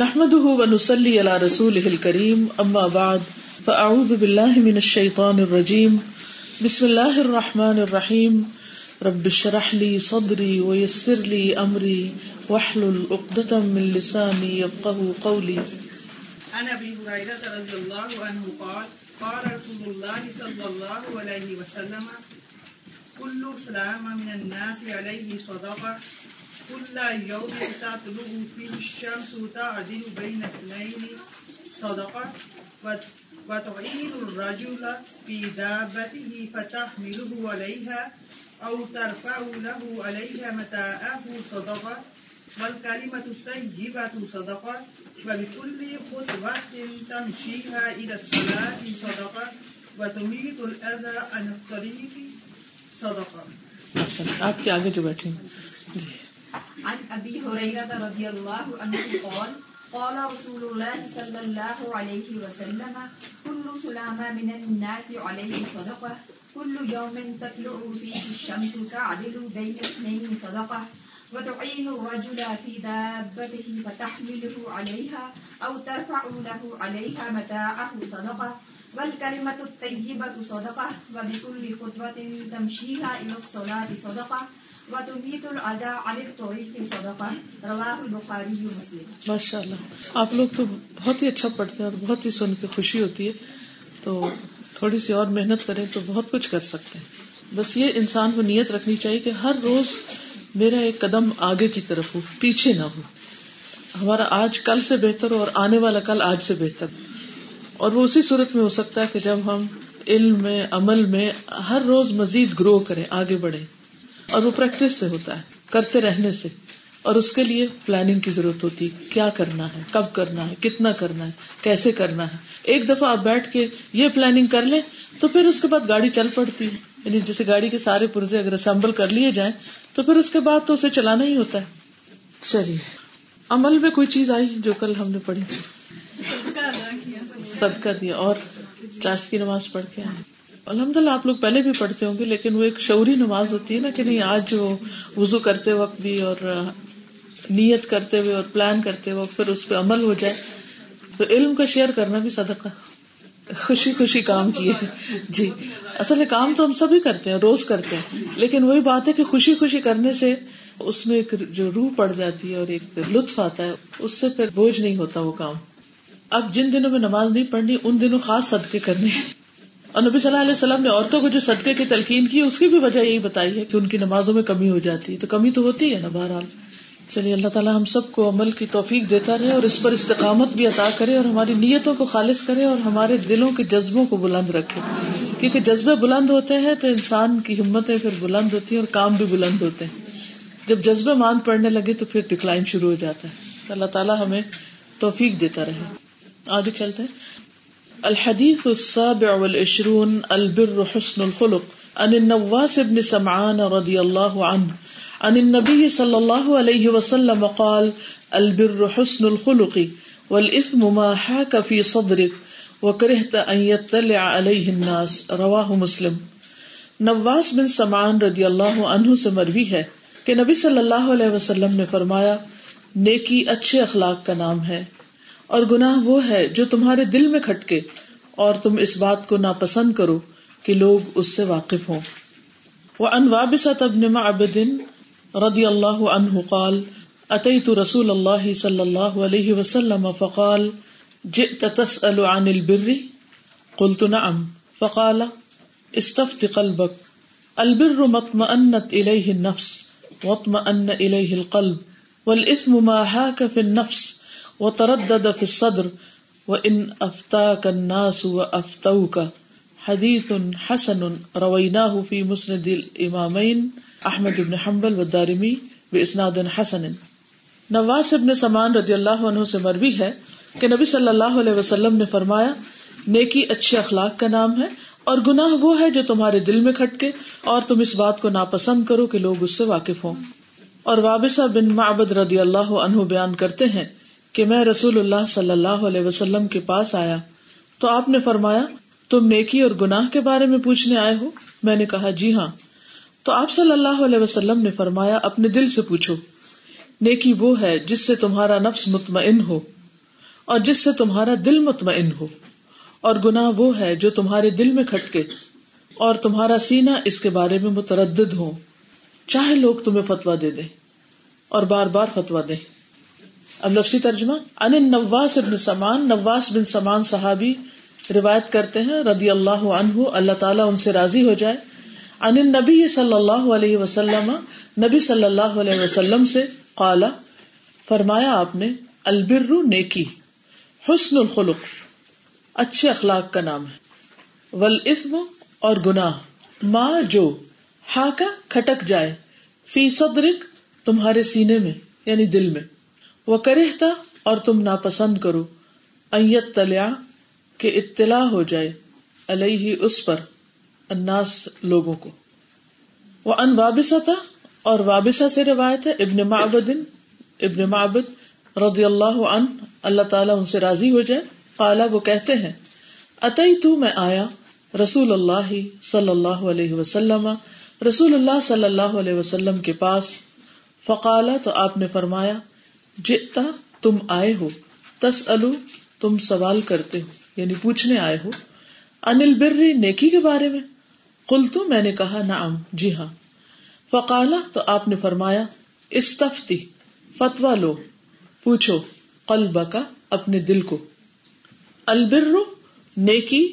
نحمده ونسلي على رسوله الكريم، أما بعد، فأعوذ بالله من الشيطان الرجيم. بسم الله الرحمن الرحيم. رب اشرح لي صدري ويسر لي أمري، واحلل عقدة من لساني يفقه قولي. عن ابي هريره رضي الله عنه قال قال رسول الله صلى الله عليه وسلم، كل سلام من الناس عليه صدقه كل يوم تطلع فيه الشمس تعدل بين اثنين صدقه وتعين الرجل في دابته فتحمله عليها او ترفع له عليها متاعه صدقه والكلمة الطيبة صدقة، وبكل خطوة تمشيها إلى الصلاة صدقة، وتميت الأذى عن الطريق صدقة. آپ کے آگے جو بیٹھے ہیں جی عن ابي هريره رضي الله عنه قال قال رسول الله صلى الله عليه وسلم كل سلامة من الناس عليه صدقة كل يوم تطلع فيه الشمس تعدل بين اثنين صدقة وتعين الرجل في دابته فتحمله عليها أو ترفع له عليها متاعه صدقة والكلمة الطيبة صدقة وبكل خطوة تمشيها إلى الصلاة صدقة ماشاء اللہ آپ لوگ تو بہت ہی اچھا پڑھتے ہیں اور بہت ہی سن کے خوشی ہوتی ہے۔ تو تھوڑی سی اور محنت کریں تو بہت کچھ کر سکتے ہیں۔ بس یہ انسان کو نیت رکھنی چاہیے کہ ہر روز میرا ایک قدم آگے کی طرف ہو، پیچھے نہ ہو۔ ہمارا آج کل سے بہتر ہو اور آنے والا کل آج سے بہتر۔ اور وہ اسی صورت میں ہو سکتا ہے کہ جب ہم علم میں، عمل میں ہر روز مزید گرو کریں، آگے بڑھیں۔ اور وہ پریکٹس سے ہوتا ہے کرتے رہنے سے۔ اور اس کے لیے پلاننگ کی ضرورت ہوتی کیا کرنا ہے کب کرنا ہے کتنا کرنا ہے کیسے کرنا ہے۔ ایک دفعہ آپ بیٹھ کے یہ پلاننگ کر لیں تو پھر اس کے بعد گاڑی چل پڑتی ہے۔ یعنی جیسے گاڑی کے سارے پرزے اگر اسمبل کر لیے جائیں تو پھر اس کے بعد تو اسے چلانا ہی ہوتا ہے۔ چلیے عمل میں کوئی چیز آئی جو کل ہم نے پڑھی؟ صدقہ دیا۔ اور چاش کی نماز پڑھ کے آئے۔ الحمد للہ آپ لوگ پہلے بھی پڑھتے ہوں گے، لیکن وہ ایک شعوری نماز ہوتی ہے نا کہ نہیں، آج وہ وزو کرتے وقت بھی اور نیت کرتے ہوئے اور پلان کرتے وقت پھر اس پہ عمل ہو جائے، تو علم کا شیئر کرنا بھی صدقہ، خوشی خوشی کام کیے۔ جی اصل کام تو ہم سبھی کرتے ہیں، روز کرتے ہیں، لیکن وہی بات ہے کہ خوشی خوشی کرنے سے اس میں ایک جو روح پڑ جاتی ہے اور ایک لطف آتا ہے، اس سے پھر بوجھ نہیں ہوتا وہ کام۔ اب جن دنوں میں نماز نہیں پڑھنی، ان دنوں خاص صدقے کرنے اور نبی صلی اللہ علیہ وسلم نے عورتوں کو جو صدقے کی تلقین کی اس کی بھی وجہ یہی بتائی ہے کہ ان کی نمازوں میں کمی ہو جاتی ہے تو کمی تو ہوتی ہے نا بہرحال۔ چلیے، اللہ تعالیٰ ہم سب کو عمل کی توفیق دیتا رہے اور اس پر استقامت بھی عطا کرے اور ہماری نیتوں کو خالص کرے اور ہمارے دلوں کے جذبوں کو بلند رکھے۔ کیونکہ جذبے بلند ہوتے ہیں تو انسان کی ہمتیں پھر بلند ہوتی ہیں اور کام بھی بلند ہوتے ہیں۔ جب جذبے مان پڑنے لگے تو پھر ڈکلائن شروع ہو جاتا ہے۔ اللہ تعالیٰ ہمیں توفیق دیتا رہے۔ آگے چلتے ہیں۔ الحديث السابع والعشرون البر حسن الخلق. عن النواس بن سمعان رضي الله عنه. عن النبي صلى الله عليه وسلم قال البر حسن الخلق، والإثم ما حاك في صدرك، وكرهت أن يطلع عليه الناس. رواه مسلم. نواس بن سمعان رضی اللہ عنہ سے مروی ہے کہ نبی صلی اللہ علیہ وسلم نے فرمایا، نیکی اچھے اخلاق کا نام ہے۔ اور گناہ وہ ہے جو تمہارے دل میں کھٹکے، اور تم اس بات کو ناپسند کرو کہ لوگ اس سے واقف ہوں۔ وہ انوابسط ابن معبد رضی اللہ عنہ قال، اتیت رسول اللہ صلی اللہ علیہ وسلم فقال، جئت تسأل عن البر؟ قلت نعم۔ فقال، استفت قلبك البر مطمئنت الیہ النفس واطمئن الیہ القلب والإثم ما حاك في النفس۔ وہ وتردد في الصدر وإن أفتاك الناس وأفتوك. حديث حسن رويناه في مسند الإمامين أحمد بن حنبل والدارمي بإسناد حسن. نواس ابن سمان رضی اللہ عنہ سے مروی ہے کہ نبی صلی اللہ علیہ وسلم نے فرمایا، نیکی اچھے اخلاق کا نام ہے اور گناہ وہ ہے جو تمہارے دل میں کھٹکے اور تم اس بات کو ناپسند کرو کہ لوگ اس سے واقف ہوں۔ اور وابسا بن معبد رضی اللہ عنہ بیان کرتے ہیں کہ میں رسول اللہ صلی اللہ علیہ وسلم کے پاس آیا تو آپ نے فرمایا، تم نیکی اور گناہ کے بارے میں پوچھنے آئے ہو؟ میں نے کہا جی ہاں۔ تو آپ صلی اللہ علیہ وسلم نے فرمایا، اپنے دل سے پوچھو، نیکی وہ ہے جس سے تمہارا نفس مطمئن ہو اور جس سے تمہارا دل مطمئن ہو۔ اور گناہ وہ ہے جو تمہارے دل میں کھٹکے اور تمہارا سینا اس کے بارے میں متردد ہو۔ چاہے لوگ تمہیں فتوا دے دیں اور بار بار فتوا دیں۔ اب لفظی ترجمہ ان نواس ابن سمان، نواس بن سمان صحابی روایت کرتے ہیں، رضی اللہ عنہ، اللہ تعالیٰ ان سے راضی ہو جائے۔ ان نبی صلی اللہ علیہ وسلم، نبی صلی اللہ علیہ وسلم سے قالا فرمایا آپ نے، البر نیکی، حسن الخلق، اچھے اخلاق کا نام ہے۔ ول اور گناہ ماں جو ہا کا کھٹک جائے، فی صدرک تمہارے سینے میں یعنی دل میں۔ وہ کرہتا اور تم ناپسند کرو۔ ایت تلیا کہ اطلاع ہو جائے علیہ اس پر اناس لوگوں کو۔ وہ ان وابسا تھا اور وابسا سے روایت ہے، ابن معبد ابن معبد رضی اللہ ان اللہ تعالیٰ ان سے راضی ہو جائے۔ کالا وہ کہتے ہیں اتئی تو میں آیا رسول اللہ صلی اللہ علیہ وسلم، رسول اللہ صلی اللہ علیہ وسلم کے پاس۔ فقالا تو آپ نے فرمایا جتا تم آئے ہو تس تم سوال کرتے ہو یعنی پوچھنے آئے ہو انل بری نیکی کے بارے میں؟ کل تو میں نے کہا نعم جی ہاں۔ فقالا، تو آپ نے فرمایا، استفتی فتوا لو، پوچھو قلب کا اپنے دل کو۔ البر، نیکی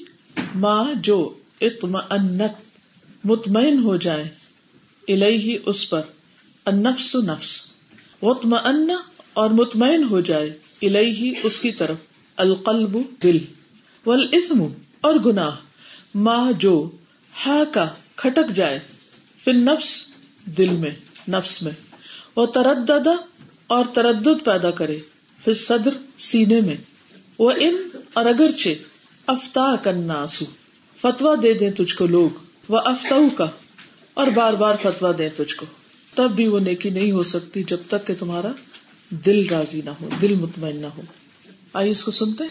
ماں جو اطمئنت، مطمئن ہو جائے الہی اس پر، النفس، نفس۔ وطمئن اور مطمئن ہو جائے الہی اس کی طرف، القلب دل والاسم اور گناہ ماں جو، ہا کا کھٹک جائے پھر نفس دل میں، نفس میں وہ تردد اور تردد پیدا کرے پھر صدر سینے میں وہ ان اور اگرچہ افتا کناسو فتوا دے دیں تجھ کو لوگ وہ افتا کا اور بار بار فتوا دیں تجھ کو، تب بھی وہ نیکی نہیں ہو سکتی جب تک کہ تمہارا دل راضی نہ ہو، دل مطمئن نہ ہو۔ آئیے اس کو سنتے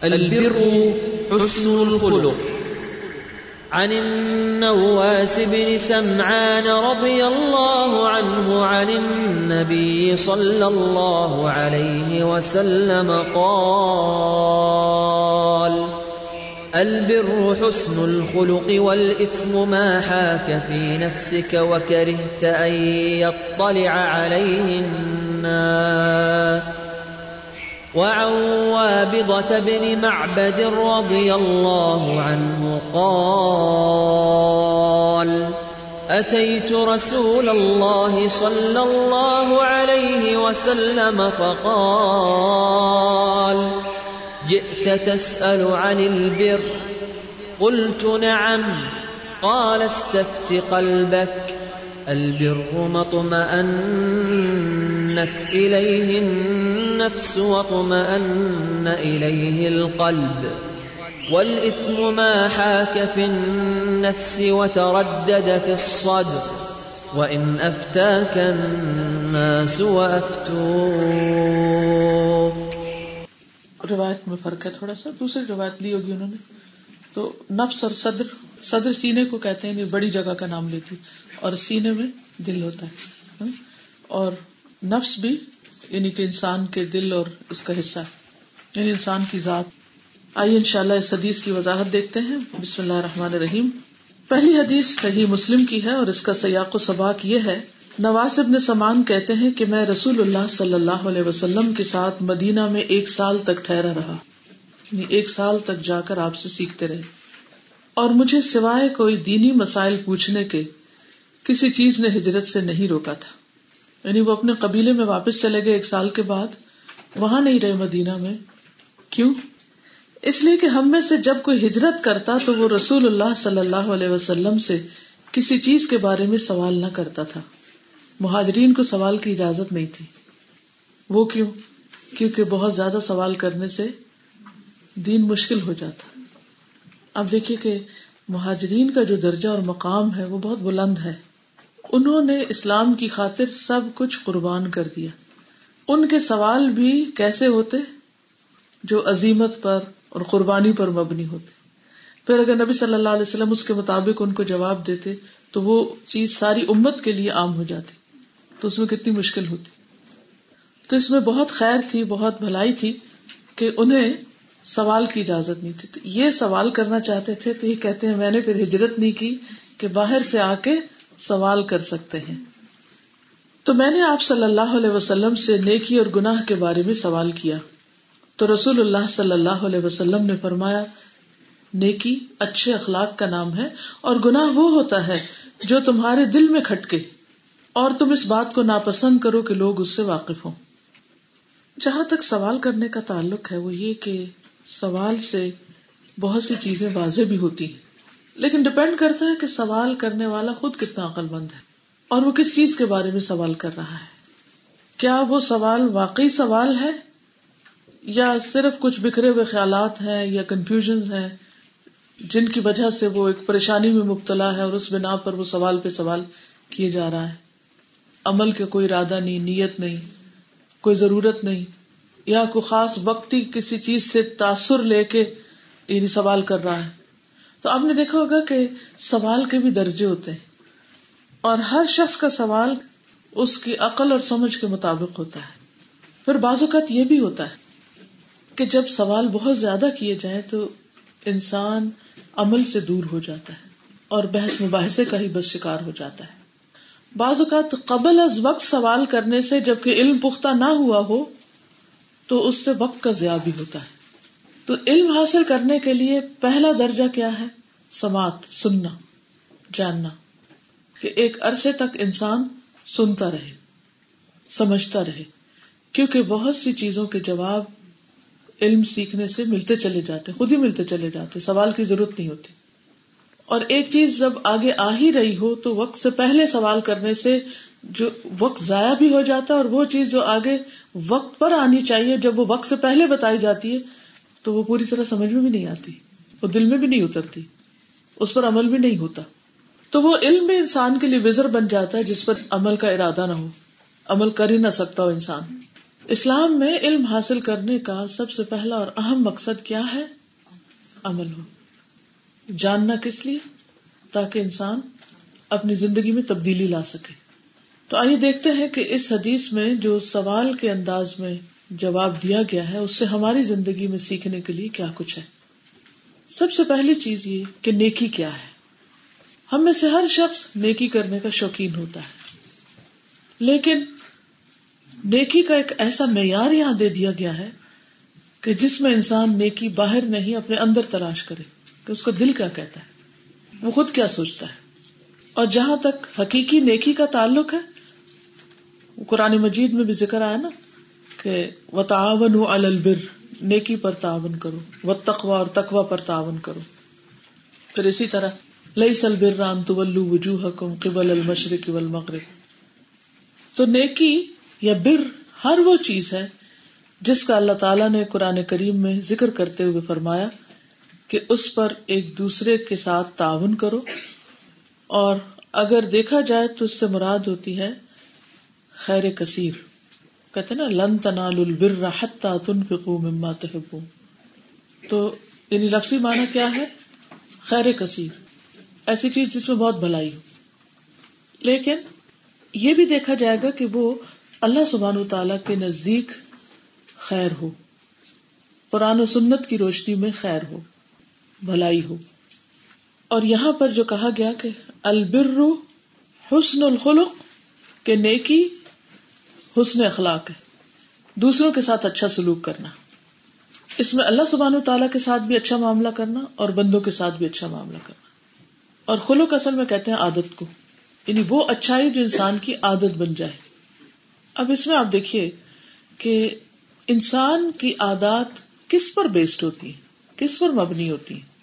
البر حسن الخلق۔ عن النواس بن سمعان رضي الله عنه عن النبي صلى الله عليه وسلم قال البر حسن الخلق والإثم ما حاك في نفسك وكرهت أن يطلع عليه الناس. وعن وابضة بن معبد رضي الله عنه قال أتيت رسول الله صلى الله عليه وسلم فقال جئت تسأل عن البر. قلت نعم. قال استفت قلبك. البر ما اطمأنت إليه النفس واطمأن إليه القلب. والإثم ما حاك في النفس وتردد في الصدر. وإن أفتاك الناس وأفتوك. روایت میں فرق ہے تھوڑا سا، دوسری روایت لی ہوگی انہوں نے۔ تو نفس اور صدر صدر سینے کو کہتے ہیں بڑی جگہ کا نام لیتی اور سینے میں دل ہوتا ہے۔ اور نفس بھی یعنی کہ انسان کے دل اور اس کا حصہ ہے۔ یعنی انسان کی ذات۔ آئیے ان شاء اللہ اس حدیث کی وضاحت دیکھتے ہیں۔ بسم اللہ الرحمن الرحیم۔ پہلی حدیث صحیح مسلم کی ہے اور اس کا سیاق و سباق یہ ہے نواز ابن سمان کہتے ہیں کہ میں رسول اللہ صلی اللہ علیہ وسلم کے ساتھ مدینہ میں ایک سال تک ٹھہرا رہا۔ یعنی ایک سال تک جا کر آپ سے سیکھتے رہے۔ اور مجھے سوائے کوئی دینی مسائل پوچھنے کے کسی چیز نے ہجرت سے نہیں روکا تھا۔ یعنی وہ اپنے قبیلے میں واپس چلے گئے ایک سال کے بعد۔ وہاں نہیں رہے مدینہ میں۔ کیوں؟ اس لیے کہ ہم میں سے جب کوئی ہجرت کرتا تو وہ رسول اللہ صلی اللہ علیہ وسلم سے کسی چیز کے بارے میں سوال نہ کرتا تھا۔ مہاجرین کو سوال کی اجازت نہیں تھی۔ وہ کیوں؟ کیونکہ بہت زیادہ سوال کرنے سے دین مشکل ہو جاتا۔ اب دیکھیے کہ مہاجرین کا جو درجہ اور مقام ہے وہ بہت بلند ہے۔ انہوں نے اسلام کی خاطر سب کچھ قربان کر دیا۔ ان کے سوال بھی کیسے ہوتے؟ جو عظیمت پر اور قربانی پر مبنی ہوتے۔ پھر اگر نبی صلی اللہ علیہ وسلم اس کے مطابق ان کو جواب دیتے تو وہ چیز ساری امت کے لیے عام ہو جاتی۔ تو اس میں کتنی مشکل ہوتی۔ تو اس میں بہت خیر تھی، بہت بھلائی تھی کہ انہیں سوال کی اجازت نہیں تھی۔ تو یہ سوال کرنا چاہتے تھے تو یہ کہتے ہیں، میں نے پھر ہجرت نہیں کی کہ باہر سے آ کے سوال کر سکتے ہیں۔ تو میں نے آپ صلی اللہ علیہ وسلم سے نیکی اور گناہ کے بارے میں سوال کیا۔ تو رسول اللہ صلی اللہ علیہ وسلم نے فرمایا، نیکی اچھے اخلاق کا نام ہے اور گناہ وہ ہوتا ہے جو تمہارے دل میں کھٹکے۔ اور تم اس بات کو ناپسند کرو کہ لوگ اس سے واقف ہوں۔ جہاں تک سوال کرنے کا تعلق ہے، وہ یہ کہ سوال سے بہت سی چیزیں واضح بھی ہوتی ہیں۔ لیکن ڈپینڈ کرتا ہے کہ سوال کرنے والا خود کتنا عقل مند ہے اور وہ کس چیز کے بارے میں سوال کر رہا ہے۔ کیا وہ سوال واقعی سوال ہے؟ یا صرف کچھ بکھرے ہوئے خیالات ہیں یا کنفیوژن ہیں جن کی وجہ سے وہ ایک پریشانی میں مبتلا ہے اور اس بنا پر وہ سوال پہ سوال کیے جا رہا ہے؟ عمل کے کوئی ارادہ نہیں، نیت نہیں، کوئی ضرورت نہیں، یا کوئی خاص وقتی کسی چیز سے تاثر لے کے یعنی سوال کر رہا ہے۔ تو آپ نے دیکھا ہوگا کہ سوال کے بھی درجے ہوتے ہیں۔ اور ہر شخص کا سوال اس کی عقل اور سمجھ کے مطابق ہوتا ہے۔ پھر بعض اوقات یہ بھی ہوتا ہے کہ جب سوال بہت زیادہ کیے جائیں تو انسان عمل سے دور ہو جاتا ہے اور بحث مباحثے کا ہی بس شکار ہو جاتا ہے۔ بعض اوقات قبل از وقت سوال کرنے سے جبکہ علم پختہ نہ ہوا ہو، تو اس سے وقت کا ضیاع بھی ہوتا ہے۔ تو علم حاصل کرنے کے لیے پہلا درجہ کیا ہے؟ سماعت، سننا، جاننا۔ کہ ایک عرصے تک انسان سنتا رہے، سمجھتا رہے۔ کیونکہ بہت سی چیزوں کے جواب علم سیکھنے سے ملتے چلے جاتے، خود ہی ملتے چلے جاتے، سوال کی ضرورت نہیں ہوتی۔ اور ایک چیز جب آگے آ ہی رہی ہو تو وقت سے پہلے سوال کرنے سے جو وقت ضائع بھی ہو جاتا ہے اور وہ چیز جو آگے وقت پر آنی چاہیے، جب وہ وقت سے پہلے بتائی جاتی ہے، تو وہ پوری طرح سمجھ میں بھی نہیں آتی، وہ دل میں بھی نہیں اترتی، اس پر عمل بھی نہیں ہوتا۔ تو وہ علم بھی انسان کے لیے وزر بن جاتا ہے جس پر عمل کا ارادہ نہ ہو، عمل کر ہی نہ سکتا ہو انسان۔ اسلام میں علم حاصل کرنے کا سب سے پہلا اور اہم مقصد کیا ہے؟ عمل ہو۔ جاننا کس لیے؟ تاکہ انسان اپنی زندگی میں تبدیلی لا سکے۔ تو آئیے دیکھتے ہیں کہ اس حدیث میں جو سوال کے انداز میں جواب دیا گیا ہے، اس سے ہماری زندگی میں سیکھنے کے لیے کیا کچھ ہے؟ سب سے پہلی چیز یہ کہ نیکی کیا ہے۔ ہم میں سے ہر شخص نیکی کرنے کا شوقین ہوتا ہے۔ لیکن نیکی کا ایک ایسا معیار یہاں دے دیا گیا ہے کہ جس میں انسان نیکی باہر نہیں، اپنے اندر تلاش کرے۔ کہ اس کا دل کیا کہتا ہے؟ وہ خود کیا سوچتا ہے؟ اور جہاں تک حقیقی نیکی کا تعلق ہے، قرآن مجید میں بھی ذکر آیا نا کہ و تعاون البر، نیکی پر تعاون کرو و تقوا اور تقوا پر تعاون کرو۔ پھر اسی طرح لئی سل بر رام تو وجوہ کم قبل المشرق والمغرب۔ تو نیکی یا بر ہر وہ چیز ہے جس کا اللہ تعالیٰ نے قرآن کریم میں ذکر کرتے ہوئے فرمایا کہ اس پر ایک دوسرے کے ساتھ تعاون کرو۔ اور اگر دیکھا جائے تو اس سے مراد ہوتی ہے خیر کثیر۔ کہتے نا، لن تنال البر حتى تنفقوا مما تحبون۔ تو یعنی لفظی معنی کیا ہے؟ خیر کثیر۔ ایسی چیز جس میں بہت بھلائی ہو۔ لیکن یہ بھی دیکھا جائے گا کہ وہ اللہ سبحان و تعالی کے نزدیک خیر ہو۔ قرآن و سنت کی روشنی میں خیر ہو۔ بھلائی ہو۔ اور یہاں پر جو کہا گیا کہ البر حسن الخلق کے نیکی حسن اخلاق ہے۔ دوسروں کے ساتھ اچھا سلوک کرنا۔ اس میں اللہ سبحان و تعالیٰ کے ساتھ بھی اچھا معاملہ کرنا اور بندوں کے ساتھ بھی اچھا معاملہ کرنا۔ اور خلق اصل میں کہتے ہیں عادت کو۔ یعنی وہ اچھائی جو انسان کی عادت بن جائے۔ اب اس میں آپ دیکھیے کہ انسان کی عادات کس پر بیسڈ ہوتی ہے کس پر مبنی ہوتی ہے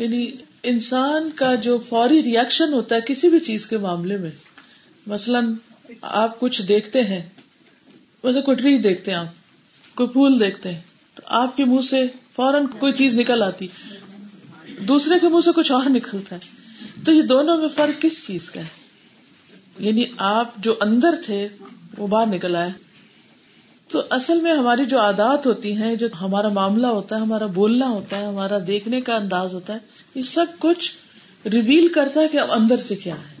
یعنی انسان کا جو فوری ریئیکشن ہوتا ہے کسی بھی چیز کے معاملے میں، مثلاً آپ کچھ دیکھتے ہیں ویسے کوئی ٹری دیکھتے ہیں آپ، کوئی پھول دیکھتے ہیں، تو آپ کے منہ سے فوراً کوئی چیز نکل آتی، دوسرے کے منہ سے کچھ اور نکلتا ہے۔ تو یہ دونوں میں فرق کس چیز کا ہے؟ یعنی آپ جو اندر تھے، وہ باہر نکل آئے۔ تو اصل میں ہماری جو عادات ہوتی ہیں، جو ہمارا معاملہ ہوتا ہے، ہمارا بولنا ہوتا ہے، ہمارا دیکھنے کا انداز ہوتا ہے، یہ سب کچھ ریویل کرتا ہے کہ اندر سے کیا ہے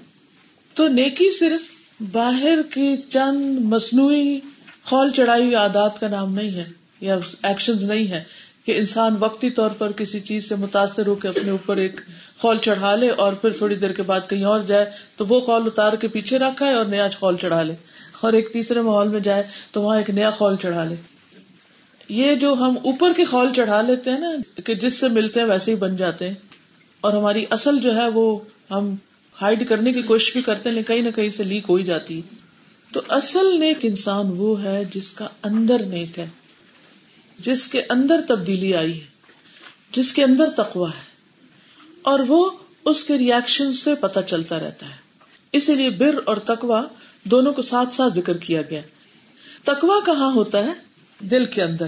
تو نیکی صرف باہر کی چند مصنوعی خول چڑھائی عادات کا نام نہیں ہے، یا ایکشن نہیں ہے کہ انسان وقتی طور پر کسی چیز سے متاثر ہو کے اپنے اوپر ایک خول چڑھا لے اور پھر تھوڑی دیر کے بعد کہیں اور جائے تو وہ خول اتار کے پیچھے رکھا ہے اور نیا خول چڑھا لے۔ اور ایک تیسرے ماحول میں جائے تو وہاں ایک نیا خول چڑھا لے۔ یہ جو ہم اوپر کے خول چڑھا لیتے ہیں نا، کہ جس سے ملتے ہیں ویسے ہی بن جاتے ہیں۔ اور ہماری اصل جو ہے وہ ہم ہائڈ کرنے کی کوشش بھی کرتے ہیں کہیں نہ کہیں سے لیک ہو ہی جاتی تو اصل نیک انسان وہ ہے جس کا اندر نیک ہے، جس کے اندر تبدیلی آئی ہے، جس کے اندر تقوا ہے۔ اور وہ اس کے ریئیکشن سے پتہ چلتا رہتا ہے۔ اسی لیے بر اور تقوا دونوں کو ساتھ ساتھ ذکر کیا گیا۔ تقوا کہاں ہوتا ہے؟ دل کے اندر۔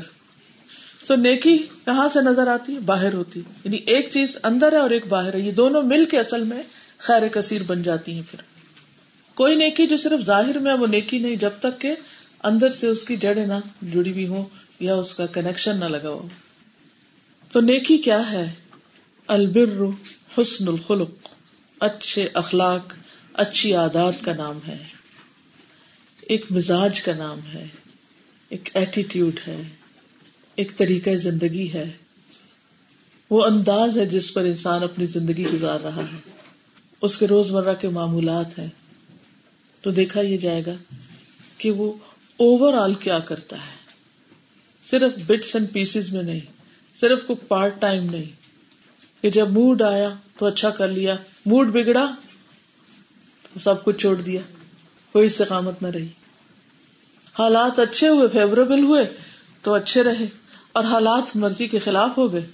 تو نیکی کہاں سے نظر آتی ہے؟ باہر ہوتی۔ یعنی ایک چیز اندر ہے اور ایک باہر ہے۔ یہ دونوں مل کے اصل میں خیر کثیر بن جاتی ہیں پھر۔ کوئی نیکی جو صرف ظاہر میں وہ نیکی نہیں، جب تک کہ اندر سے اس کی جڑیں نہ جڑی ہوئی ہو یا اس کا کنیکشن نہ لگا ہو۔ تو نیکی کیا ہے؟ البر حسن الخلق۔ اچھے اخلاق، اچھی عادات کا نام ہے۔ ایک مزاج کا نام ہے، ایک ایٹیٹیوڈ ہے، ایک طریقہ زندگی ہے۔ وہ انداز ہے جس پر انسان اپنی زندگی گزار رہا ہے۔ اس کے روز مرہ کے معمولات ہیں۔ تو دیکھا یہ جائے گا کہ وہ اوور آل کیا کرتا ہے۔ صرف بٹس اینڈ پیسز میں نہیں، صرف کوئی پارٹ ٹائم نہیں۔ کہ جب موڈ آیا تو اچھا کر لیا موڈ بگڑا تو سب کچھ چھوڑ دیا، کوئی استقامت نہ رہی۔ حالات اچھے ہوئے فیوریبل ہوئے، تو اچھے رہے اور حالات مرضی کے خلاف ہو گئے،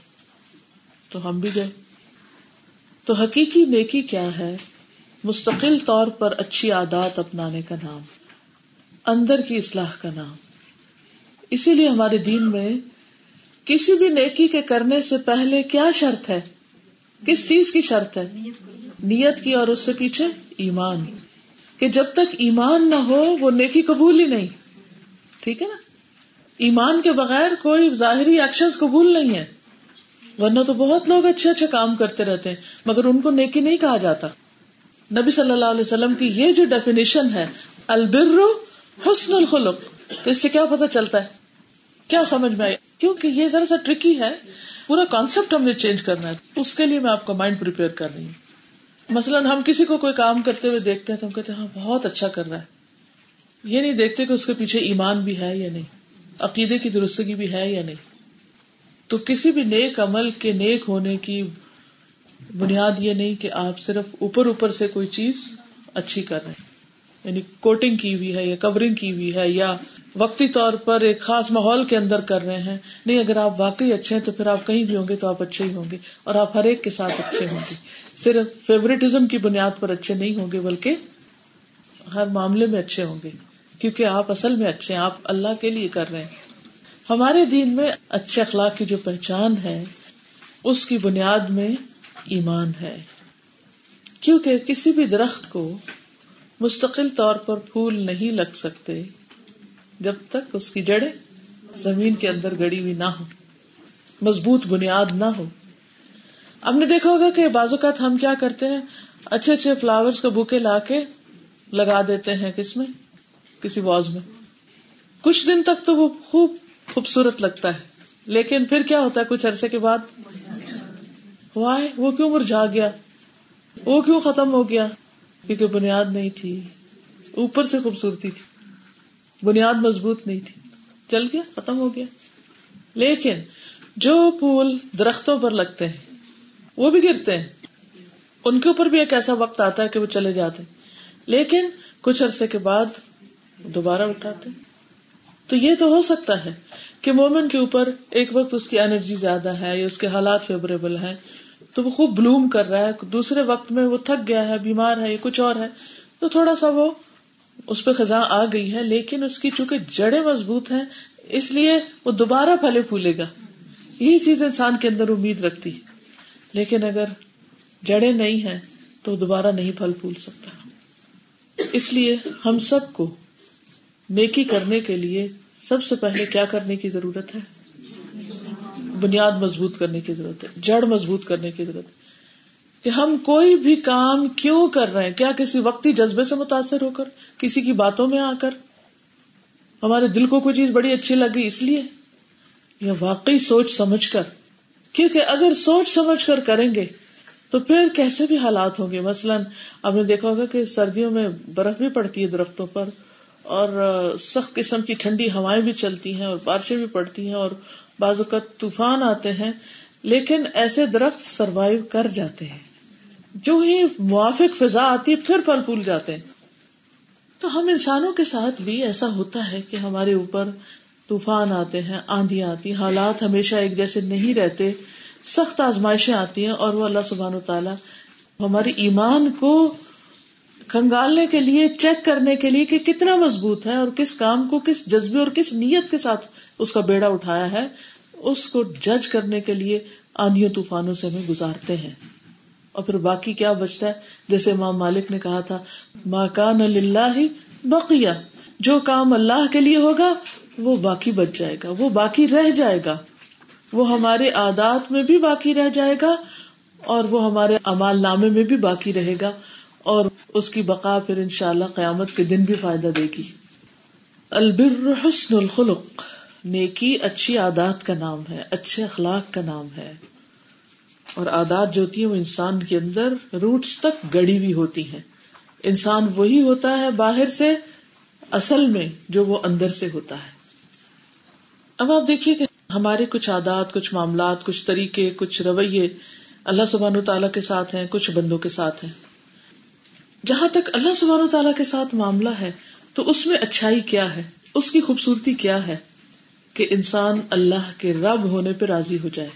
تو ہم بھی گئے۔ تو حقیقی نیکی کیا ہے؟ مستقل طور پر اچھی عادات اپنانے کا نام، اندر کی اصلاح کا نام۔ اسی لیے ہمارے دین میں کسی بھی نیکی کے کرنے سے پہلے کیا شرط ہے؟ کس چیز کی شرط ہے؟ نیت کی اور اس سے پیچھے ایمان۔ کہ جب تک ایمان نہ ہو، وہ نیکی قبول ہی نہیں۔ ٹھیک ہے نا؟ ایمان کے بغیر کوئی ظاہری ایکشن قبول نہیں ہے۔ ورنہ تو بہت لوگ اچھے اچھے کام کرتے رہتے ہیں، مگر ان کو نیکی نہیں کہا جاتا۔ نبی صلی اللہ علیہ وسلم کی یہ جو ڈیفینیشن ہے البر حسن الخلق، تو اس سے کیا پتا چلتا ہے؟ کیا سمجھ میں آئی؟ کیونکہ یہ ذرا سا ٹرکی ہے، پورا کانسیپٹ ہم نے چینج کرنا ہے۔ اس کے لیے میں آپ کا مائنڈ کر رہی ہوں۔ مثلاً ہم کسی کو کوئی کام کرتے ہوئے دیکھتے ہیں تو ہم کہتے ہیں ہاں بہت اچھا کر رہا ہے۔ یہ نہیں دیکھتے کہ اس کے پیچھے ایمان بھی ہے یا نہیں، عقیدے کی درستگی بھی ہے یا نہیں۔ تو کسی بھی نیک عمل کے نیک ہونے کی بنیاد یہ نہیں کہ آپ صرف اوپر اوپر سے کوئی چیز اچھی کر رہے ہیں۔ یعنی کوٹنگ کی ہوئی ہے یا کورنگ کی ہوئی ہے یا وقتی طور پر ایک خاص ماحول کے اندر کر رہے ہیں۔ نہیں، اگر آپ واقعی اچھے ہیں تو پھر آپ کہیں بھی ہوں گے تو آپ اچھے ہی ہوں گے اور آپ ہر ایک کے ساتھ اچھے ہوں گے۔ صرف فیوریٹزم کی بنیاد پر اچھے نہیں ہوں گے، بلکہ ہر معاملے میں اچھے ہوں گے۔ کیونکہ آپ اصل میں اچھے ہیں، آپ اللہ کے لیے کر رہے ہیں۔ ہمارے دین میں اچھے اخلاق کی جو پہچان ہے، اس کی بنیاد میں ایمان ہے۔ کیونکہ کسی بھی درخت کو مستقل طور پر پھول نہیں لگ سکتے جب تک اس کی جڑیں زمین کے اندر گڑی ہوئی نہ ہو مضبوط بنیاد نہ ہو ہم نے دیکھا ہوگا کہ بعض اوقات ہم کیا کرتے ہیں، اچھے اچھے فلاور کا بوکے لا کے لگا دیتے ہیں کس میں کسی واز میں۔ کچھ دن تک تو وہ خوب خوبصورت لگتا ہے، لیکن پھر کیا ہوتا ہے، کچھ عرصے کے بعد؟ وائے، وہ کیوں مرجھا گیا؟ وہ کیوں ختم ہو گیا؟ کیونکہ بنیاد نہیں تھی۔ اوپر سے خوبصورتی تھی۔ بنیاد مضبوط نہیں تھی۔ چل گیا، ختم ہو گیا۔ لیکن جو پھول درختوں پر لگتے ہیں، وہ بھی گرتے ہیں۔ ان کے اوپر بھی ایک ایسا وقت آتا ہے کہ وہ چلے جاتے لیکن کچھ عرصے کے بعد دوبارہ اٹھاتے تو یہ تو ہو سکتا ہے کہ مومن کے اوپر ایک وقت اس کی انرجی زیادہ ہے یا اس کے حالات فیوریبل ہے تو وہ خوب بلوم کر رہا ہے، دوسرے وقت میں وہ تھک گیا ہے، بیمار ہے یا کچھ اور ہے، تو تھوڑا سا وہ اس پہ خزاں آ گئی ہے، لیکن اس کی چونکہ جڑیں مضبوط ہیں، اس لیے وہ دوبارہ پھلے پھولے گا۔ یہی چیز انسان کے اندر امید رکھتی ہے۔ لیکن اگر جڑیں نہیں ہیں، تو دوبارہ نہیں پھل پھول سکتا۔ اس لیے ہم سب کو نیکی کرنے کے لیے سب سے پہلے کیا کرنے کی ضرورت ہے؟ بنیاد مضبوط کرنے کی ضرورت ہے، جڑ مضبوط کرنے کی ضرورت ہے۔ کہ ہم کوئی بھی کام کیوں کر رہے ہیں؟ کیا کسی وقتی جذبے سے متاثر ہو کر، کسی کی باتوں میں آ کر؟ ہمارے دل کو کوئی چیز بڑی اچھی لگی اس لیے؟ یا واقعی سوچ سمجھ کر؟ کیونکہ اگر سوچ سمجھ کر کریں گے تو پھر کیسے بھی حالات ہوں گے؟ مثلاً آپ نے دیکھا ہوگا کہ سردیوں میں برف بھی پڑتی ہے درختوں پر۔ اور سخت قسم کی ٹھنڈی ہوائیں بھی چلتی ہیں اور بارشیں بھی پڑتی ہیں اور بعض اوقات طوفان آتے ہیں، لیکن ایسے درخت سروائو کر جاتے ہیں۔ جو ہی موافق فضا آتی ہے، پھر پھل پھول جاتے ہیں۔ تو ہم انسانوں کے ساتھ بھی ایسا ہوتا ہے کہ ہمارے اوپر طوفان آتے ہیں، آندھی آتی، حالات ہمیشہ ایک جیسے نہیں رہتے۔ سخت آزمائشیں آتی ہیں اور وہ اللہ سبحان و تعالیٰ ہماری ایمان کو کنگالنے کے لیے چیک کرنے کے لیے کہ کتنا مضبوط ہے اور کس کام کو، کس جذبے اور کس نیت کے ساتھ اس کا بیڑا اٹھایا ہے، اس کو جج کرنے کے لیے آندھیوں طوفانوں سے ہمیں گزارتے ہیں۔ اور پھر باقی کیا بچتا ہے؟ جیسے امام مالک نے کہا تھا ماں کان اللہ بقیہ، جو کام اللہ کے لیے ہوگا، وہ باقی بچ جائے گا، وہ باقی رہ جائے گا۔ وہ ہمارے عادات میں بھی باقی رہ جائے گا اور وہ ہمارے امال نامے میں بھی باقی رہے گا۔ اور اس کی بقا پھر ان شاء اللہ قیامت کے دن بھی فائدہ دے گی۔ البر حسن الخلق، نیکی اچھی عادات کا نام ہے، اچھے اخلاق کا نام ہے۔ اور عادات جو ہوتی ہے وہ انسان کے اندر روٹس تک گڑی ہوئی ہوتی ہیں۔ انسان وہی ہوتا ہے باہر سے، اصل میں جو وہ اندر سے ہوتا ہے۔ اب آپ دیکھیے کہ ہمارے کچھ عادات، کچھ معاملات، کچھ طریقے، کچھ رویے اللہ سبحان و تعالیٰ کے ساتھ ہیں، کچھ بندوں کے ساتھ ہیں۔ جہاں تک اللہ سبحان و تعالیٰ کے ساتھ معاملہ ہے، تو اس میں اچھائی کیا ہے؟ اس کی خوبصورتی کیا ہے کہ انسان اللہ کے رب ہونے پہ راضی ہو جائے؟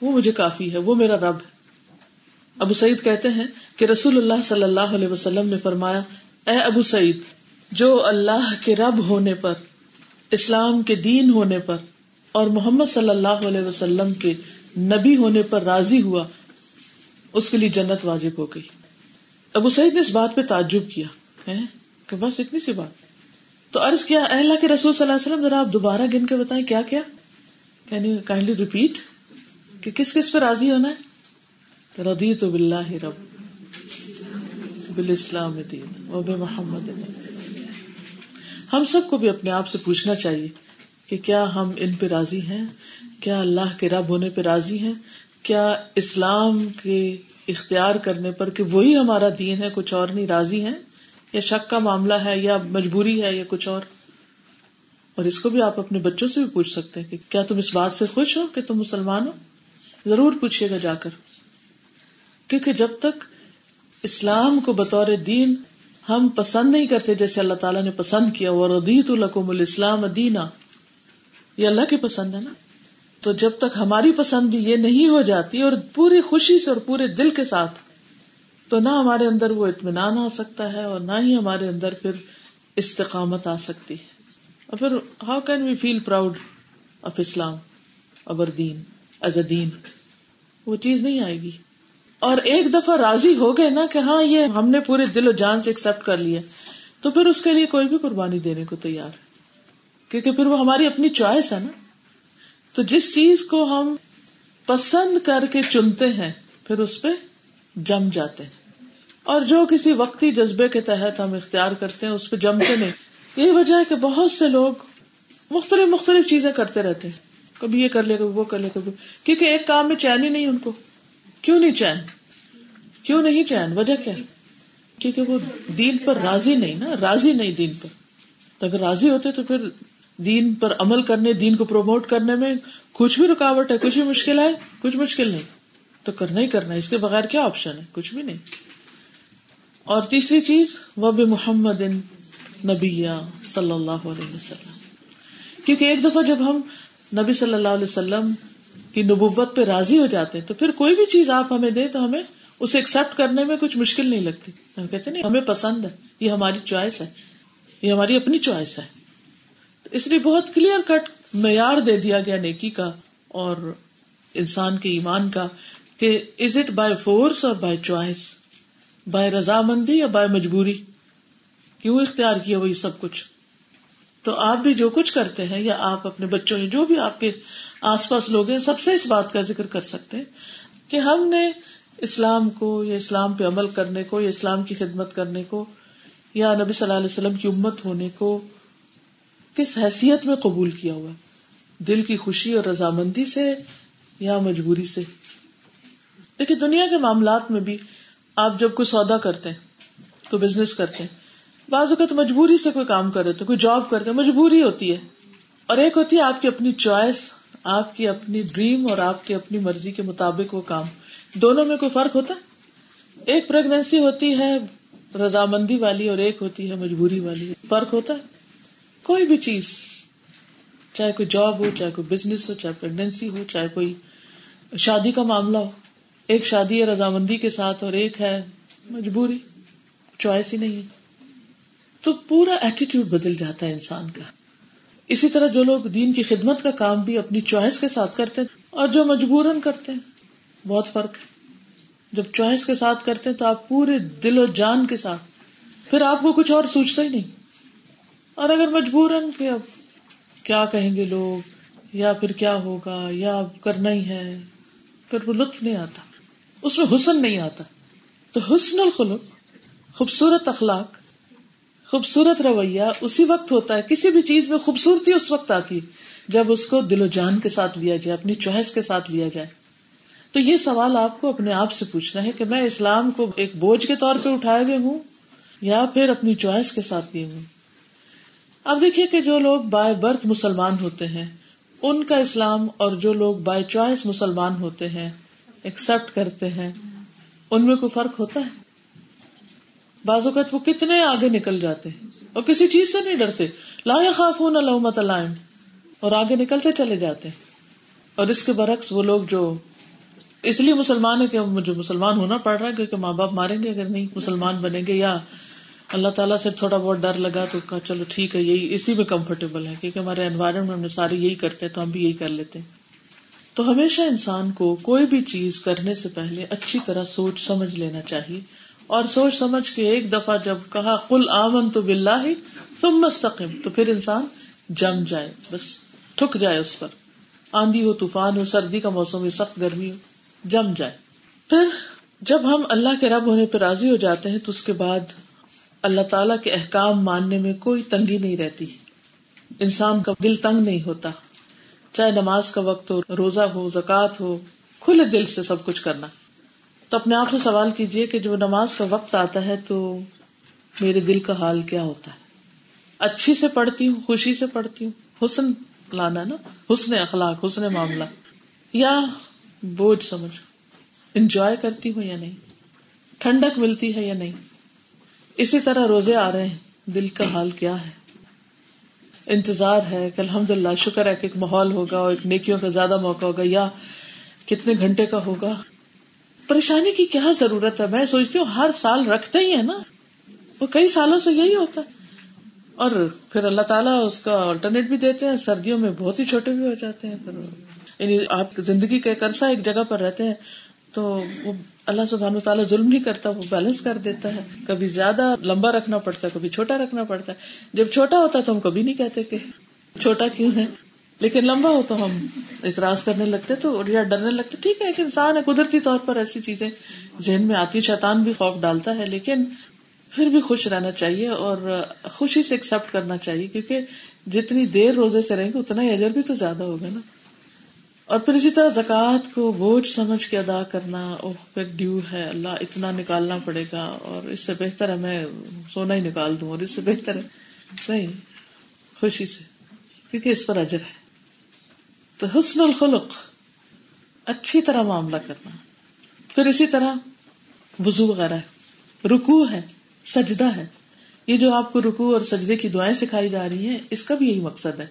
وہ مجھے کافی ہے، وہ میرا رب ہے۔ ابو سعید کہتے ہیں کہ رسول اللہ صلی اللہ علیہ وسلم نے فرمایا، اے ابو سعید، جو اللہ کے رب ہونے پر، اسلام کے دین ہونے پر اور محمد صلی اللہ علیہ وسلم کے نبی ہونے پر راضی ہوا، اس کے لیے جنت واجب ہو گئی۔ ابو سعید نے اس بات پہ تعجب کیا کہ بس اتنی سی بات۔ تو عرض کیا اللہ کے رسول صلی اللہ علیہ وسلم، ذرا آپ دوبارہ گن کے بتائیں کیا کیا؟ کائنڈلی ریپیٹ کہ کس کس پہ راضی ہونا ہے؟ ردی تو بلّہ رب بال اسلام دین، و بے محمد ہم سب کو بھی اپنے آپ سے پوچھنا چاہیے کہ کیا ہم ان پہ راضی ہیں؟ کیا اللہ کے رب ہونے پہ راضی ہیں؟ کیا اسلام کے اختیار کرنے پر کہ وہی ہمارا دین ہے، کچھ اور نہیں، راضی ہیں، یا شک کا معاملہ ہے، یا مجبوری ہے، یا کچھ اور۔ اور اس کو بھی آپ اپنے بچوں سے بھی پوچھ سکتے ہیں کہ کیا تم اس بات سے خوش ہو کہ تم مسلمان ہو؟ ضرور پوچھیے گا جا کر۔ کیونکہ جب تک اسلام کو بطور دین ہم پسند نہیں کرتے، جیسے اللہ تعالیٰ نے پسند کیا وہ ردیت القم الاسلام دینا یہ اللہ کی پسند ہے نا؟ تو جب تک ہماری پسند یہ نہیں ہو جاتی اور پوری خوشی سے اور پورے دل کے ساتھ، تو نہ ہمارے اندر وہ اطمینان آ سکتا ہے اور نہ ہی ہمارے اندر پھر استقامت آ سکتی ہے۔ اور پھر how can we feel proud of Islam ابر دین ایز اے دین وہ چیز نہیں آئے گی۔ اور ایک دفعہ راضی ہو گئے نا کہ ہاں یہ ہم نے پورے دل و جان سے ایکسپٹ کر لیا۔ تو پھر اس کے لیے کوئی بھی قربانی دینے کو تیار۔ ہے کیونکہ پھر وہ ہماری اپنی چوائس ہے نا۔ تو جس چیز کو ہم پسند کر کے چنتے ہیں، پھر اس پہ جم جاتے ہیں۔ اور جو کسی وقتی جذبے کے تحت ہم اختیار کرتے ہیں، اس پہ جمتے نہیں۔ یہی وجہ ہے کہ بہت سے لوگ مختلف مختلف چیزیں کرتے رہتے ہیں۔ کبھی یہ کر لے، کبھی وہ کر لے، کبھی کیونکہ ایک کام میں چین ہی نہیں ان کو۔ کیوں نہیں چین؟ کیوں نہیں چین؟ وجہ کیا؟ کیونکہ وہ دین پر راضی نہیں نا، راضی نہیں دین پر۔ تو اگر راضی ہوتے تو پھر دین پر عمل کرنے، دین کو پروموٹ کرنے میں کچھ بھی رکاوٹ ہے، کچھ بھی مشکل ہے، کچھ مشکل نہیں۔ تو کرنا ہی کرنا اس کے بغیر کیا آپشن ہے؟ کچھ بھی نہیں۔ اور تیسری چیز وہ بھی محمد نبی صلی اللہ علیہ وسلم۔ کیونکہ ایک دفعہ جب ہم نبی صلی اللہ علیہ وسلم کی نبوت پہ راضی ہو جاتے ہیں، تو پھر کوئی بھی چیز آپ ہمیں دیں تو ہمیں اسے ایکسپٹ کرنے میں کچھ مشکل نہیں لگتی۔ ہم کہتے نہیں، ہمیں پسند ہے، یہ ہماری چوائس ہے، یہ ہماری اپنی چوائس ہے۔ اس لیے بہت کلیئر کٹ معیار دے دیا گیا نیکی کا اور انسان کے ایمان کا کہ از اٹ بائی فورس اور بائی چوائس بائی رضامندی یا بائی مجبوری؟ کیوں اختیار کیا وہی سب کچھ؟ تو آپ بھی جو کچھ کرتے ہیں یا آپ اپنے بچوں یا جو بھی آپ کے آس پاس لوگ ہیں، سب سے اس بات کا ذکر کر سکتے ہیں کہ ہم نے اسلام کو یا اسلام پہ عمل کرنے کو یا اسلام کی خدمت کرنے کو یا نبی صلی اللہ علیہ وسلم کی امت ہونے کو کس حیثیت میں قبول کیا ہوا؟ دل کی خوشی اور رضامندی سے یا مجبوری سے؟ دیکھیے، دنیا کے معاملات میں بھی آپ جب کوئی سودا کرتے ہیں، کوئی بزنس کرتے ہیں، بعض اوقات مجبوری سے کوئی کام کر رہے تو، کوئی جاب کرتے ہیں، مجبوری ہوتی ہے۔ اور ایک ہوتی ہے، آپ کی اپنی چوائس آپ کی اپنی ڈریم اور آپ کی اپنی مرضی کے مطابق وہ کام۔ دونوں میں کوئی فرق ہوتا ہے؟ ایک پریگنینسی ہوتی ہے، رضامندی والی، اور ایک ہوتی ہے، مجبوری والی۔ فرق ہوتا ہے؟ کوئی بھی چیز، چاہے کوئی جاب ہو، چاہے کوئی بزنس ہو، چاہے پریگنینسی ہو، چاہے کوئی شادی کا معاملہ ہو، ایک شادی ہے، رضامندی کے ساتھ اور ایک ہے، مجبوری چوائس ہی نہیں ہے۔ تو پورا ایٹیٹیوڈ بدل جاتا ہے انسان کا۔ اسی طرح جو لوگ دین کی خدمت کا کام بھی اپنی چوائس کے ساتھ کرتے ہیں اور جو مجبورن کرتے ہیں، بہت فرق ہے۔ جب چوائس کے ساتھ کرتے ہیں تو آپ پورے دل و جان کے ساتھ، پھر آپ کو کچھ اور سوچتا ہی نہیں۔ اور اگر مجبورن کہ اب کیا کہیں گے لوگ؟ یا پھر کیا ہوگا؟ یا اب کرنا ہی ہے؟ پھر وہ لطف نہیں آتا۔ اس میں حسن نہیں آتا۔ تو حسن الخلق، خوبصورت اخلاق، خوبصورت رویہ اسی وقت ہوتا ہے۔ کسی بھی چیز میں خوبصورتی اس وقت آتی ہے جب اس کو دل و جان کے ساتھ لیا جائے، اپنی چوائس کے ساتھ لیا جائے۔ تو یہ سوال آپ کو اپنے آپ سے پوچھنا ہے کہ میں اسلام کو ایک بوجھ کے طور پہ اٹھائے ہوئے ہوں یا پھر اپنی چوائس کے ساتھ لیے ہوں؟ اب دیکھیے کہ جو لوگ بائی برتھ مسلمان ہوتے ہیں، ان کا اسلام اور جو لوگ بائی چوائس مسلمان ہوتے ہیں ایکسپٹ کرتے ہیں، ان میں کوئی فرق ہوتا ہے؟ بعض اوقات وہ کتنے آگے نکل جاتے ہیں اور کسی چیز سے نہیں ڈرتے۔ لا خاف ہوں نہ لائن اور آگے نکلتے چلے جاتے ہیں۔ اور اس کے برعکس وہ لوگ جو اس لیے مسلمان ہے کہ مجھے مسلمان ہونا پڑ رہا ہے کیونکہ ماں باپ ماریں گے اگر نہیں مسلمان بنیں گے یا اللہ تعالیٰ سے تھوڑا بہت ڈر لگا تو کہا چلو ٹھیک ہے، یہی اسی میں کمفرٹیبل ہے، کیونکہ ہمارے انوائرمنٹ میں سارے یہی کرتے تو ہم بھی یہی کر لیتے تو ہمیشہ انسان کو کوئی بھی چیز کرنے سے پہلے اچھی طرح سوچ سمجھ لینا چاہیے۔ اور سوچ سمجھ کے ایک دفعہ جب کہا کل آمن تو بلّہ ہی تم مستقم تو پھر انسان جم جائے، بس ٹھک جائے اس پر۔ آندھی ہو، طوفان ہو، سردی کا موسم ہو، سخت گرمی ہو، جم جائے۔ پھر جب ہم اللہ کے رب ہونے پہ راضی ہو جاتے ہیں تو اس کے بعد اللہ تعالی کے احکام ماننے میں کوئی تنگی نہیں رہتی۔ انسان کا دل تنگ نہیں ہوتا۔ چاہے نماز کا وقت ہو، روزہ ہو زکات ہو، کھلے دل سے سب کچھ کرنا۔ تو اپنے آپ سے سوال کیجیے کہ جب نماز کا وقت آتا ہے تو میرے دل کا حال کیا ہوتا ہے؟ اچھی سے پڑھتی ہوں، خوشی سے پڑھتی ہوں۔ حسن لانا نا، حسن اخلاق، حسن معاملہ۔ یا بوجھ سمجھ۔ انجوائے کرتی ہوں یا نہیں؟ ٹھنڈک ملتی ہے یا نہیں؟ اسی طرح روزے آ رہے ہیں۔ دل کا حال کیا ہے؟ انتظار ہے کہ الحمد للہ شکر ہے کہ ایک ماحول ہوگا اور ایک نیکیوں کا زیادہ موقع ہوگا یا کتنے گھنٹے کا ہوگا۔ پریشانی کی کیا ضرورت ہے؟ میں سوچتی ہوں ہر سال رکھتے ہی ہے نا۔ وہ کئی سالوں سے یہی ہوتا ہے۔ اور پھر اللہ تعالیٰ اس کا آلٹرنیٹ بھی دیتے ہیں، سردیوں میں بہت ہی چھوٹے بھی ہو جاتے ہیں۔ پھر یعنی آپ زندگی کا ایک عرصہ ایک جگہ پر رہتے ہیں تو وہ اللہ سبحانہ تعالیٰ ظلم نہیں کرتا، وہ بیلنس کر دیتا ہے۔ کبھی زیادہ لمبا رکھنا پڑتا ہے، کبھی چھوٹا رکھنا پڑتا ہے۔ جب چھوٹا ہوتا ہے تو ہم کبھی نہیں کہتے کہ چھوٹا کیوں ہے۔ لیکن لمبا ہو تو ہم اعتراض کرنے لگتے تو یا ڈرنے لگتے۔ ٹھیک ہے، ایک انسان ہے، قدرتی طور پر ایسی چیزیں ذہن میں آتی شیطان بھی خوف ڈالتا ہے، لیکن پھر بھی خوش رہنا چاہیے اور خوشی سے ایکسپٹ کرنا چاہیے، کیونکہ جتنی دیر روزے سے رہیں گے، اتنا ہی اجر بھی تو زیادہ ہوگا نا۔ اور پھر اسی طرح زکوٰۃ کو بوجھ سمجھ کے ادا کرنا پھر ڈیو ہے، اللہ اتنا نکالنا پڑے گا، اور اس سے بہتر ہے، میں سونا ہی نکال دوں، اور اس سے بہتر ہے۔ نہیں، خوشی سے، کیونکہ اس پر اجر ہے۔ تو حسن الخلق، اچھی طرح معاملہ کرنا۔ پھر اسی طرح وزو وغیرہ ہے۔ رکو ہے، سجدہ ہے۔ یہ جو آپ کو رکو اور سجدے کی دعائیں سکھائی جا رہی ہیں، اس کا بھی یہی مقصد ہے۔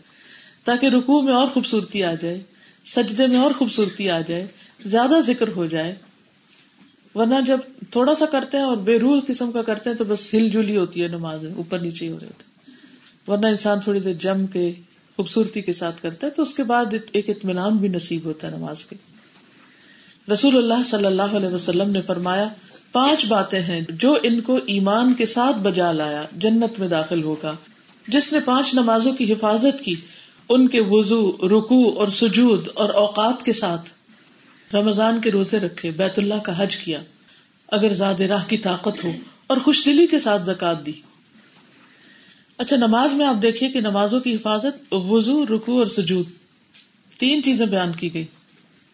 تاکہ رکو میں اور خوبصورتی آ جائے۔ سجدے میں اور خوبصورتی آ جائے، زیادہ ذکر ہو جائے۔ ورنہ جب تھوڑا سا کرتے ہیں اور بے روح قسم کا کرتے ہیں تو بس ہل جلی ہوتی ہے نماز، اوپر نیچے ہو رہے ہوتے ورنہ انسان تھوڑی دیر جم کے خوبصورتی کے ساتھ کرتا ہے تو اس کے بعد ایک اطمینان بھی نصیب ہوتا ہے نماز کے۔ رسول اللہ صلی اللہ علیہ وسلم نے فرمایا، پانچ باتیں ہیں جو ان کو ایمان کے ساتھ بجا لایا جنت میں داخل ہوگا۔ جس نے پانچ نمازوں کی حفاظت کی ان کے وضو رکو اور سجود اور اوقات کے ساتھ رمضان کے روزے رکھے، بیت اللہ کا حج کیا، اگر زاد راہ کی طاقت ہو اور خوش دلی کے ساتھ زکات دی۔ اچھا نماز میں آپ دیکھیے کہ نمازوں کی حفاظت، وضو رکو اور سجود، تین چیزیں بیان کی گئی۔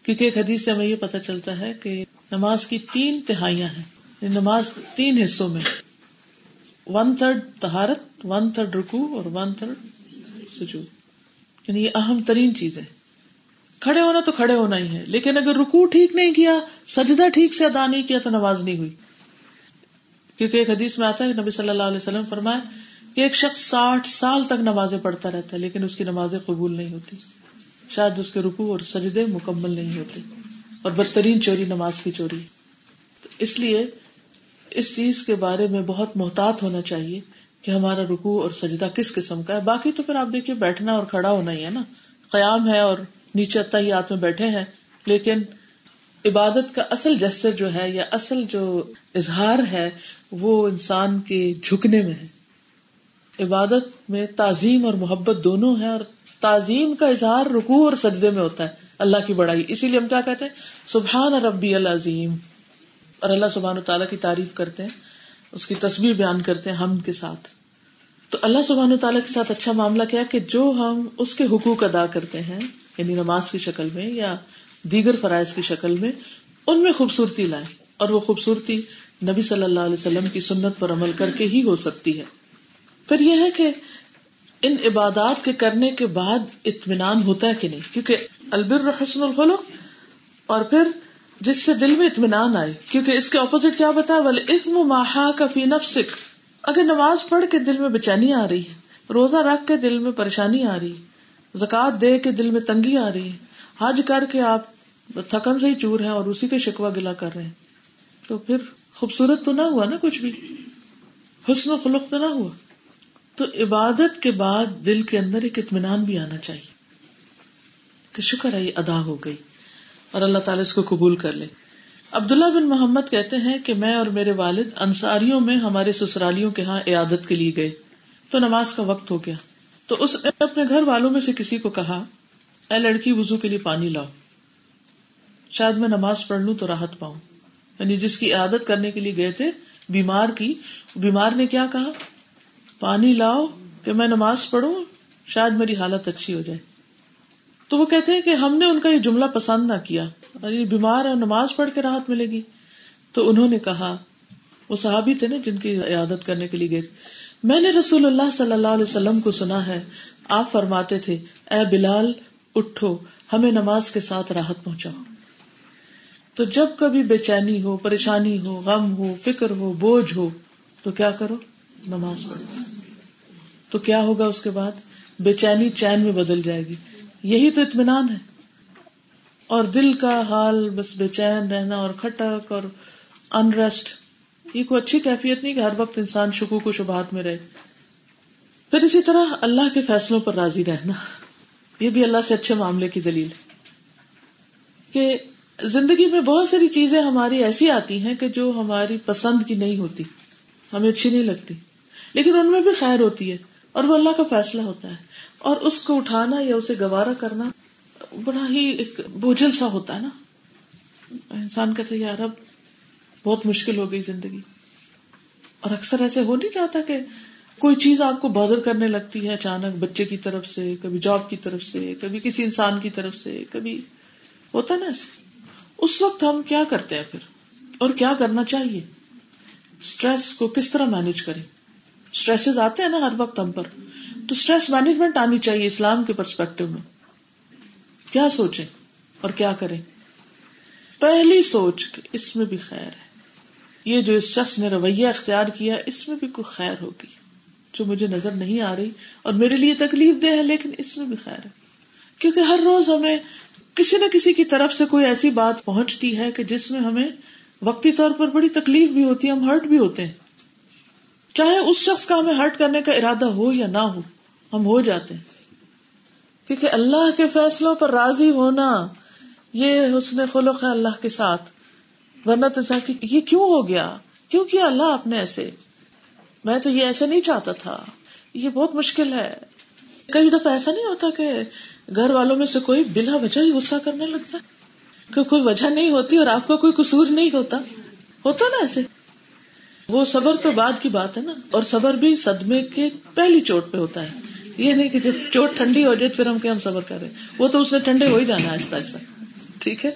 کیونکہ ایک حدیث سے ہمیں یہ پتا چلتا ہے کہ نماز کی تین تہائیاں ہیں یعنی نماز تین حصوں میں۔ ون تھرڈ تہارت ون تھرڈ رکو اور ون تھرڈ سجود۔ یعنی یہ اہم ترین چیز ہے۔ کھڑے ہونا تو کھڑے ہونا ہی ہے، لیکن اگر رکو ٹھیک نہیں کیا، سجدہ ٹھیک سے ادا نہیں کیا تو نماز نہیں ہوئی۔ کیونکہ ایک حدیث میں آتا ہے، نبی صلی اللہ علیہ وسلم فرمائے کہ ایک شخص ساٹھ سال تک نمازیں پڑھتا رہتا ہے، لیکن اس کی نمازیں قبول نہیں ہوتی۔ شاید اس کے رکو اور سجدے مکمل نہیں ہوتے۔ اور بدترین چوری نماز کی چوری۔ اس لیے اس چیز کے بارے میں بہت محتاط ہونا چاہیے۔ کہ ہمارا رکو اور سجدہ کس قسم کا ہے؟ باقی تو پھر آپ دیکھیے بیٹھنا اور کھڑا ہونا ہی ہے نا۔ قیام ہے اور نیچے ہاتھ میں بیٹھے ہیں۔ لیکن عبادت کا اصل جسر جو ہے یا اصل جو اظہار ہے وہ انسان کے جھکنے میں ہے۔ عبادت میں تعظیم اور محبت دونوں ہے اور تعظیم کا اظہار رکو اور سجدے میں ہوتا ہے۔ اللہ کی بڑائی۔ اسی لیے ہم کیا کہتے ہیں؟ سبحان ربی العظیم۔ اور اللہ سبحان و تعالیٰ کی تعریف کرتے ہیں۔ اس کی تصویر بیان کرتے ہیں ہم کے ساتھ۔ تو اللہ سبحان تعالیٰ کے ساتھ اچھا معاملہ کیا کہ جو ہم اس کے حقوق ادا کرتے ہیں یعنی نماز کی شکل میں یا دیگر فرائض کی شکل میں، ان میں خوبصورتی لائیں۔ اور وہ خوبصورتی نبی صلی اللہ علیہ وسلم کی سنت پر عمل کر کے ہی ہو سکتی ہے۔ پھر یہ ہے کہ ان عبادات کے کرنے کے بعد اطمینان ہوتا ہے کہ نہیں؟ کیونکہ البر حسن الخلق اور پھر جس سے دل میں اطمینان آئے، کیونکہ اس کے اپوزٹ کیا بتا؟ ماہا کا فی نفسک اگر نماز پڑھ کے دل میں بےچینی آ رہی ہے روزہ رکھ کے دل میں پریشانی آ رہی، زکات دے کے دل میں تنگی آ رہی ہے حج کر کے آپ تھکن سے ہی چور ہیں اور اسی کے شکوا گلا کر رہے ہیں۔ تو پھر خوبصورت تو نہ ہوا نا کچھ بھی؟ حسن و خلق تو نہ ہوا۔ تو عبادت کے بعد دل کے اندر ایک اطمینان بھی آنا چاہیے کہ شکر ہے، یہ ادا ہو گئی۔ اور اللہ تعالیٰ اس کو قبول کر لے۔ عبداللہ بن محمد کہتے ہیں کہ میں اور میرے والد انصاریوں میں ہمارے سسرالیوں کے ہاں عیادت کے لیے گئے۔ تو نماز کا وقت ہو گیا۔ تو اس نے اپنے گھر والوں میں سے کسی کو کہا، اے لڑکی وزو کے لیے پانی لاؤ۔ شاید میں نماز پڑھ لوں تو راحت پاؤں۔ یعنی جس کی عادت کرنے کے لیے گئے تھے، بیمار کی، بیمار نے کیا کہا؟ پانی لاؤ کہ میں نماز پڑھوں، شاید میری حالت اچھی ہو جائے۔ تو وہ کہتے ہیں کہ ہم نے ان کا یہ جملہ پسند نہ کیا۔ یعنی بیمار اور نماز پڑھ کے راحت ملے گی۔ تو انہوں نے کہا، وہ صحابی تھے نا جن کی عیادت کرنے کے لیے گئے۔ میں نے رسول اللہ صلی اللہ علیہ وسلم کو سنا ہے، آپ فرماتے تھے، اے بلال، اٹھو، ہمیں نماز کے ساتھ راحت پہنچاؤ۔ تو جب کبھی بے چینی ہو، پریشانی ہو، غم ہو، فکر ہو، بوجھ ہو، تو کیا کرو؟ نماز پڑھو۔ تو کیا ہوگا اس کے بعد؟ بے چینی چین میں بدل جائے گی۔ یہی تو اطمینان ہے۔ اور دل کا حال بس بے چین رہنا اور کھٹک اور انریسٹ یہ کوئی اچھی کیفیت نہیں کہ ہر وقت انسان شکو کو شبہات میں رہے۔ پھر اسی طرح اللہ کے فیصلوں پر راضی رہنا، یہ بھی اللہ سے اچھے معاملے کی دلیل کہ زندگی میں بہت ساری چیزیں ہماری ایسی آتی ہیں کہ جو ہماری پسند کی نہیں ہوتی، ہمیں اچھی نہیں لگتی، لیکن ان میں بھی خیر ہوتی ہے اور وہ اللہ کا فیصلہ ہوتا ہے۔ اور اس کو اٹھانا یا اسے گوارا کرنا بڑا ہی ایک بوجھل سا ہوتا ہے نا۔ انسان کہتے یار اب بہت مشکل ہو گئی زندگی۔ اور اکثر ایسے ہو نہیں چاہتا کہ کوئی چیز آپ کو بادر کرنے لگتی ہے اچانک بچے کی طرف سے، کبھی جاب کی طرف سے، کبھی کسی انسان کی طرف سے، کبھی ہوتا نا اس وقت ہم کیا کرتے ہیں پھر؟ اور کیا کرنا چاہیے؟ اسٹریس کو کس طرح مینج کریں؟ اسٹریس آتے ہیں نا ہر وقت ہم پر۔ تو اسٹریس مینجمنٹ آنی چاہیے اسلام کے پرسپیکٹو میں۔ کیا سوچیں اور کیا کریں؟ پہلی سوچ اس میں بھی خیر ہے۔ یہ جو اس شخص نے رویہ اختیار کیا، اس میں بھی کوئی خیر ہوگی جو مجھے نظر نہیں آ رہی اور میرے لیے تکلیف دہ ہے، لیکن اس میں بھی خیر ہے۔ کیونکہ ہر روز ہمیں کسی نہ کسی کی طرف سے کوئی ایسی بات پہنچتی ہے کہ جس میں ہمیں وقتی طور پر بڑی تکلیف بھی ہوتی ہے، ہم ہرٹ بھی ہوتے ہیں۔ چاہے اس شخص کا ہمیں ہرٹ کرنے کا ارادہ ہو یا نہ ہو، ہم ہو جاتے ہیں۔ کیونکہ اللہ کے فیصلوں پر راضی ہونا، یہ حسن خلق ہے اللہ کے ساتھ۔ ورنہ تو یہ کیوں ہو گیا؟ کیوں کیا اللہ آپ نے ایسے؟ میں تو یہ ایسے نہیں چاہتا تھا۔ یہ بہت مشکل ہے۔ کئی دفعہ ایسا نہیں ہوتا کہ گھر والوں میں سے کوئی بلا وجہ ہی غصہ کرنے لگتا کہ کوئی وجہ نہیں ہوتی اور آپ کا کوئی قصور نہیں ہوتا۔ ہوتا نا ایسے؟ وہ صبر تو بعد کی بات ہے نا، اور صبر بھی صدمے کے پہلی چوٹ پہ ہوتا ہے۔ یہ نہیں کہ جب چوٹ ٹھنڈی ہو جائے پھر ہم کیا ہم صبر کریں وہ تو اس نے ٹھنڈے ہو ہی جانا آہستہ آہستہ۔ ٹھیک ہے؟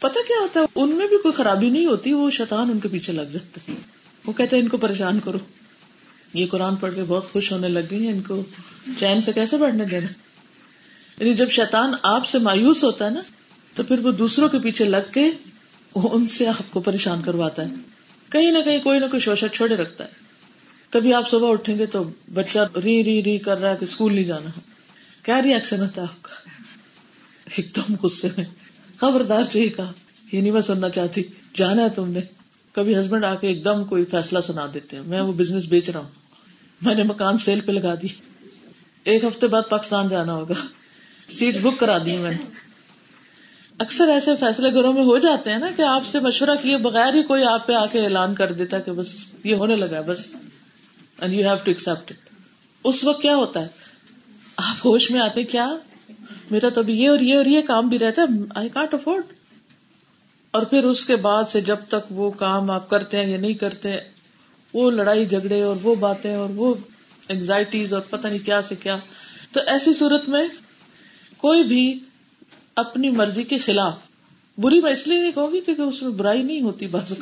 پتا کیا ہوتا ہے؟ ان میں بھی کوئی خرابی نہیں ہوتی، وہ شیطان ان کے پیچھے لگ جاتے ہیں وہ کہتے ہیں، ان کو پریشان کرو۔ یہ قرآن پڑھ کے بہت خوش ہونے لگ گئی ان کو چین سے کیسے بڑھنے دینا یعنی جب شیطان آپ سے مایوس ہوتا ہے نا، تو پھر وہ دوسروں کے پیچھے لگ کے ان سے آپ کو پریشان کرواتا ہے۔ کہیں نہ کہیں کوئی نہ کوئی شوشا چھوڑے رکھتا ہے۔ کبھی آپ صبح اٹھیں گے تو بچہ ری ری ری کر رہا ہے کہ اسکول نہیں جانا۔ کیا ریئیکشن ہوتا ہے آپ کا؟ ایک دم غصے میں۔ خبردار چاہیے کہا۔ یہ نہیں میں سننا چاہتی۔ جانا ہے تم نے۔ کبھی ہسبینڈ آ کے ایک دم کوئی فیصلہ سنا دیتے ہیں۔ میں وہ بزنس بیچ رہا ہوں۔ میں نے مکان سیل پہ لگا دی۔ ایک ہفتے بعد پاکستان جانا ہوگا۔ سیٹ بک کرا دی میں نے۔ اکثر ایسے فیصلے گھروں میں ہو جاتے ہیں نا کہ آپ سے مشورہ کیے بغیر ہی کوئی آپ پہ آ کے اعلان کر دیتا کہ بس یہ ہونے لگا بس and you have to accept it اس وقت کیا ہوتا ہے؟ آپ ہوش میں آتے کیا؟ میرا تو ابھی یہ اور یہ اور یہ کام بھی رہتا ہے آئی کانٹ افورڈ اور پھر اس کے بعد سے جب تک وہ کام آپ کرتے ہیں یا نہیں کرتے، وہ لڑائی جھگڑے اور وہ باتیں اور وہ اینگزائٹیز اور پتہ نہیں کیا سے کیا۔ تو ایسی صورت میں کوئی بھی اپنی مرضی کے خلاف۔ بری میں اس لیے نہیں کہوں گی کیونکہ اس میں برائی نہیں ہوتی بازو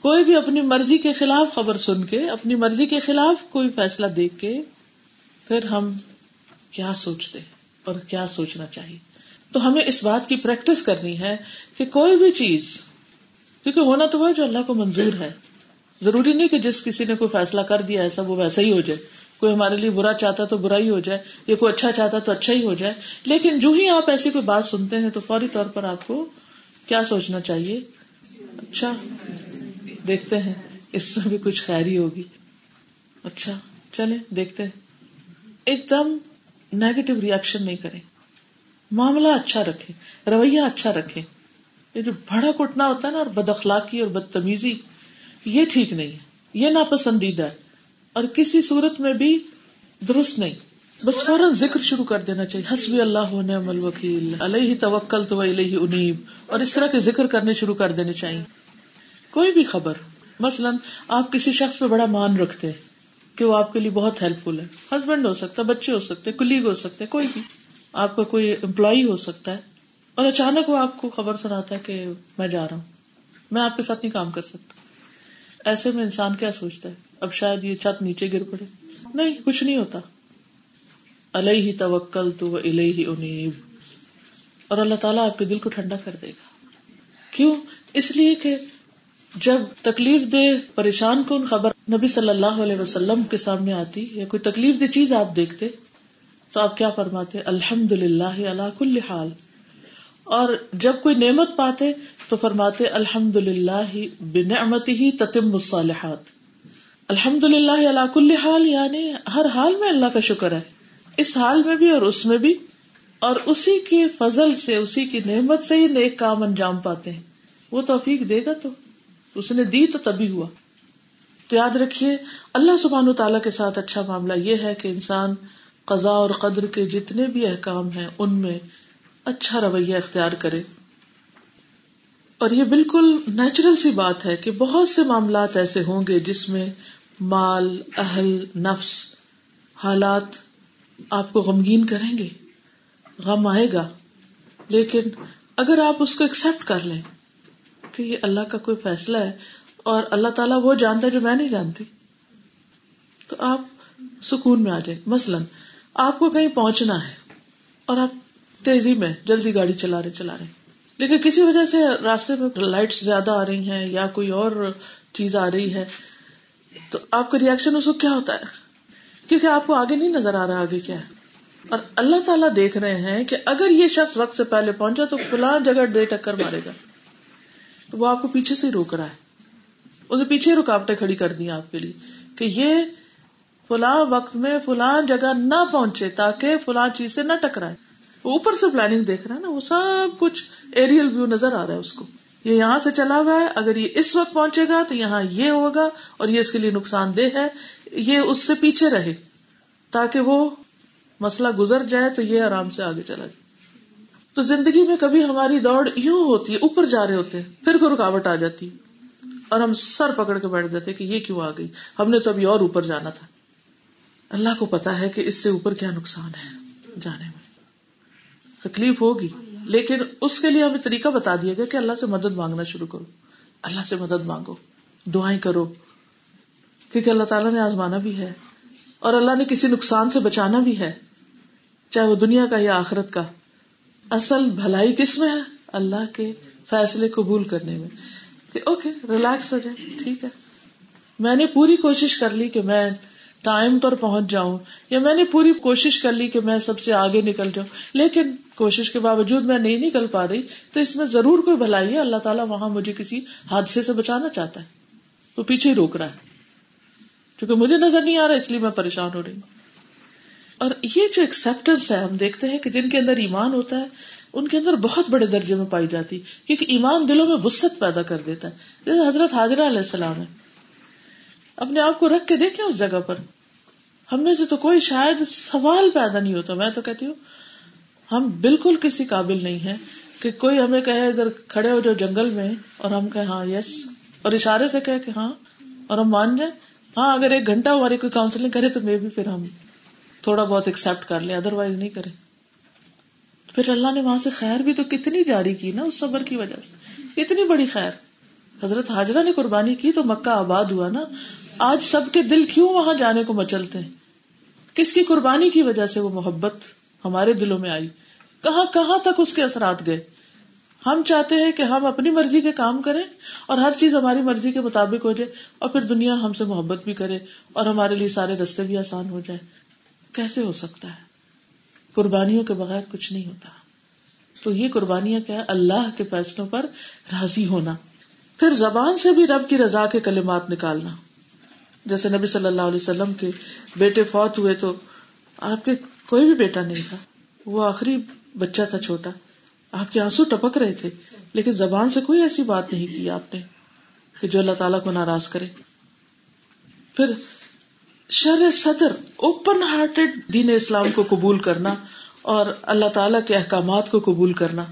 کوئی بھی اپنی مرضی کے خلاف خبر سن کے، اپنی مرضی کے خلاف کوئی فیصلہ دیکھ کے، پھر ہم کیا سوچتے اور کیا سوچنا چاہیے۔ تو ہمیں اس بات کی پریکٹس کرنی ہے کہ کوئی بھی چیز، کیونکہ ہونا تو وہ جو اللہ کو منظور ہے۔ ضروری نہیں کہ جس کسی نے کوئی فیصلہ کر دیا ایسا وہ ویسا ہی ہو جائے۔ کوئی ہمارے لیے برا چاہتا تو برا ہی ہو جائے، یا کوئی اچھا چاہتا تو اچھا ہی ہو جائے۔ لیکن جو ہی آپ ایسی کوئی بات سنتے ہیں تو فوری طور پر آپ کو کیا سوچنا چاہیے؟ اچھا دیکھتے ہیں، اس میں بھی کچھ خیری ہوگی۔ اچھا چلے دیکھتے ہیں۔ ایک دم نیگیٹو ریئیکشن نہیں کریں۔ معاملہ اچھا رکھے رویہ اچھا رکھے یہ جو بڑا کٹنا ہوتا ہے نا، اور بد اخلاقی اور بدتمیزی، یہ ٹھیک نہیں ہے۔ یہ ناپسندیدہ ہے۔ اور کسی صورت میں بھی درست نہیں۔ بس فوراً ذکر شروع کر دینا چاہیے۔ حسبی اللہ نعم الوکیل۔ علیہ توکل تو علیہ انیب۔ اور اس طرح کے ذکر کرنے شروع کر دینے چاہیے۔ کوئی بھی خبر۔ مثلاً آپ کسی شخص پہ بڑا مان رکھتے کہ وہ آپ کے لیے بہت ہیلپ فل ہے۔ ہسبینڈ ہو سکتا ہے، بچے ہو سکتے کلیگ ہو سکتے کوئی بھی۔ آپ کا کوئی امپلائی ہو سکتا ہے۔ اور اچانک وہ آپ کو خبر سناتا ہے کہ میں جا رہا ہوں۔ میں آپ کے ساتھ نہیں کام کر سکتا۔ ایسے میں انسان کیا سوچتا ہے؟ اب شاید یہ چھت نیچے گر پڑے۔ نہیں، کچھ نہیں ہوتا۔ اللہ توکل تو ہی انیب۔ اور اللہ تعالیٰ آپ کے دل کو ٹھنڈا کر دے گا۔ کیوں؟ اس لیے کہ جب تکلیف دے پریشان کن خبر نبی صلی اللہ علیہ وسلم کے سامنے آتی یا کوئی تکلیف دہ چیز آپ دیکھتے، تو آپ کیا فرماتے؟ الحمد للہ اللہ کل حال۔ اور جب کوئی نعمت پاتے تو فرماتے الحمد للہ بنعمت ہی تتم الصالحات۔ الحمد للہ اللہ کل حال یعنی ہر حال میں اللہ کا شکر ہے۔ اس حال میں بھی اور اس میں بھی۔ اور اسی کی فضل سے، اسی کی نعمت سے ہی نیک کام انجام پاتے ہیں۔ وہ توفیق دے گا تو۔ اس نے دی تو تبھی ہوا۔ تو یاد رکھیے، اللہ سبحان تعالیٰ کے ساتھ اچھا معاملہ یہ ہے کہ انسان قزا اور قدر کے جتنے بھی احکام ہیں، ان میں اچھا رویہ اختیار کرے۔ اور یہ بالکل نیچرل سی بات ہے کہ بہت سے معاملات ایسے ہوں گے جس میں مال، اہل، نفس، حالات آپ کو غمگین کریں گے، غم آئے گا۔ لیکن اگر آپ اس کو ایکسپٹ کر لیں کہ یہ اللہ کا کوئی فیصلہ ہے اور اللہ تعالیٰ وہ جانتا ہے جو میں نہیں جانتی، تو آپ سکون میں آ جائیں۔ مثلاً آپ کو کہیں پہنچنا ہے اور آپ تیزی میں جلدی گاڑی چلا رہے چلا رہے۔ لیکن کسی وجہ سے راستے میں لائٹس زیادہ آ رہی ہیں یا کوئی اور چیز آ رہی ہے تو آپ کا ریئیکشن اس کو کیا ہوتا ہے؟ کیونکہ آپ کو آگے نہیں نظر آ رہا، آگے کیا ہے؟ اور اللہ تعالیٰ دیکھ رہے ہیں کہ اگر یہ شخص وقت سے پہلے پہنچا تو فلاں جگہ دے ٹکر مارے گا۔ تو وہ آپ کو پیچھے سے روک رہا ہے۔ اسے پیچھے رکاوٹیں کھڑی کر دی آپ کے لیے کہ یہ فلاں وقت میں فلاں جگہ نہ پہنچے تاکہ فلاں چیز سے نہ ٹکرائے۔ وہ اوپر سے پلاننگ دیکھ رہا ہے نا، وہ سب کچھ ایریل ویو نظر آ رہا ہے اس کو۔ یہ یہاں سے چلا ہوا ہے۔ اگر یہ اس وقت پہنچے گا تو یہاں یہ ہوگا اور یہ اس کے لیے نقصان دہ ہے۔ یہ اس سے پیچھے رہے تاکہ وہ مسئلہ گزر جائے تو یہ آرام سے آگے چلا جائے۔ تو زندگی میں کبھی ہماری دوڑ یوں ہوتی ہے، اوپر جا رہے ہوتے ہیں، پھر کوئی رکاوٹ آ جاتی۔ اور ہم سر پکڑ کے بیٹھ جاتے کہ یہ کیوں آ گئی؟ ہم نے تو ابھی اور اوپر جانا تھا۔ اللہ کو پتا ہے کہ اس سے اوپر کیا نقصان ہے جانے میں۔ تکلیف ہوگی۔ لیکن اس کے لیے ہمیں طریقہ بتا دیا گیا کہ اللہ سے مدد مانگنا شروع کرو۔ اللہ سے مدد مانگو۔ دعائیں کرو۔ کیونکہ اللہ تعالیٰ نے آزمانا بھی ہے۔ اور اللہ نے کسی نقصان سے بچانا بھی ہے۔ چاہے وہ دنیا کا یا آخرت کا۔ اصل بھلائی کس میں ہے؟ اللہ کے فیصلے قبول کرنے میں۔ کہ اوکے ریلیکس ہو جائے۔ ٹھیک ہے۔ میں نے پوری کوشش کر لی کہ میں ٹائم پر پہنچ جاؤں یا میں نے پوری کوشش کر لی کہ میں سب سے آگے نکل جاؤں، لیکن کوشش کے باوجود میں نہیں نکل پا رہی، تو اس میں ضرور کوئی بھلائی ہے؟ اللہ تعالیٰ وہاں مجھے کسی حادثے سے بچانا چاہتا ہے۔ وہ پیچھے ہی روک رہا ہے۔ کیونکہ مجھے نظر نہیں آ رہا، اس لیے میں پریشان ہو رہی ہوں۔ اور یہ جو ایکسپٹینس ہے، ہم دیکھتے ہیں کہ جن کے اندر ایمان ہوتا ہے، ان کے اندر بہت بڑے درجے میں پائی جاتی، کیونکہ ایمان دلوں میں وسط پیدا کر دیتا ہے۔ جیسے حضرت حاضرہ علیہ السلام ہے اپنے آپ کو رکھ کے دیکھیں اس جگہ پر۔ ہم میں سے تو کوئی شاید سوال پیدا نہیں ہوتا، میں تو کہتی ہوں، ہم بالکل کسی قابل نہیں ہے کہ کوئی ہمیں کہے ادھر کھڑے ہو جو جنگل میں اور ہم کہیں ہاں یس اور اشارے سے کہے کہ ہاں اور ہم مان جائیں ہاں اگر ایک گھنٹہ ہماری کوئی کاؤنسلنگ کرے تو میں بھی پھر ہم تھوڑا بہت ایکسپٹ کر لیں ادر وائز نہیں کریں۔ پھر اللہ نے وہاں سے خیر بھی تو کتنی جاری کی نا، اس صبر کی وجہ سے۔ اتنی بڑی خیر۔ حضرت حاضرہ نے قربانی کی تو مکہ آباد ہوا نا۔ آج سب کے دل کیوں وہاں جانے کو مچلتے ہیں؟ کس کی قربانی کی وجہ سے وہ محبت ہمارے دلوں میں آئی؟ کہاں کہاں تک اس کے اثرات گئے؟ ہم چاہتے ہیں کہ ہم اپنی مرضی کے کام کریں اور ہر چیز ہماری مرضی کے مطابق ہو جائے اور پھر دنیا ہم سے محبت بھی کرے اور ہمارے لیے سارے رستے بھی آسان ہو جائے کیسے ہو سکتا ہے؟ قربانیوں کے بغیر کچھ نہیں ہوتا۔ تو یہ قربانیاں کیا ہے؟ اللہ کے فیصلوں پر راضی ہونا۔ پھر زبان سے بھی رب کی رضا کے کلمات نکالنا۔ جیسے نبی صلی اللہ علیہ وسلم کے بیٹے فوت ہوئے تو آپ کے کوئی بھی بیٹا نہیں تھا۔ وہ آخری بچہ تھا چھوٹا۔ آپ کے آنسو ٹپک رہے تھے، لیکن زبان سے کوئی ایسی بات نہیں کی آپ نے کہ جو اللہ تعالیٰ کو ناراض کرے۔ پھر شر صدر اوپن ہارٹیڈ دین اسلام کو قبول کرنا اور اللہ تعالی کے احکامات کو قبول کرنا۔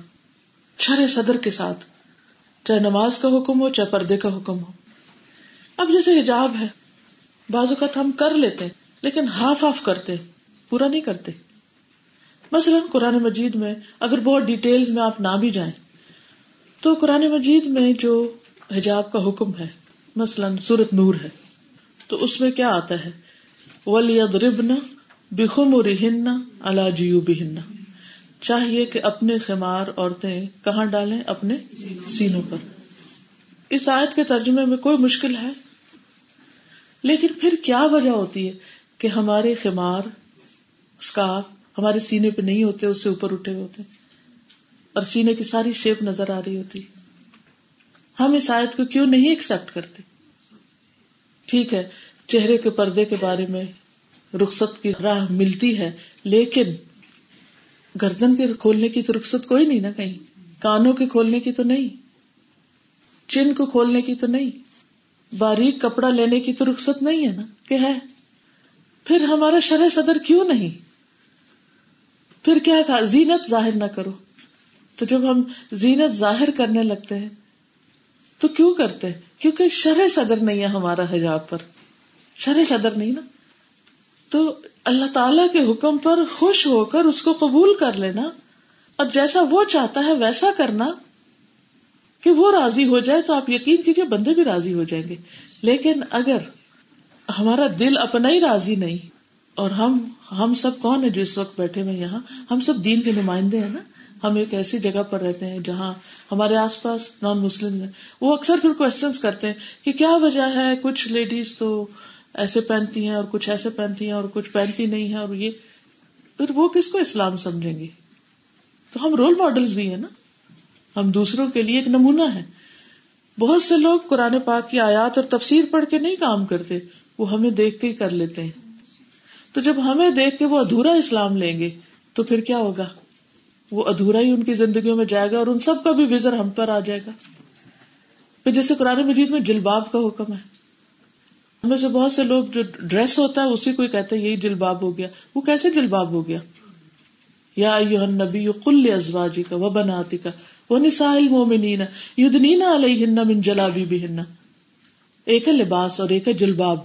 شر صدر کے ساتھ چاہے نماز کا حکم ہو، چاہے پردے کا حکم ہو۔ اب جیسے حجاب ہے، بعض اوقات ہم کر لیتے، لیکن ہاف آف کرتے، پورا نہیں کرتے۔ مثلاً قرآن مجید میں اگر بہت ڈیٹیل میں آپ نہ بھی جائیں، تو قرآن مجید میں جو حجاب کا حکم ہے، مثلاً سورت نور ہے، تو اس میں کیا آتا ہے؟ ولید ربن بخم رہن اللہ جیو بہن چاہیے کہ اپنے خمار عورتیں کہاں ڈالیں؟ اپنے سینوں پر۔ اس آیت کے ترجمے میں کوئی مشکل ہے؟ لیکن پھر کیا وجہ ہوتی ہے کہ ہمارے خمار اسکارف ہمارے سینے پہ نہیں ہوتے، اس سے اوپر اٹھے ہوئے ہوتے؟ اور سینے کی ساری شیپ نظر آ رہی ہوتی۔ ہم اس آیت کو کیوں نہیں ایکسپٹ کرتے؟ ٹھیک ہے، چہرے کے پردے کے بارے میں رخصت کی راہ ملتی ہے، لیکن گردن کے کھولنے کی تو رخصت کوئی نہیں نا کہیں۔ کانوں کے کھولنے کی تو نہیں۔ چین کو کھولنے کی تو نہیں۔ باریک کپڑا لینے کی تو رخصت نہیں ہے نا کہ ہے۔ پھر ہمارا شرح صدر کیوں نہیں؟ پھر کیا کہا زینت ظاہر نہ کرو۔ تو جب ہم زینت ظاہر کرنے لگتے ہیں، تو کیوں کرتے؟ ہیں کیونکہ شرح صدر نہیں ہے ہمارا حجاب پر۔ شرح صدر نہیں نا۔ تو اللہ تعالی کے حکم پر خوش ہو کر اس کو قبول کر لینا اور جیسا وہ چاہتا ہے ویسا کرنا کہ وہ راضی ہو جائے تو آپ یقین کیجیے بندے بھی راضی ہو جائیں گے۔ لیکن اگر ہمارا دل اپنا ہی راضی نہیں اور ہم ہم سب کون ہے جو اس وقت بیٹھے ہوئے یہاں؟ ہم سب دین کے نمائندے ہیں نا؟ ہم ایک ایسی جگہ پر رہتے ہیں جہاں ہمارے آس پاس نان مسلم ہیں۔ وہ اکثر پھر کوشچن کرتے ہیں کہ کیا وجہ ہے؟ کچھ لیڈیز تو ایسے پہنتی ہیں اور کچھ ایسے پہنتی ہیں اور کچھ پہنتی نہیں ہے اور یہ پھر وہ کس کو اسلام سمجھیں گے؟ تو ہم رول ماڈل بھی ہیں نا۔ ہم دوسروں کے لیے ایک نمونہ ہے بہت سے لوگ قرآن پاک کی آیات اور تفسیر پڑھ کے نہیں کام کرتے، وہ ہمیں دیکھ کے ہی کر لیتے ہیں۔ تو جب ہمیں دیکھ کے وہ ادھورا اسلام لیں گے، تو پھر کیا ہوگا؟ وہ ادھورا ہی ان کی زندگیوں میں جائے گا اور ان سب کا بھی وزر ہم پر آ جائے گا۔ پھر جیسے قرآن مجید میں جلباب کا حکم ہے۔ ہمیں سے بہت سے لوگ جو ڈریس ہوتا ہے اسی کو کہتے ہیں، یہی جلباب ہو گیا۔ وہ کیسے جلباب ہو گیا؟ یا نبی کل ازواجی کا وہ بناتی کا وہ نسائل مومنین یدنین علیہ من جلابی بھی ایک ہے لباس اور ایک ہے جلباب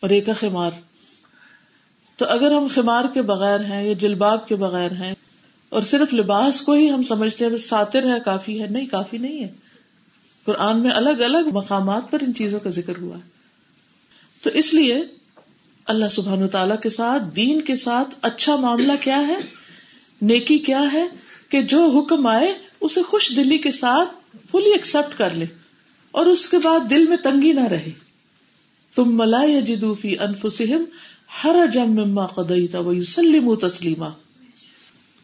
اور ایک ہے خمار۔ تو اگر ہم خمار کے بغیر ہیں یا جلباب کے بغیر ہیں اور صرف لباس کو ہی ہم سمجھتے ہیں، ساتر ہے، کافی ہے، نہیں، کافی نہیں ہے۔ قرآن میں الگ الگ مقامات پر ان چیزوں کا ذکر ہوا ہے۔ تو اس لیے اللہ سبحان تعالی کے ساتھ، دین کے ساتھ اچھا معاملہ کیا ہے؟ نیکی کیا ہے کہ جو حکم آئے، اسے خوش دلی کے ساتھ فلی ایکسپٹ کر لے اور اس کے بعد دل میں تنگی نہ رہے۔ تم ملا جدوفی انفسم ہر جم مما قدئی تسلیم تسلیما۔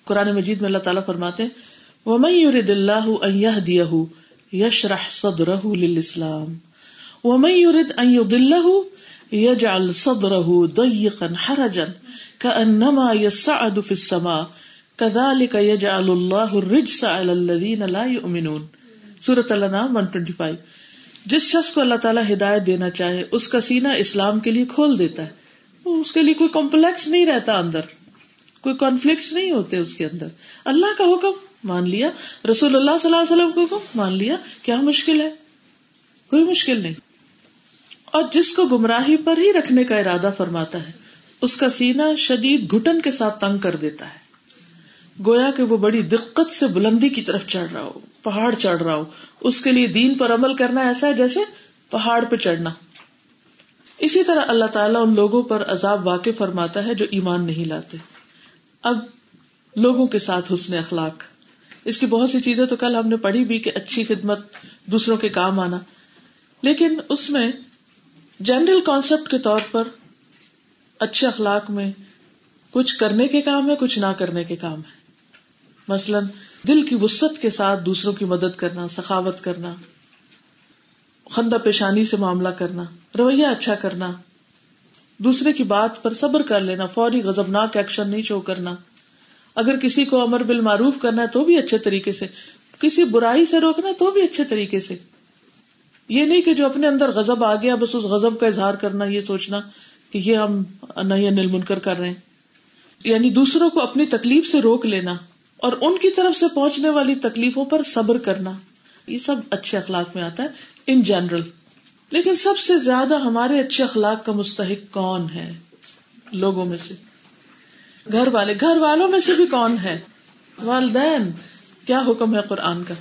قرآن مجید میں اللہ تعالیٰ فرماتے ومن يرد الله ان يهديه يشرح صدره للاسلام۔ ومن يرد ان يضله يجعل صدره ضيقا حرجا كانما يصعد في السماء كذلك يجعل الله الرجس على الذين لا يؤمنون سورۃ الانعام 125 جس شخص کو اللہ تعالیٰ ہدایت دینا چاہے، اس کا سینہ اسلام کے لیے کھول دیتا ہے۔ اس کے لیے کوئی کمپلیکس نہیں رہتا اندر۔ کوئی کانفلکٹ نہیں ہوتے اس کے اندر۔ اللہ کا حکم، مان لیا۔ رسول اللہ صلی اللہ علیہ وسلم کا حکم، مان لیا۔ کیا مشکل ہے؟ کوئی مشکل نہیں۔ اور جس کو گمراہی پر ہی رکھنے کا ارادہ فرماتا ہے، اس کا سینا شدید گٹن کے ساتھ تنگ کر دیتا ہے۔ گویا کہ وہ بڑی دقت سے بلندی کی طرف چڑھ رہا ہو، پہاڑ چڑھ رہا ہو۔ اس کے لیے دین پر عمل کرنا ایسا ہے جیسے پہاڑ پہ چڑھنا۔ اسی طرح اللہ تعالیٰ ان لوگوں پر عذاب واقع فرماتا ہے جو ایمان نہیں لاتے۔ اب لوگوں کے ساتھ حسن اخلاق۔ اس کی بہت سی چیزیں تو کل ہم نے پڑھی بھی کہ اچھی خدمت دوسروں کے کام آنا۔ لیکن اس میں جنرل کانسیپٹ کے طور پر اچھے اخلاق میں کچھ کرنے کے کام ہے، کچھ نہ کرنے کے کام ہے۔ مثلاً دل کی وسط کے ساتھ دوسروں کی مدد کرنا، سخاوت کرنا، خندہ پیشانی سے معاملہ کرنا، رویہ اچھا کرنا، دوسرے کی بات پر صبر کر لینا، فوری غزبناک ایکشن نہیں شو کرنا۔ اگر کسی کو امر بال معروف کرنا ہے تو بھی اچھے طریقے سے، کسی برائی سے روکنا تو بھی اچھے طریقے سے۔ یہ نہیں کہ جو اپنے اندر غزب آ گیا، بس اس غزب کا اظہار کرنا، یہ سوچنا کہ یہ ہم نہیں انل منکر کر رہے ہیں۔ یعنی دوسروں کو اپنی تکلیف سے روک لینا اور ان کی طرف سے پہنچنے والی تکلیفوں پر صبر کرنا، یہ سب اچھے اخلاق میں آتا ہے ان جنرل لیکن سب سے زیادہ ہمارے اچھے اخلاق کا مستحق کون ہے؟ لوگوں میں سے۔ گھر والے۔ گھر والوں میں سے بھی کون ہے؟ والدین۔ کیا حکم ہے قرآن کا؟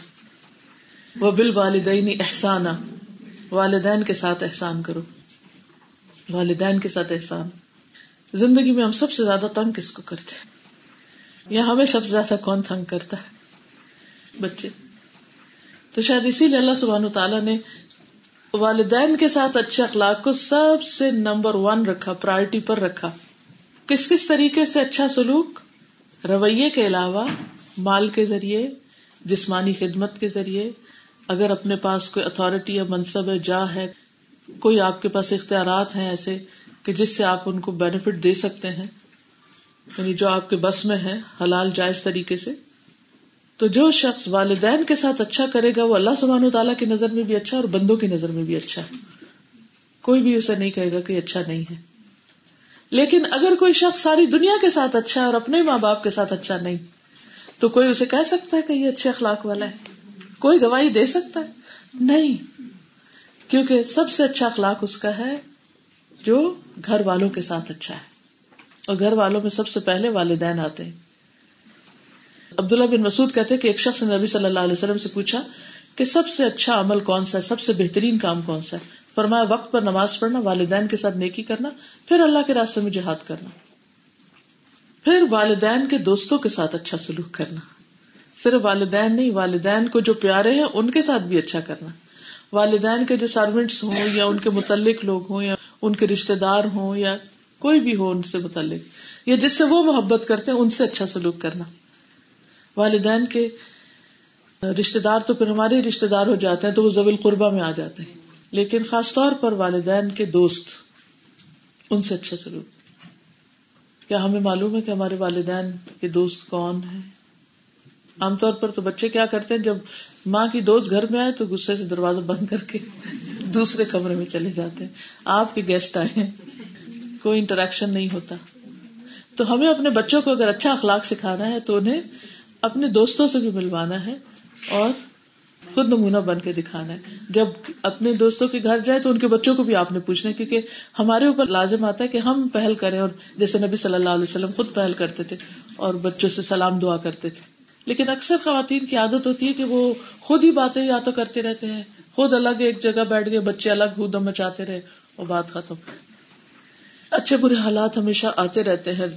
وہ بال والدین احسان والدین کے ساتھ احسان کرو۔ والدین کے ساتھ احسان۔ زندگی میں ہم سب سے زیادہ تنگ کس کو کرتے یا ہمیں سب سے زیادہ کون تنگ کرتا ہے؟ بچے۔ تو شاید اسی لیے اللہ سبحان تعالیٰ نے والدین کے ساتھ اچھے اخلاق کو سب سے نمبر ون رکھا پرائرٹی پر رکھا۔ کس کس طریقے سے اچھا سلوک؟ رویے کے علاوہ مال کے ذریعے، جسمانی خدمت کے ذریعے اگر اپنے پاس کوئی اتارٹی یا منصب ہے، جا ہے، کوئی آپ کے پاس اختیارات ہیں ایسے کہ جس سے آپ ان کو بینیفٹ دے سکتے ہیں یعنی جو آپ کے بس میں ہے حلال، جائز طریقے سے، تو جو شخص والدین کے ساتھ اچھا کرے گا، وہ اللہ سبحان و تعالیٰ کی نظر میں بھی اچھا اور بندوں کی نظر میں بھی اچھا ہے۔ کوئی بھی اسے نہیں کہے گا کہ اچھا نہیں ہے۔ لیکن اگر کوئی شخص ساری دنیا کے ساتھ اچھا ہے اور اپنے ماں باپ کے ساتھ اچھا نہیں، تو کوئی اسے کہہ سکتا ہے کہ یہ اچھے اخلاق والا ہے۔ کوئی گواہی دے سکتا ہے؟ نہیں. کیونکہ سب سے اچھا اخلاق اس کا ہے جو گھر والوں کے ساتھ اچھا ہے. اور گھر والوں میں سب سے پہلے والدین آتے ہیں. عبداللہ بن مسعود کہتے کہ ایک شخص نے نبی صلی اللہ علیہ وسلم سے پوچھا کہ سب سے اچھا عمل کون سا ہے؟ سب سے بہترین کام کون سا ہے؟ فرمایا، وقت پر نماز پڑھنا، والدین کے ساتھ نیکی کرنا، پھر اللہ کے راستے میں جہاد کرنا. پھر والدین کے دوستوں کے ساتھ اچھا سلوک کرنا. صرف والدین نہیں، والدین کو جو پیارے ہیں، ان کے ساتھ بھی اچھا کرنا۔ والدین کے جو سروینٹس ہوں یا ان کے متعلق لوگ ہوں یا ان کے رشتے دار ہوں یا کوئی بھی ہو ان سے متعلق، یا جس سے وہ محبت کرتے ہیں، ان سے اچھا سلوک کرنا۔ والدین کے رشتے دار تو پھر ہمارے رشتے دار ہو جاتے ہیں تو وہ زبل قربا میں آ جاتے ہیں۔ لیکن خاص طور پر والدین کے دوست، ان سے اچھا سلوک۔ کیا ہمیں معلوم ہے کہ ہمارے والدین کے دوست کون ہیں؟ عام طور پر تو بچے کیا کرتے ہیں؟ جب ماں کی دوست گھر میں آئے تو غصے سے دروازہ بند کر کے دوسرے کمرے میں چلے جاتے ہیں۔ آپ کے گیسٹ آئے ہیں۔ کوئی انٹریکشن نہیں ہوتا۔ تو ہمیں اپنے بچوں کو اگر اچھا اخلاق سکھانا ہے تو انہیں اپنے دوستوں سے بھی ملوانا ہے اور خود نمونہ بن کے دکھانا ہے۔ جب اپنے دوستوں کے گھر جائے تو ان کے بچوں کو بھی آپ نے پوچھنا ہے، کیونکہ ہمارے اوپر لازم آتا ہے کہ ہم پہل کریں۔ اور جیسے نبی صلی اللہ علیہ وسلم خود پہل کرتے تھے اور بچوں سے سلام دعا کرتے تھے۔ لیکن اکثر خواتین کی عادت ہوتی ہے کہ وہ خود ہی باتیں یا تو کرتے رہتے ہیں، خود الگ ایک جگہ بیٹھ گئے بچے الگ ہودم مچاتے رہے اور بات ختم۔ اچھے برے حالات ہمیشہ آتے رہتے ہیں۔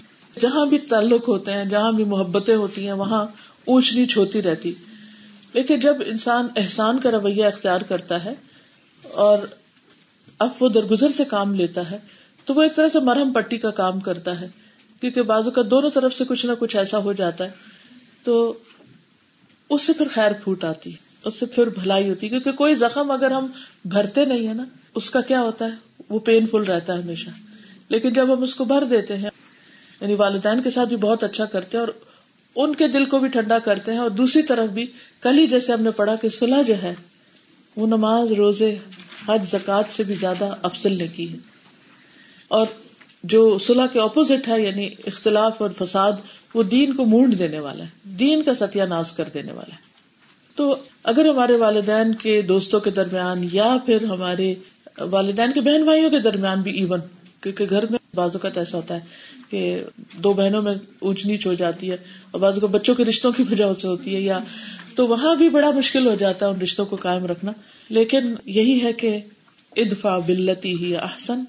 جہاں بھی تعلق ہوتے ہیں، جہاں بھی محبتیں ہوتی ہیں، وہاں اونچ نیچ ہوتی رہتی۔ لیکن جب انسان احسان کا رویہ اختیار کرتا ہے اور اب وہ درگزر سے کام لیتا ہے، تو وہ ایک طرح سے مرہم پٹی کا کام کرتا ہے۔ کیونکہ بازو کا دونوں طرف سے کچھ نہ کچھ ایسا ہو جاتا ہے۔ تو اس سے پھر خیر پھوٹ آتی اس سے پھر بھلائی ہوتی کیونکہ کوئی زخم اگر ہم بھرتے نہیں ہے نا، اس کا کیا ہوتا ہے؟ وہ پین فل رہتا ہے ہمیشہ۔ لیکن جب ہم اس کو بھر دیتے ہیں یعنی والدین کے ساتھ بھی بہت اچھا کرتے ہیں اور ان کے دل کو بھی ٹھنڈا کرتے ہیں اور دوسری طرف بھی، کل ہی جیسے ہم نے پڑھا کہ صلاح جو ہے، وہ نماز روزے، حج زکات سے بھی زیادہ افضل نے کی ہے۔ اور جو صلاح کے اپوزٹ ہے یعنی اختلاف اور فساد وہ دین کو مونڈ دینے والا ہے، دین کا ستیہ ناز کر دینے والا ہے۔ تو اگر ہمارے والدین کے دوستوں کے درمیان یا پھر ہمارے والدین کے بہن بھائیوں کے درمیان بھی ایون کیونکہ گھر میں بعض اوقات ایسا ہوتا ہے کہ دو بہنوں میں اونچ نیچ ہو جاتی ہے اور بعض اوقات بچوں کے رشتوں کی وجہ سے ہوتی ہے یا تو وہاں بھی بڑا مشکل ہو جاتا ہے ان رشتوں کو قائم رکھنا۔ لیکن یہی ہے کہ ادفا بلتی ہی احسن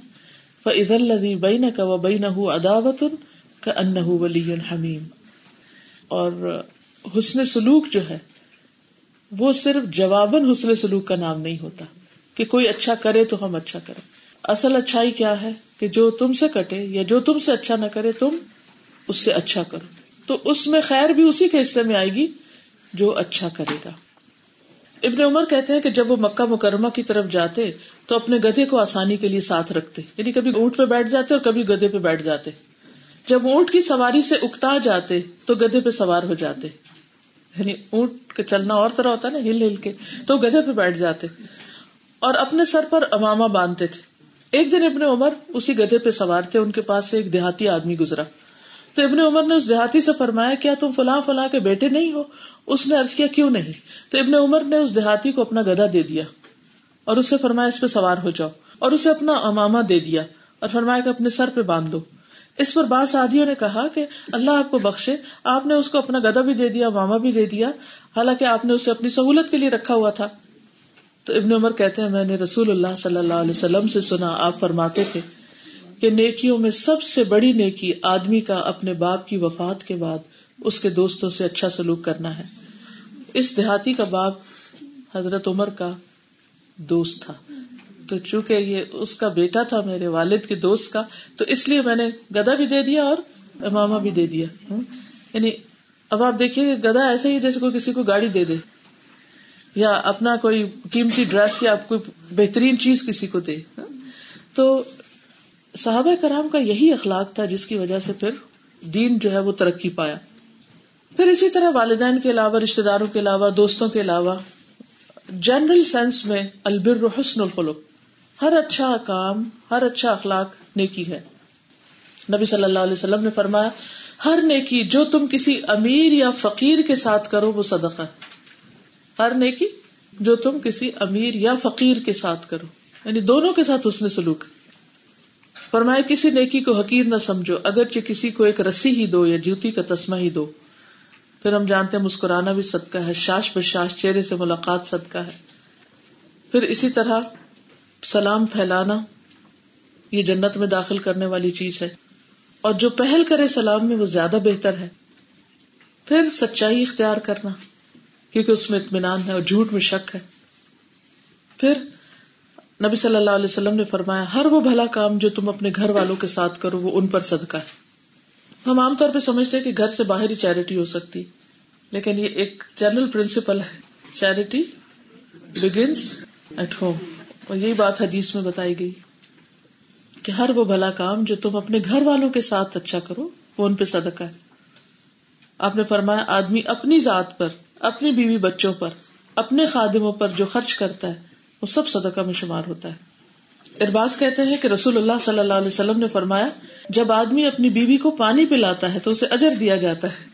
فعد الدی بین کا و بین اداوت کا ان ولی حمیم۔ اور حسن سلوک جو ہے، وہ صرف جواباً حسن سلوک کا نام نہیں ہوتا، کہ کوئی اچھا کرے تو ہم اچھا کریں۔ اصل اچھائی کیا ہے؟ کہ جو تم سے کٹے یا جو تم سے اچھا نہ کرے، تم اس سے اچھا کرو۔ تو اس میں خیر بھی اسی کے حصے میں آئے گی جو اچھا کرے گا۔ ابن عمر کہتے ہیں کہ جب وہ مکہ مکرمہ کی طرف جاتے تو اپنے گدھے کو آسانی کے لیے ساتھ رکھتے یعنی کبھی اونٹ پہ بیٹھ جاتے اور کبھی گدھے پہ بیٹھ جاتے۔ جب اونٹ کی سواری سے اکتا جاتے تو گدھے پہ سوار ہو جاتے۔ یعنی اونٹ کا چلنا اور طرح ہوتا نا، ہل ہل کے، تو گدھے پہ بیٹھ جاتے۔ اور اپنے سر پر اماما باندھتے تھے۔ ایک دن ابن عمر اسی گدھے پہ سوار تھے، ان کے پاس سے ایک دیہاتی آدمی گزرا۔ تو ابن عمر نے اس دیہاتی سے فرمایا، کیا تم فلاں فلاں کے بیٹے نہیں ہو؟ اس نے ارض کیا، کیوں نہیں؟ تو ابن عمر نے اس دیہاتی کو اپنا گدھا دے دیا اور اس سے فرمایا، اس پہ سوار ہو جاؤ اور اسے اپنا اماما دے دیا اور فرمایا کہ اپنے سر پہ باندھ دو اس پر بعض آدیوں نے کہا کہ اللہ آپ کو بخشے۔ آپ نے اس کو اپنا گدا بھی دے دیا، ماما بھی دے دیا۔ حالانکہ آپ نے اسے اپنی سہولت کے لیے رکھا ہوا تھا۔ تو ابن عمر کہتے ہیں، میں نے رسول اللہ صلی اللہ علیہ وسلم سے سنا، آپ فرماتے تھے کہ نیکیوں میں سب سے بڑی نیکی آدمی کا اپنے باپ کی وفات کے بعد اس کے دوستوں سے اچھا سلوک کرنا ہے۔ اس دیہاتی کا باپ حضرت عمر کا دوست تھا۔ تو چونکہ یہ اس کا بیٹا تھا میرے والد کے دوست کا، تو اس لیے میں نے گدا بھی دے دیا اور اماما بھی دے دیا۔ یعنی اب آپ دیکھیے گدا ایسے ہی جیسے کوئی کسی کو گاڑی دے دے، یا اپنا کوئی قیمتی ڈریس یا کوئی بہترین چیز کسی کو دے۔ تو صحابہ کرام کا یہی اخلاق تھا جس کی وجہ سے پھر دین جو ہے وہ ترقی پایا۔ پھر اسی طرح والدین کے علاوہ رشتے داروں کے علاوہ، دوستوں کے علاوہ، جنرل سینس میں البر حسن الخلق۔ ہر اچھا کام، ہر اچھا اخلاق نیکی ہے۔ نبی صلی اللہ علیہ وسلم نے فرمایا، ہر نیکی جو تم کسی امیر یا فقیر کے ساتھ کرو، وہ صدقہ ہر نیکی جو تم کسی امیر یا فقیر کے ساتھ کرو۔ یعنی دونوں کے ساتھ اس نے سلوک۔ فرمایا، کسی نیکی کو حقیر نہ سمجھو۔ اگرچہ کسی کو ایک رسی ہی دو یا جوتی کا تسمہ ہی دو۔ پھر ہم جانتے ہیں مسکرانا بھی صدقہ ہے، شاش بشاش، چہرے سے ملاقات صدقہ ہے۔ پھر اسی طرح سلام پھیلانا یہ جنت میں داخل کرنے والی چیز ہے۔ اور جو پہل کرے سلام میں وہ زیادہ بہتر ہے۔ پھر سچائی اختیار کرنا، کیونکہ اس میں اطمینان ہے اور جھوٹ میں شک ہے۔ پھر نبی صلی اللہ علیہ وسلم نے فرمایا، ہر وہ بھلا کام جو تم اپنے گھر والوں کے ساتھ کرو، وہ ان پر صدقہ ہے۔ ہم عام طور پہ سمجھتے ہیں کہ گھر سے باہر ہی چیریٹی ہو سکتی، لیکن یہ ایک جنرل پرنسپل ہے۔ Charity begins at home. اور یہی بات حدیث میں بتائی گئی کہ ہر وہ بھلا کام جو تم اپنے گھر والوں کے ساتھ اچھا کرو، وہ ان پہ صدقہ ہے۔ آپ نے فرمایا، آدمی اپنی ذات پر، اپنی بیوی بچوں پر، اپنے خادموں پر جو خرچ کرتا ہے، وہ سب صدقہ میں شمار ہوتا ہے۔ ارباز کہتے ہیں کہ رسول اللہ صلی اللہ علیہ وسلم نے فرمایا، جب آدمی اپنی بیوی کو پانی پلاتا ہے تو اسے اجر دیا جاتا ہے۔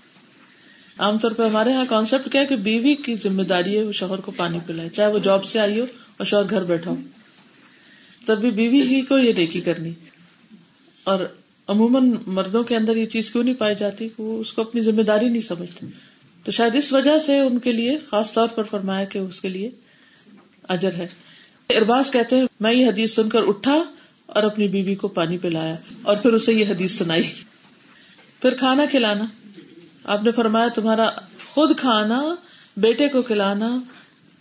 عام طور پہ ہمارے یہاں کانسیپٹ کیا ہے کہ بیوی کی ذمہ داری ہے وہ شوہر کو پانی پلائے، چاہے وہ جاب سے آئی ہو اور شوہر گھر بیٹھا۔ ہو تب بھی بیوی ہی کو یہ نیکی کرنی۔ اور عموماً مردوں کے اندر یہ چیز کیوں نہیں پائی جاتی؟ وہ اس کو اپنی ذمہ داری نہیں سمجھتے۔ تو شاید اس وجہ سے ان کے لیے، خاص طور پر فرمایا کہ اس کے لیے اجر ہے۔ ارباز کہتے ہیں، میں یہ حدیث سن کر اٹھا اور اپنی بیوی کو پانی پلایا اور پھر اسے یہ حدیث سنائی۔ پھر کھانا کھلانا۔ آپ نے فرمایا، تمہارا خود کھانا، بیٹے کو کھلانا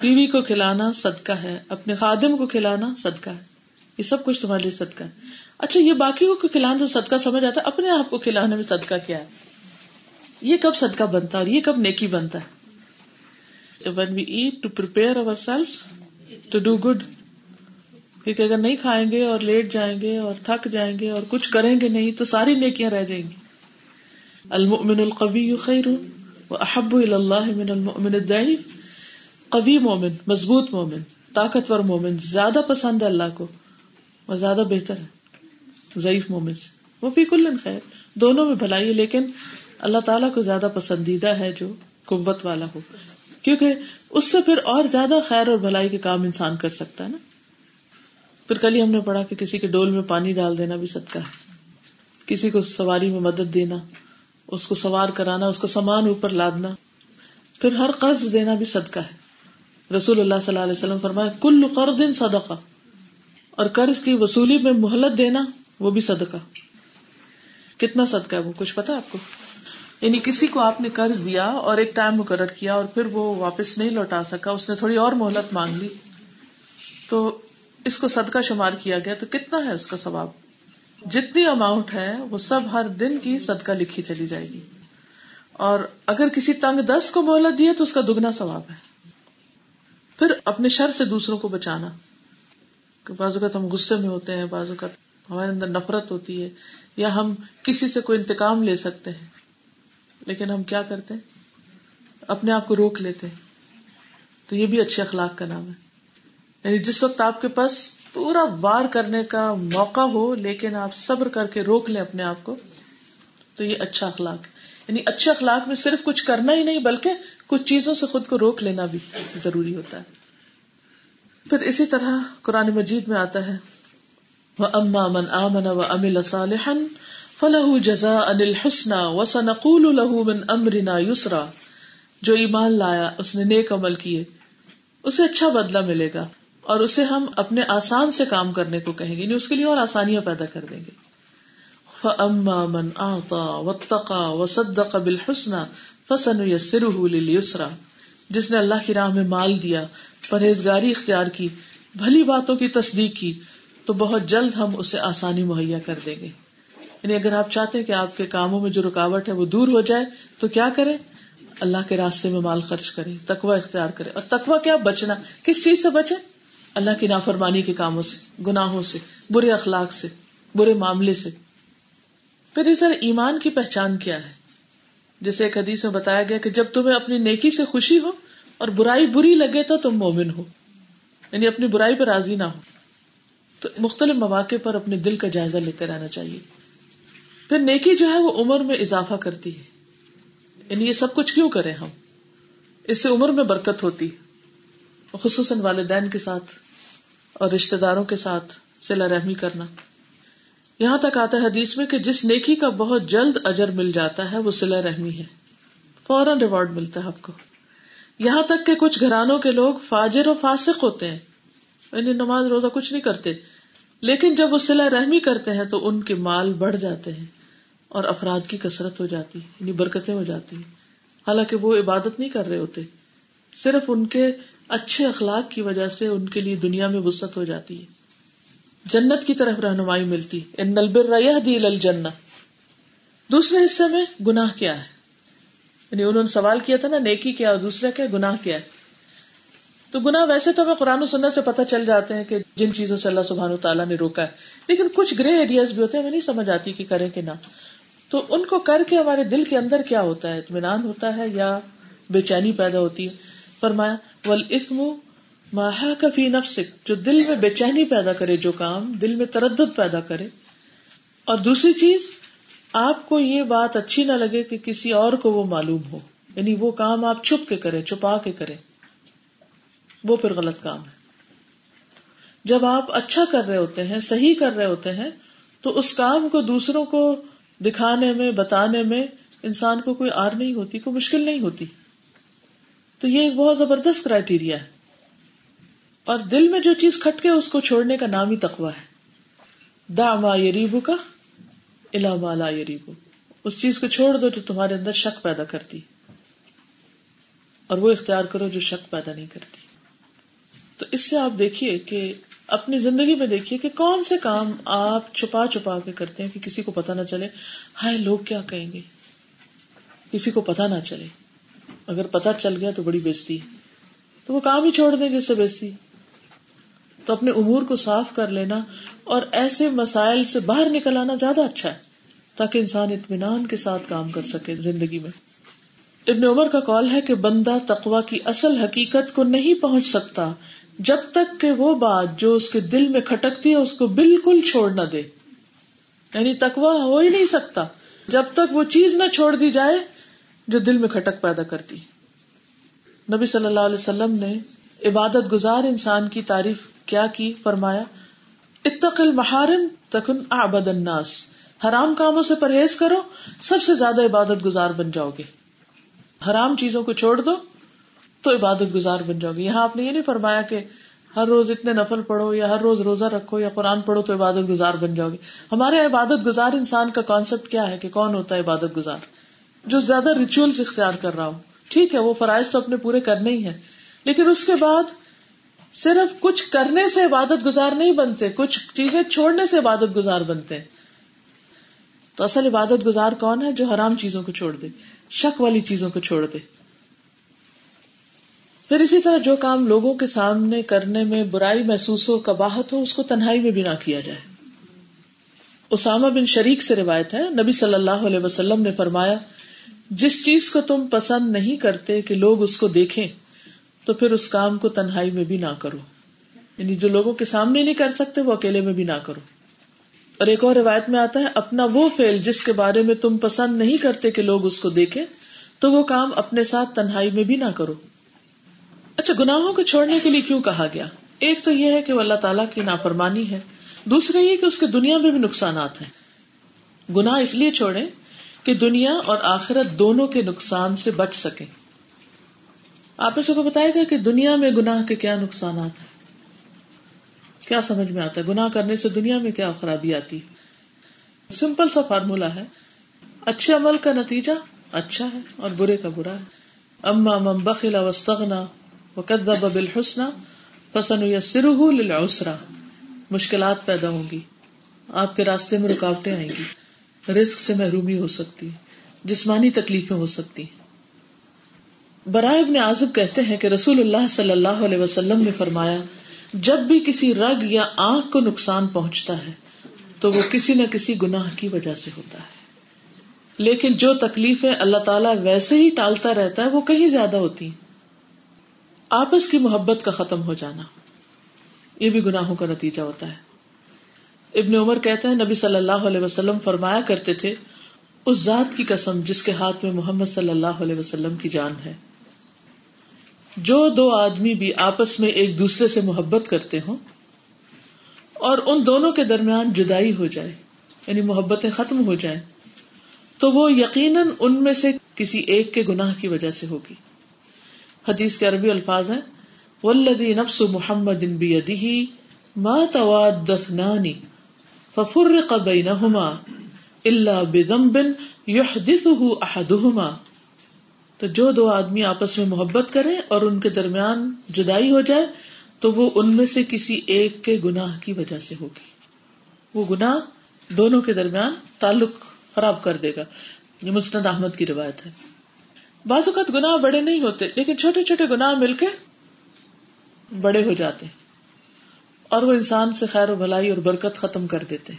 بیوی کو کھلانا صدقہ ہے، اپنے خادم کو کھلانا صدقہ ہے۔ یہ سب کچھ تمہارے لیے صدقہ ہے۔ اچھا یہ باقی کو کھلانا تو صدقہ سمجھ آتا ہے؟ اپنے آپ کو کھلانے میں صدقہ کیا ہے؟ یہ کب صدقہ بنتا ہے اور یہ کب نیکی بنتا ہے؟ When we eat to prepare our self to do good کیونکہ اگر نہیں کھائیں گے اور لیٹ جائیں گے اور تھک جائیں گے اور کچھ کریں گے نہیں، تو ساری نیکیاں رہ جائیں گی۔ المؤمن القوی خیر احب اللہ من المؤمن الضعیف۔ قوی مومن، مضبوط مومن، طاقتور مومن، زیادہ پسند ہے اللہ کو اور زیادہ بہتر ہے۔ ضعیف مومن سے۔ وہ بھی کل خیر، دونوں میں بھلائی ہے، لیکن اللہ تعالیٰ کو زیادہ پسندیدہ ہے جو قوت والا ہو۔ کیونکہ اس سے پھر اور زیادہ خیر اور بھلائی کے کام انسان کر سکتا ہے نا۔ پھر کل ہی ہم نے پڑھا کہ کسی کے ڈول میں پانی ڈال دینا بھی صدقہ ہے۔ کسی کو سواری میں مدد دینا، اس کو سوار کرانا، اس کو سامان اوپر لادنا، پھر ہر قرض دینا بھی صدقہ ہے۔ رسول اللہ صلی اللہ علیہ وسلم فرمایا، کل قرض صدقہ۔ اور قرض کی وصولی میں مہلت دینا، وہ بھی صدقہ۔ کتنا صدقہ ہے وہ؟ کچھ پتا آپ کو؟ یعنی کسی کو آپ نے قرض دیا اور ایک ٹائم مقرر کیا اور پھر وہ واپس نہیں لوٹا سکا، اس نے تھوڑی اور مہلت مانگ لی۔ تو اس کو صدقہ شمار کیا گیا، تو کتنا ہے اس کا ثواب؟ جتنی اماؤنٹ ہے، وہ سب ہر دن کی صدقہ لکھی چلی جائے گی۔ اور اگر کسی تنگ دس کو مہلت دیے تو اس کا دگنا ثواب ہے۔ پھر اپنے شر سے دوسروں کو بچانا۔ کہ بعض اوقات ہم غصے میں ہوتے ہیں، بعض اوقات ہمارے اندر نفرت ہوتی ہے، یا ہم کسی سے کوئی انتقام لے سکتے ہیں۔ لیکن ہم کیا کرتے ہیں؟ اپنے آپ کو روک لیتے ہیں۔ تو یہ بھی اچھے اخلاق کا نام ہے۔ یعنی جس وقت آپ کے پاس پورا وار کرنے کا موقع ہو، لیکن آپ صبر کر کے روک لیں اپنے آپ کو، تو یہ اچھا اخلاق ہے۔ یعنی اچھے اخلاق میں صرف کچھ کرنا ہی نہیں، بلکہ کچھ چیزوں سے خود کو روک لینا بھی ضروری ہوتا ہے۔ پھر اسی طرح قرآن مجید میں آتا ہے وہ اما من آمن و امل صالحن فلاح جزا انل حسنا و سنقول الح من امرنا یسرا جو ایمان لایا، اس نے نیک عمل کیے، اسے اچھا بدلہ ملے گا اور اسے ہم اپنے آسان سے کام کرنے کو کہیں گے یعنی اس کے لیے اور آسانیاں پیدا کر دیں گے۔ فَأَمَّا مَنْ آتا وَاتَّقَا وَصَدَّقَ من جس نے اللہ کی راہ میں مال دیا، پرہیزگاری اختیار کی، بھلی باتوں کی تصدیق کی، تو بہت جلد ہم اسے آسانی مہیا کر دیں گے۔ یعنی اگر آپ چاہتے ہیں کہ آپ کے کاموں میں جو رکاوٹ ہے وہ دور ہو جائے، تو کیا کریں؟ اللہ کے راستے میں مال خرچ کرے تقوا اختیار کرے اور تقوا کیا بچنا؟ کس چیز سے بچے اللہ کی نافرمانی کے کاموں سے، گناہوں سے، برے اخلاق سے، برے معاملے سے۔ پھر اس ایمان کی پہچان کیا ہے؟ جیسے ایک حدیث میں بتایا گیا کہ جب تمہیں اپنی نیکی سے خوشی ہو اور برائی بری لگے تو تم مومن ہو یعنی اپنی برائی پہ راضی نہ ہو۔ تو مختلف مواقع پر اپنے دل کا جائزہ لیتے رہنا چاہیے۔ پھر نیکی جو ہے وہ عمر میں اضافہ کرتی ہے۔ یعنی یہ سب کچھ کیوں کریں ہم؟ اس سے عمر میں برکت ہوتی خصوصاً والدین کے ساتھ اور رشتے داروں کے ساتھ سلا رحمی کرنا۔ یہاں تک آتا ہے حدیث میں کہ جس نیکی کا بہت جلد اجر مل جاتا ہے، وہ سلا رحمی ہے۔ فوراً ریوارڈ ملتا ہے آپ کو۔ یہاں تک کہ کچھ گھرانوں کے لوگ فاجر و فاسق ہوتے ہیں۔ یعنی نماز روزہ کچھ نہیں کرتے۔ لیکن جب وہ سلا رحمی کرتے ہیں تو ان کے مال بڑھ جاتے ہیں اور افراد کی کثرت ہو جاتی یعنی برکتیں ہو جاتی۔ ہیں حالانکہ وہ عبادت نہیں کر رہے ہوتے۔ صرف ان کے اچھے اخلاق کی وجہ سے ان کے لیے دنیا میں وسط ہو جاتی ہے۔ جنت کی طرف رہنمائی ملتی۔ ان الجنہ دوسرے حصے میں گناہ کیا ہے۔ یعنی انہوں نے سوال کیا تھا نا، نیکی کیا اور دوسرا کیا گناہ کیا ہے۔ تو گناہ ویسے تو ہمیں قرآن و سنت سے پتہ چل جاتے ہیں کہ جن چیزوں سے اللہ سبحان و تعالیٰ نے روکا ہے۔ لیکن کچھ گرے ایریاز بھی ہوتے ہیں، ہمیں نہیں سمجھ آتی کہ کریں کہ نہ۔ تو ان کو کر کے ہمارے دل کے اندر کیا ہوتا ہے؟ اطمینان ہوتا ہے یا بے چینی پیدا ہوتی ہے؟ فرمایا ول ماہا کفی نفسک، جو دل میں بے چینی پیدا کرے جو کام، دل میں تردد پیدا کرے۔ اور دوسری چیز، آپ کو یہ بات اچھی نہ لگے کہ کسی اور کو وہ معلوم ہو۔ یعنی وہ کام آپ چھپ کے کریں، چھپا کے کریں۔ وہ پھر غلط کام ہے۔ جب آپ اچھا کر رہے ہوتے ہیں، صحیح کر رہے ہوتے ہیں، تو اس کام کو دوسروں کو دکھانے میں، بتانے میں انسان کو کوئی آر نہیں ہوتی، کوئی مشکل نہیں ہوتی۔ تو یہ ایک بہت زبردست کرائٹیریا ہے۔ اور دل میں جو چیز کھٹکے اس کو چھوڑنے کا نام ہی تقوا ہے۔ دا ما یریبو کا الا ما لا یریبو اس چیز کو چھوڑ دو جو تمہارے اندر شک پیدا کرتی۔ اور وہ اختیار کرو جو شک پیدا نہیں کرتی۔ تو اس سے آپ دیکھیے کہ اپنی زندگی میں دیکھیے کہ کون سے کام آپ چھپا چھپا کے کرتے ہیں کہ کسی کو پتا نہ چلے، ہائے لوگ کیا کہیں گے؟ کسی کو پتا نہ چلے۔ اگر پتا چل گیا تو بڑی بیزتی ہے تو وہ کام ہی چھوڑ دیں جس سے بیزتی تو اپنے امور کو صاف کر لینا اور ایسے مسائل سے باہر نکل آنا زیادہ اچھا ہے، تاکہ انسان اطمینان کے ساتھ کام کر سکے زندگی میں۔ ابن عمر کا کال ہے کہ بندہ تقوا کی اصل حقیقت کو نہیں پہنچ سکتا جب تک کہ وہ بات جو اس کے دل میں کھٹکتی ہے، اس کو بالکل چھوڑ نہ دے۔ یعنی تقوا ہو ہی نہیں سکتا جب تک وہ چیز نہ چھوڑ دی جائے جو دل میں کھٹک پیدا کرتی۔ نبی صلی اللہ علیہ وسلم نے عبادت گزار انسان کی تعریف کیا کی؟ فرمایا اتقل محارم تکن آبد الناس۔ حرام کاموں سے پرہیز کرو، سب سے زیادہ عبادت گزار بن جاؤ گے۔ حرام چیزوں کو چھوڑ دو، تو عبادت گزار بن جاؤ گے۔ یہاں آپ نے یہ نہیں فرمایا کہ ہر روز اتنے نفل پڑھو یا ہر روز روزہ رکھو یا قرآن پڑھو تو عبادت گزار بن جاؤ گے۔ ہمارے عبادت گزار انسان کا کانسیپٹ کیا ہے کہ کون ہوتا ہے عبادت گزار؟ جو زیادہ ریچولس اختیار کر رہا ہو۔ ٹھیک ہے، وہ فرائض تو اپنے پورے کرنے ہی ہے لیکن اس کے بعد صرف کچھ کرنے سے عبادت گزار نہیں بنتے، کچھ چیزیں چھوڑنے سے عبادت گزار بنتے۔ تو اصل عبادت گزار کون ہے جو حرام چیزوں کو چھوڑ دے، شک والی چیزوں کو چھوڑ دے؟ پھر اسی طرح جو کام لوگوں کے سامنے کرنے میں برائی محسوس ہو، کباہت ہو، اس کو تنہائی میں بھی نہ کیا جائے۔ اسامہ بن شریک سے روایت ہے، نبی صلی اللہ علیہ وسلم نے فرمایا، جس چیز کو تم پسند نہیں کرتے کہ لوگ اس کو دیکھیں تو پھر اس کام کو تنہائی میں بھی نہ کرو۔ یعنی جو لوگوں کے سامنے نہیں کر سکتے، وہ اکیلے میں بھی نہ کرو۔ اور ایک اور روایت میں آتا ہے، اپنا وہ فیل جس کے بارے میں تم پسند نہیں کرتے کہ لوگ اس کو دیکھیں، تو وہ کام اپنے ساتھ تنہائی میں بھی نہ کرو۔ اچھا گناہوں کو چھوڑنے کے لیے کیوں کہا گیا؟ ایک تو یہ ہے کہ وہ اللہ تعالیٰ کی نافرمانی ہے۔ دوسرا یہ کہ اس کے دنیا میں بھی نقصانات ہیں۔ گناہ اس لیے چھوڑے کہ دنیا اور آخرت دونوں کے نقصان سے بچ سکے آپ کو بتائے گا کہ دنیا میں گناہ کے کیا نقصانات ہیں؟ کیا سمجھ میں آتا ہے؟ گناہ کرنے سے دنیا میں کیا خرابی آتی سمپل سا فارمولا ہے۔ اچھے عمل کا نتیجہ اچھا ہے اور برے کا برا ہے۔ اما من بخل واستغنا وكذب بالحسنى فسنيسره للعسرى مشکلات پیدا ہوں گی۔ آپ کے راستے میں رکاوٹیں آئیں گی۔ رزق سے محرومی ہو سکتی جسمانی تکلیفیں ہو سکتی برائے ابن عازب کہتے ہیں کہ رسول اللہ صلی اللہ علیہ وسلم نے فرمایا، جب بھی کسی رگ یا آنکھ کو نقصان پہنچتا ہے، تو وہ کسی نہ کسی گناہ کی وجہ سے ہوتا ہے۔ لیکن جو تکلیفیں اللہ تعالیٰ ویسے ہی ٹالتا رہتا ہے، وہ کہیں زیادہ ہوتی آپس کی محبت کا ختم ہو جانا، یہ بھی گناہوں کا نتیجہ ہوتا ہے۔ ابن عمر کہتے ہیں، نبی صلی اللہ علیہ وسلم فرمایا کرتے تھے، اس ذات کی قسم جس کے ہاتھ میں محمد صلی اللہ علیہ وسلم کی جان ہے۔ جو دو آدمی بھی آپس میں ایک دوسرے سے محبت کرتے ہوں اور ان دونوں کے درمیان جدائی ہو جائے یعنی محبتیں ختم ہو جائیں، تو وہ یقیناً ان میں سے کسی ایک کے گناہ کی وجہ سے ہوگی۔ حدیث کے عربی الفاظ ہیں ولدی نفس محمد ان بھی ما تواد دفنانی ففرق بینہما الا بذنب يحدثه احدهما تو جو دو آدمی آپس میں محبت کریں اور ان کے درمیان جدائی ہو جائے، تو وہ ان میں سے کسی ایک کے گناہ کی وجہ سے ہوگی۔ وہ گناہ دونوں کے درمیان تعلق خراب کر دے گا۔ یہ مسند احمد کی روایت ہے۔ بعض اوقات گناہ بڑے نہیں ہوتے، لیکن چھوٹے چھوٹے گناہ مل کے بڑے ہو جاتے ہیں۔ اور وہ انسان سے خیر و بھلائی اور برکت ختم کر دیتے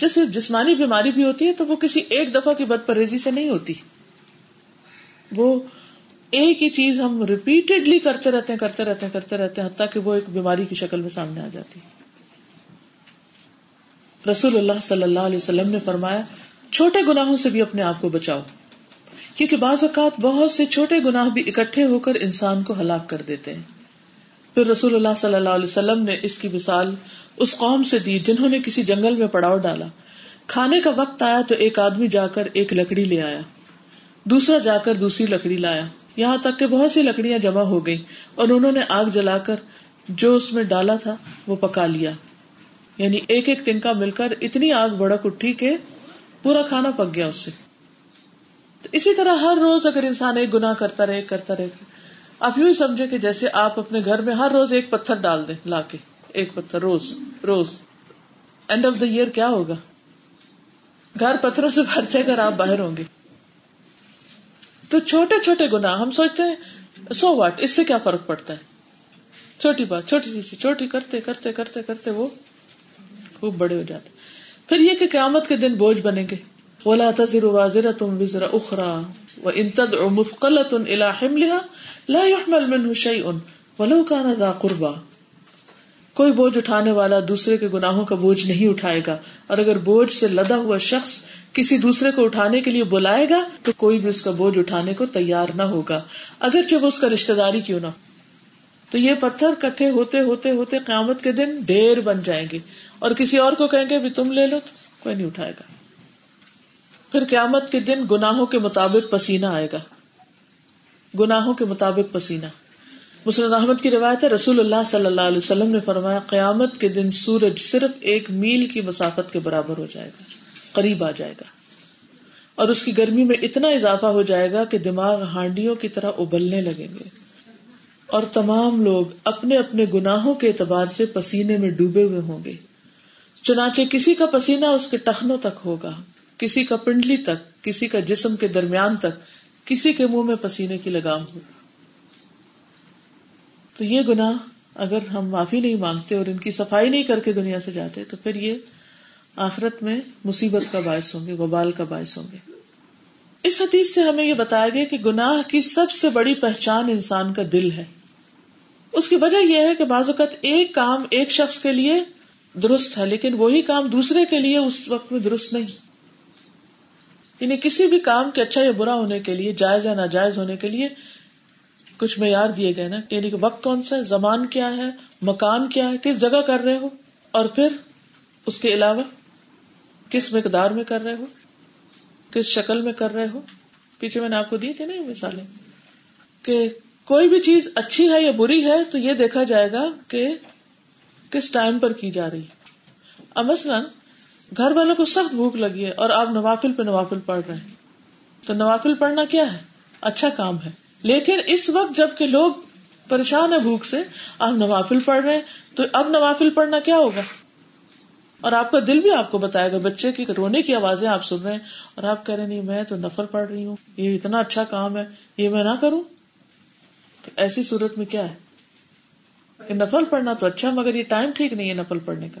جیسے جسمانی بیماری بھی ہوتی ہے، تو وہ کسی ایک دفعہ کی بد پرہیزی سے نہیں ہوتی۔ وہ ایک ہی چیز ہم ریپیٹڈلی کرتے رہتے ہیں، کرتے رہتے ہیں، کرتے رہتے ہیں، حتیٰ کہ وہ ایک بیماری کی شکل میں سامنے آ جاتی۔ رسول اللہ صلی اللہ علیہ وسلم نے فرمایا، چھوٹے گناہوں سے بھی اپنے آپ کو بچاؤ۔ کیونکہ بعض اوقات بہت سے چھوٹے گناہ بھی اکٹھے ہو کر انسان کو ہلاک کر دیتے ہیں۔ پھر رسول اللہ صلی اللہ علیہ وسلم نے اس کی مثال اس قوم سے دی جنہوں نے کسی جنگل میں پڑاؤ ڈالا۔ کھانے کا وقت آیا تو ایک آدمی جا کر ایک لکڑی لے آیا۔ دوسرا جا کر دوسری لکڑی لایا۔ یہاں تک کہ بہت سی لکڑیاں جمع ہو گئی اور انہوں نے آگ جلا کر جو اس میں ڈالا تھا وہ پکا لیا۔ یعنی ایک ایک تنکا مل کر اتنی آگ بڑک اٹھی کہ پورا کھانا پک گیا اس سے۔ تو اسی طرح ہر روز اگر انسان ایک گنا کرتا رہے کرتا رہے، آپ یوں ہی سمجھے کہ جیسے آپ اپنے گھر میں ہر روز ایک پتھر ڈال دیں لا کے۔ ایک پتھر، روز روز۔ اینڈ آف دا ایئر کیا ہوگا؟ گھر پتھروں سے بھر جائے کر آپ باہر ہوں گے۔ تو چھوٹے چھوٹے گنا ہم سوچتے ہیں سو واٹ اس سے کیا فرق پڑتا ہے؟ چھوٹی بات، چھوٹی سی چیز، چھوٹی کرتے کرتے کرتے کرتے وہ خوب بڑے ہو جاتے پھر یہ کہ قیامت کے دن بوجھ بنے گے۔ ولا تزر وازرة وزر اخرى وان تدع مثقلة الى حملها لا يحمل منه شيء ولو كان ذا قربا کوئی بوجھ اٹھانے والا دوسرے کے گناہوں کا بوجھ نہیں اٹھائے گا۔ اور اگر بوجھ سے لدا ہوا شخص کسی دوسرے کو اٹھانے کے لیے بلائے گا تو کوئی بھی اس کا بوجھ اٹھانے کو تیار نہ ہوگا، اگرچہ وہ اس کا رشتے داری کیوں نہ تو یہ پتھر کٹھے ہوتے ہوتے ہوتے قیامت کے دن ڈیر بن جائیں گے۔ اور کسی اور کو کہیں گے، بھی تم لے لو تو کوئی نہیں اٹھائے گا۔ پھر قیامت کے دن گناہوں کے مطابق پسینہ آئے گا۔ گناہوں کے مطابق پسینہ۔ مسلم احمد کی روایت ہے، رسول اللہ صلی اللہ علیہ وسلم نے فرمایا، قیامت کے دن سورج صرف ایک میل کی مسافت کے برابر ہو جائے گا۔ قریب آ جائے گا۔ اور اس کی گرمی میں اتنا اضافہ ہو جائے گا کہ دماغ ہانڈیوں کی طرح ابلنے لگیں گے۔ اور تمام لوگ اپنے اپنے گناہوں کے اعتبار سے پسینے میں ڈوبے ہوئے ہوں گے۔ چنانچہ کسی کا پسینہ اس کے ٹخنوں تک ہوگا، کسی کا پنڈلی تک، کسی کا جسم کے درمیان تک، کسی کے منہ میں پسینے کی لگام ہوگی تو یہ گنا اگر ہم معافی نہیں مانگتے اور ان کی صفائی نہیں کر کے دنیا سے جاتے، تو پھر یہ آخرت میں مصیبت کا باعث ہوں گے، وبال کا باعث ہوں گے۔ اس حدیث سے ہمیں یہ بتایا گیا کہ گناہ کی سب سے بڑی پہچان انسان کا دل ہے۔ اس کی وجہ یہ ہے کہ بعض اوقات ایک کام ایک شخص کے لیے درست ہے، لیکن وہی کام دوسرے کے لیے اس وقت میں درست نہیں۔ یعنی کسی بھی کام کے اچھا یا برا ہونے کے لیے، جائز یا ناجائز ہونے کے لیے کچھ معیار دیے گئے نا۔ یعنی کہ وقت کون سا ہے، زمان کیا ہے، مکان کیا ہے، کس جگہ کر رہے ہو، اور پھر اس کے علاوہ کس مقدار میں کر رہے ہو؟ کس شکل میں کر رہے ہو؟ پیچھے میں نے آپ کو دی تھی نا یہ مثالیں کہ کوئی بھی چیز اچھی ہے یا بری ہے تو یہ دیکھا جائے گا کہ کس ٹائم پر کی جا رہی اب مثلاً گھر والوں کو سخت بھوک لگی ہے اور آپ نوافل پہ نوافل پڑھ رہے ہیں۔ تو نوافل پڑھنا کیا ہے؟ اچھا کام ہے۔ لیکن اس وقت جبکہ لوگ پریشان ہے بھوک سے، آپ نوافل پڑھ رہے ہیں، تو اب نوافل پڑھنا کیا ہوگا؟ اور آپ کا دل بھی آپ کو بتائے گا، بچے کی رونے کی آوازیں آپ سن رہے ہیں اور آپ کہہ رہے نہیں، میں تو نفل پڑھ رہی ہوں، یہ اتنا اچھا کام ہے، یہ میں نہ کروں۔ تو ایسی صورت میں کیا ہے؟ کہ نفل پڑھنا تو اچھا مگر یہ ٹائم ٹھیک نہیں ہے نفل پڑھنے کا۔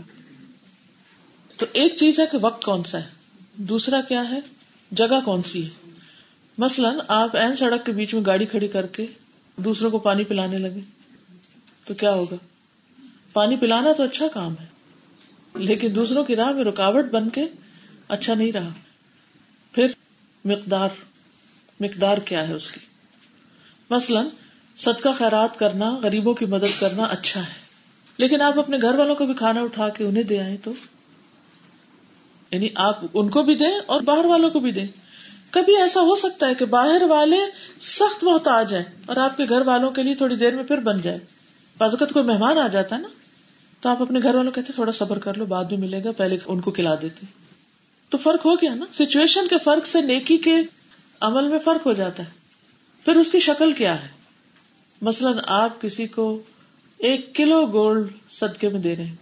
تو ایک چیز ہے کہ وقت کون سا ہے، دوسرا کیا ہے، جگہ کون سی ہے۔ مثلاً آپ این سڑک کے بیچ میں گاڑی کھڑی کر کے دوسروں کو پانی پلانے لگے، تو کیا ہوگا؟ پانی پلانا تو اچھا کام ہے لیکن دوسروں کی راہ میں رکاوٹ بن کے اچھا نہیں رہا۔ پھر مقدار مقدار کیا ہے اس کی؟ مثلاً، صدقہ خیرات کرنا، غریبوں کی مدد کرنا اچھا ہے۔ لیکن آپ اپنے گھر والوں کو بھی کھانا اٹھا کے انہیں دے آئے تو؟ یعنی آپ ان کو بھی دیں اور باہر والوں کو بھی دیں۔ کبھی ایسا ہو سکتا ہے کہ باہر والے سخت محتاج ہیں اور آپ کے گھر والوں کے لیے تھوڑی دیر میں پھر بن جائے۔ بازوقت کوئی مہمان آ جاتا ہے نا۔ تو آپ اپنے گھر والوں کہتے تھوڑا صبر کر لو، بعد میں ملے گا، پہلے ان کو کھلا دیتے۔ تو فرق ہو گیا نا۔ سچویشن کے فرق سے نیکی کے عمل میں فرق ہو جاتا ہے۔ پھر اس کی شکل کیا ہے؟ مثلاً آپ کسی کو ایک کلو گولڈ صدقے میں دے رہے ہیں،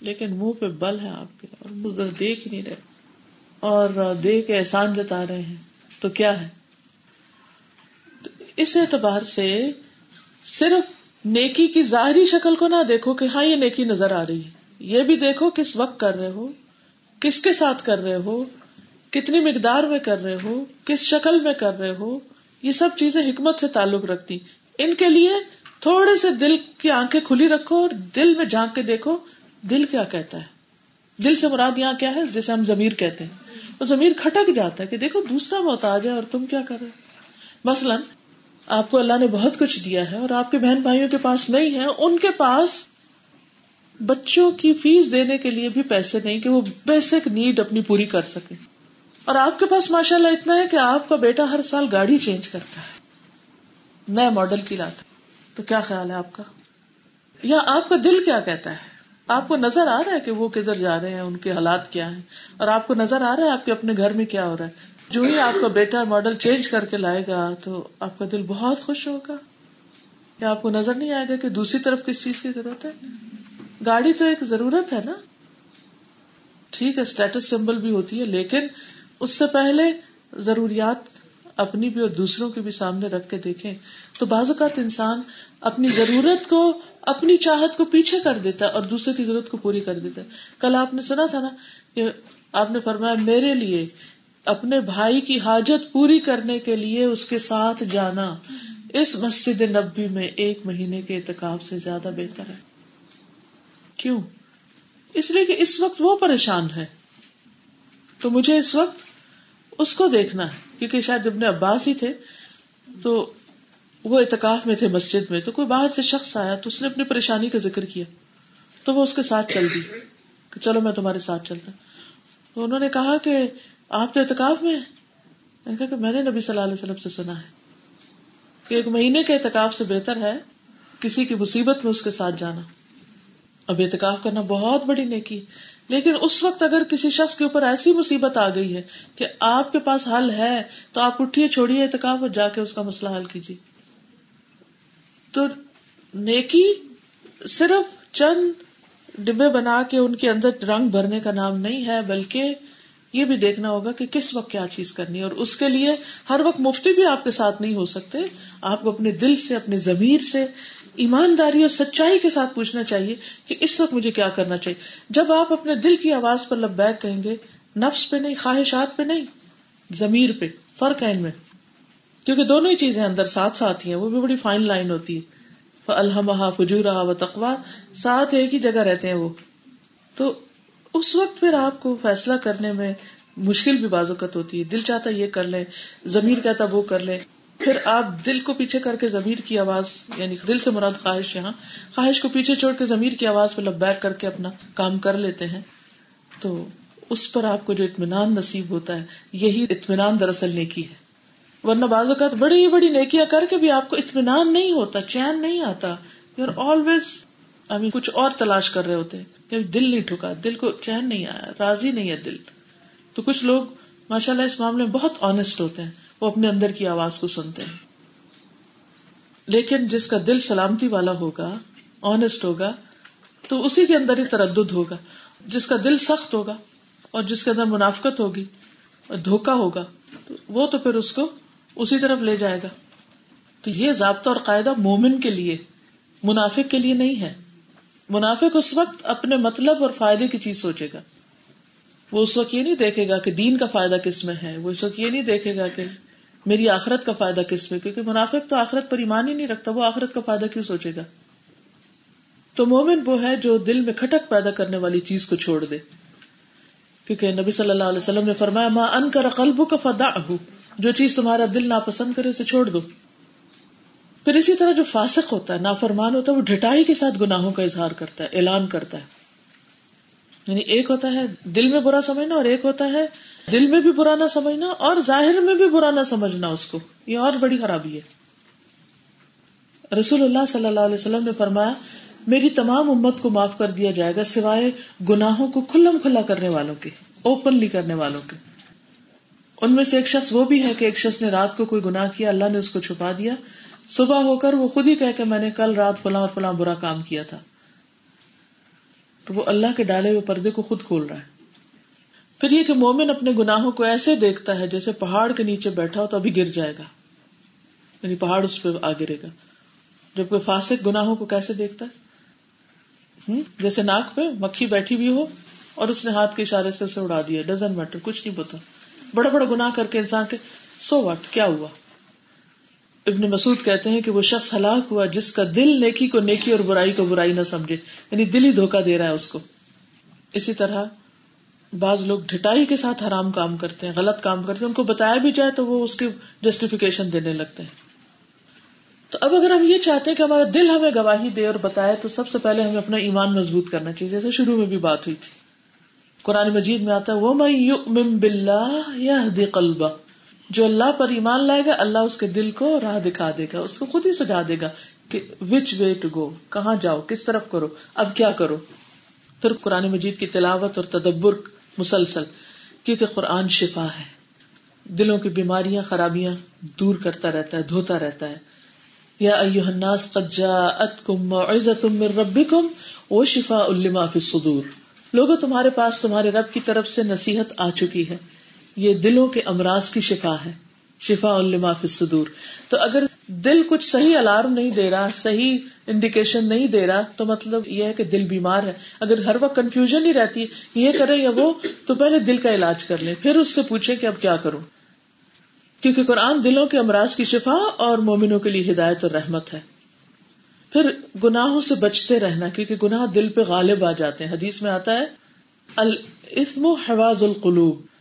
لیکن منہ پہ بل ہے آپ کے اور دیکھ نہیں رہے۔ اور دے کے احسان جتا رہے ہیں۔ تو کیا ہے؟ اس اعتبار سے صرف نیکی کی ظاہری شکل کو نہ دیکھو کہ ہاں یہ نیکی نظر آ رہی ہے۔ یہ بھی دیکھو کس وقت کر رہے ہو، کس کے ساتھ کر رہے ہو، کتنی مقدار میں کر رہے ہو، کس شکل میں کر رہے ہو۔ یہ سب چیزیں حکمت سے تعلق رکھتی۔ ان کے لیے تھوڑے سے دل کی آنکھیں کھلی رکھو اور دل میں جھانک کے دیکھو دل کیا کہتا ہے۔ دل سے مراد یہاں کیا ہے؟ جیسے ہم ضمیر کہتے ہیں۔ زمین کھٹک جاتا ہے کہ دیکھو دوسرا محتاج ہے اور تم کیا کر رہے مثلاً آپ کو اللہ نے بہت کچھ دیا ہے اور آپ کے بہن بھائیوں کے پاس نہیں ہے، ان کے پاس بچوں کی فیس دینے کے لیے بھی پیسے نہیں کہ وہ بیسک نیڈ اپنی پوری کر سکے اور آپ کے پاس ماشاء اللہ اتنا ہے کہ آپ کا بیٹا ہر سال گاڑی چینج کرتا ہے۔ نئے ماڈل کی لاتا تو کیا خیال ہے آپ کا؟ یا آپ کا دل کیا کہتا ہے؟ آپ کو نظر آ رہا ہے کہ وہ کدھر جا رہے ہیں، ان کے حالات کیا ہیں؟ اور آپ کو نظر آ رہا ہے آپ کے اپنے گھر میں کیا ہو رہا ہے؟ جو ہی آپ کا بیٹا ماڈل چینج کر کے لائے گا تو آپ کا دل بہت خوش ہوگا۔ کیا آپ کو نظر نہیں آئے گا کہ دوسری طرف کس چیز کی ضرورت ہے؟ گاڑی تو ایک ضرورت ہے نا۔ ٹھیک ہے اسٹیٹس سمبل بھی ہوتی ہے، لیکن اس سے پہلے ضروریات اپنی بھی اور دوسروں کی بھی سامنے رکھ کے دیکھیں۔ تو بعض اوقات انسان اپنی ضرورت کو، اپنی چاہت کو پیچھے کر دیتا ہے اور دوسرے کی ضرورت کو پوری کر دیتا ہے۔ کل آپ نے سنا تھا نا کہ آپ نے فرمایا، میرے لیے اپنے بھائی کی حاجت پوری کرنے کے لیے اس کے ساتھ جانا اس مسجد نبی میں ایک مہینے کے اعتکاب سے زیادہ بہتر ہے۔ کیوں؟ اس لیے کہ اس وقت وہ پریشان ہے۔ تو مجھے اس وقت اس کو دیکھنا ہے، کیونکہ شاید ابن عباس ہی تھے، تو وہ اعتکاف میں تھے مسجد میں، تو کوئی باہر سے شخص آیا تو اس نے اپنی پریشانی کا ذکر کیا۔ تو وہ اس کے ساتھ چل دی کہ چلو میں تمہارے ساتھ چلتا۔ تو انہوں نے کہا کہ آپ تو اعتکاف میں نے کہا کہ میں نے نبی صلی اللہ علیہ وسلم سے سنا ہے کہ ایک مہینے کے اعتکاف سے بہتر ہے کسی کی مصیبت میں اس کے ساتھ جانا۔ اب اعتکاف کرنا بہت بڑی نیکی لیکن اس وقت اگر کسی شخص کے اوپر ایسی مصیبت آ گئی ہے کہ آپ کے پاس حل ہے، تو آپ اٹھیے، چھوڑیے اعتکاف اور جا کے اس کا مسئلہ حل کیجیے۔ تو نیکی صرف چند ڈبے بنا کے ان کے اندر رنگ بھرنے کا نام نہیں ہے، بلکہ یہ بھی دیکھنا ہوگا کہ کس وقت کیا چیز کرنی ہے اور اس کے لیے ہر وقت مفتی بھی آپ کے ساتھ نہیں ہو سکتے۔ آپ کو اپنے دل سے، اپنے ضمیر سے، ایمانداری اور سچائی کے ساتھ پوچھنا چاہیے کہ اس وقت مجھے کیا کرنا چاہیے۔ جب آپ اپنے دل کی آواز پر لبیک کہیں گے، نفس پہ نہیں، خواہشات پہ نہیں، ضمیر پہ، فرق ہے ان میں۔ کیونکہ دونوں ہی چیزیں اندر ساتھ ساتھ ہی ہیں، وہ بھی بڑی فائن لائن ہوتی ہے۔ الحمہ فجورا و تقوا ساتھ ایک ہی جگہ رہتے ہیں وہ۔ تو اس وقت پھر آپ کو فیصلہ کرنے میں مشکل بھی بازوقت ہوتی ہے۔ دل چاہتا یہ کر لیں، ضمیر کہتا وہ کر لیں۔ پھر آپ دل کو پیچھے کر کے ضمیر کی آواز یعنی دل سے مراد خواہش یہاں، خواہش کو پیچھے چھوڑ کے ضمیر کی آواز پہ لب بیک کر کے اپنا کام کر لیتے ہیں۔ تو اس پر آپ کو جو اطمینان نصیب ہوتا ہے، یہی اطمینان دراصل نیکی ہے۔ ورنہ بعض اوقات بڑی بڑی نیکیاں کر کے بھی آپ کو اطمینان نہیں ہوتا، چین نہیں آتا۔ یو آر آلویز ابھی کچھ اور تلاش کر رہے ہوتے ہیں کہ دل نہیں ٹھکا، دل کو چین نہیں آیا، راضی نہیں ہے دل۔ تو کچھ لوگ ماشاء اللہ اس معاملے میں بہت آنےسٹ ہوتے ہیں، وہ اپنے اندر کی آواز کو سنتے ہیں۔ لیکن جس کا دل سلامتی والا ہوگا آنےسٹ ہوگا، تو اسی کے اندر ہی تردد ہوگا۔ جس کا دل سخت ہوگا اور جس کے اندر منافقت ہوگی اور دھوکا ہوگا، تو وہ تو پھر اس کو اسی طرف لے جائے گا۔ تو یہ ضابطہ اور قاعدہ مومن کے لیے، منافق کے لیے نہیں ہے۔ منافق اس وقت اپنے مطلب اور فائدے کی چیز سوچے گا۔ وہ اس وقت یہ نہیں دیکھے گا کہ دین کا فائدہ کس میں ہے، وہ اس وقت یہ نہیں دیکھے گا کہ میری آخرت کا فائدہ کس میں، کیونکہ منافق تو آخرت پر ایمان ہی نہیں رکھتا، وہ آخرت کا فائدہ کیوں سوچے گا؟ تو مومن وہ ہے جو دل میں کھٹک پیدا کرنے والی چیز کو چھوڑ دے۔ کیونکہ نبی صلی اللہ علیہ وسلم نے فرمایا ماں ان کا رقلب کا فدا جو چیز تمہارا دل ناپسند کرے اسے چھوڑ دو۔ پھر اسی طرح جو فاسق ہوتا ہے، نافرمان ہوتا ہے، وہ ڈٹائی کے ساتھ گناہوں کا اظہار کرتا ہے، اعلان کرتا ہے۔ یعنی ایک ہوتا ہے دل میں برا سمجھنا اور ایک ہوتا ہے دل میں بھی برا نہ سمجھنا اور ظاہر میں بھی برا نہ سمجھنا اس کو۔ یہ اور بڑی خرابی ہے۔ رسول اللہ صلی اللہ علیہ وسلم نے فرمایا، میری تمام امت کو معاف کر دیا جائے گا، سوائے گناہوں کو کھلم کھلا کرنے والوں کے اوپنلی کرنے والوں کے۔ ان میں سے ایک شخص وہ بھی ہے کہ ایک شخص نے رات کو کوئی گناہ کیا، اللہ نے اس کو چھپا دیا۔ صبح ہو کر وہ خود ہی کہ میں نے کل رات فلاں اور فلاں برا کام کیا تھا۔ تو وہ اللہ کے ڈالے ہوئے پردے کو خود کھول رہا ہے۔ پھر یہ کہ مومن اپنے گناہوں کو ایسے دیکھتا ہے جیسے پہاڑ کے نیچے بیٹھا ہو تو ابھی گر جائے گا۔ یعنی پہاڑ اس پہ آ گرے گا۔ جب کوئی فاسق گناہوں کو کیسے دیکھتا ہے؟ جیسے ناک پہ مکھی بیٹھی ہوئی ہو اور اس نے ہاتھ کے اشارے سے اسے اڑا دیا۔ ڈزن میٹر کچھ نہیں پتا۔ بڑا بڑا گنا کر کے انسان کے سو واٹ کیا ہوا؟ ابن مسعود کہتے ہیں کہ وہ شخص ہلاک ہوا جس کا دل نیکی کو نیکی اور برائی کو برائی نہ سمجھے یعنی دل ہی دھوکا دے رہا ہے اس کو۔ اسی طرح بعض لوگ ڈٹائی کے ساتھ حرام کام کرتے ہیں، غلط کام کرتے ہیں، ان کو بتایا بھی جائے تو وہ اس کی جسٹیفیکیشن دینے لگتے ہیں۔ تو اب اگر ہم یہ چاہتے ہیں کہ ہمارا دل ہمیں گواہی دے اور بتائے تو سب سے پہلے ہمیں اپنا ایمان مضبوط کرنا چاہیے، جیسے شروع میں بھی بات ہوئی تھی۔ قرآن مجید میں آتا ہے وہ میں قلبہ جو اللہ پر ایمان لائے گا، اللہ اس کے دل کو راہ دکھا دے گا، اس کو خود ہی سجا دے گا کہ وچ وے ٹو گو کہاں جاؤ، کس طرف کرو، اب کیا کرو۔ پھر قرآن مجید کی تلاوت اور تدبر مسلسل، کیونکہ قرآن شفا ہے۔ دلوں کی بیماریاں، خرابیاں دور کرتا رہتا ہے، دھوتا رہتا ہے۔ یا الناس قد جاءتکم موعظۃ من ربکم وشفاء لما فی الصدور۔ لوگوں تمہارے پاس تمہارے رب کی طرف سے نصیحت آ چکی ہے۔ یہ دلوں کے امراض کی شفا ہے، شفا الما صدور تو اگر دل کچھ صحیح الارم نہیں دے رہا، صحیح انڈیکیشن نہیں دے رہا، تو مطلب یہ ہے کہ دل بیمار ہے۔ اگر ہر وقت کنفیوژن ہی رہتی ہے یہ کرے یا وہ، تو پہلے دل کا علاج کر لیں پھر اس سے پوچھے کہ اب کیا کروں۔ کیونکہ قرآن دلوں کے امراض کی شفا اور مومنوں کے لیے ہدایت اور رحمت ہے۔ پھر گناہوں سے بچتے رہنا، کیونکہ گناہ دل پہ غالب آ جاتے ہیں۔ حدیث میں آتا ہے الفم حواز القلوب۔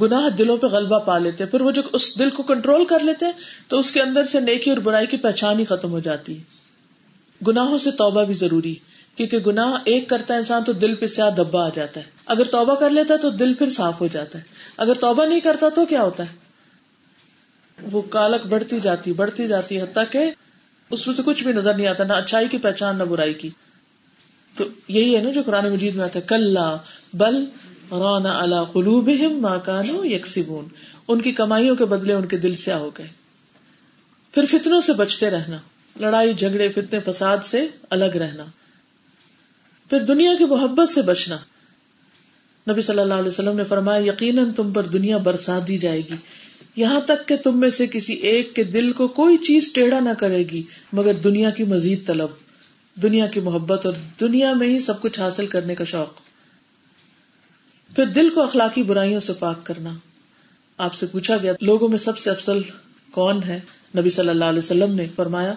گناہ دلوں پہ غلبہ پا لیتے پھر وہ جو اس دل کو کنٹرول کر لیتے تو اس کے اندر سے نیکی اور برائی کی پہچان ہی ختم ہو جاتی ہے۔ گناہوں سے توبہ بھی ضروری، کیونکہ گناہ ایک کرتا ہے انسان تو دل پہ سیاہ دبا آ جاتا ہے۔ اگر توبہ کر لیتا ہے تو دل پھر صاف ہو جاتا ہے۔ اگر توبہ نہیں کرتا تو کیا ہوتا ہے؟ وہ کالک بڑھتی جاتی بڑھتی جاتی ہے کہ اس میں سے کچھ بھی نظر نہیں آتا، نہ اچھائی کی پہچان، نہ برائی کی۔ تو یہی ہے نا جو قرآن مجید میں آتا ہے کل بل رونا اللہ قلوب ماں کانو یکسبون۔ ان کی کمائیوں کے بدلے ان کے دل سے ہو گئے۔ پھر فتنوں سے بچتے رہنا۔ لڑائی، جھگڑے، فتنے، فساد سے الگ رہنا۔ پھر دنیا کی محبت سے بچنا۔ نبی صلی اللہ علیہ وسلم نے فرمایا، یقیناً تم پر دنیا برسات دی جائے گی۔ یہاں تک کہ تم میں سے کسی ایک کے دل کو کوئی چیز ٹیڑھا نہ کرے گی، مگر دنیا کی مزید طلب، دنیا کی محبت اور دنیا میں ہی سب کچھ حاصل کرنے کا شوق۔ پھر دل کو اخلاقی برائیوں سے پاک کرنا۔ آپ سے پوچھا گیا، لوگوں میں سب سے افضل کون ہے؟ نبی صلی اللہ علیہ وسلم نے فرمایا،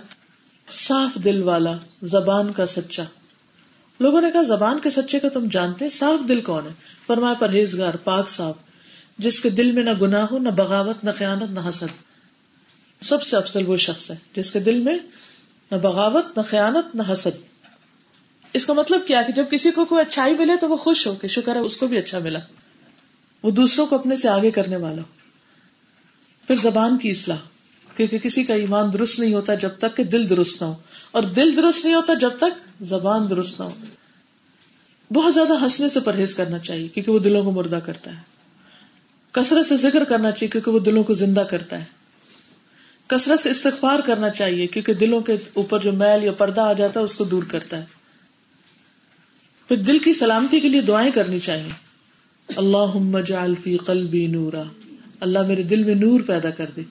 صاف دل والا، زبان کا سچا۔ لوگوں نے کہا، زبان کے سچے کا تم جانتے صاف دل کون ہے؟ فرمایا، پرہیزگار، پاک صاف جس کے دل میں نہ گناہ ہو، نہ بغاوت، نہ خیانت، نہ حسد۔ سب سے افضل وہ شخص ہے، جس کے دل میں نہ بغاوت، نہ خیانت، نہ حسد۔ اس کا مطلب کیا کہ جب کسی کو کوئی اچھائی ملے تو وہ خوش ہو کہ شکر ہے، اس کو بھی اچھا ملا۔ وہ دوسروں کو اپنے سے آگے کرنے والا۔ ہو پھر زبان کی اصلاح، کیونکہ کسی کا ایمان درست نہیں ہوتا جب تک کہ دل درست نہ ہو۔ اور دل درست نہیں ہوتا جب تک زبان درست نہ ہو۔ بہت زیادہ ہنسنے سے پرہیز کرنا چاہیے، کیونکہ وہ دلوں کو مردہ کرتا ہے۔ کثرت سے ذکر کرنا چاہیے، کیونکہ وہ دلوں کو زندہ کرتا ہے۔ کثرت سے استغفار کرنا چاہیے، کیونکہ دلوں کے اوپر جو میل یا پردہ آ جاتا ہے، اس کو دور کرتا ہے۔ پھر دل کی سلامتی کے لیے دعائیں کرنی چاہیے۔ اللہ جعل فی قلبی نورا۔ اللہ میرے دل میں نور پیدا کر دے،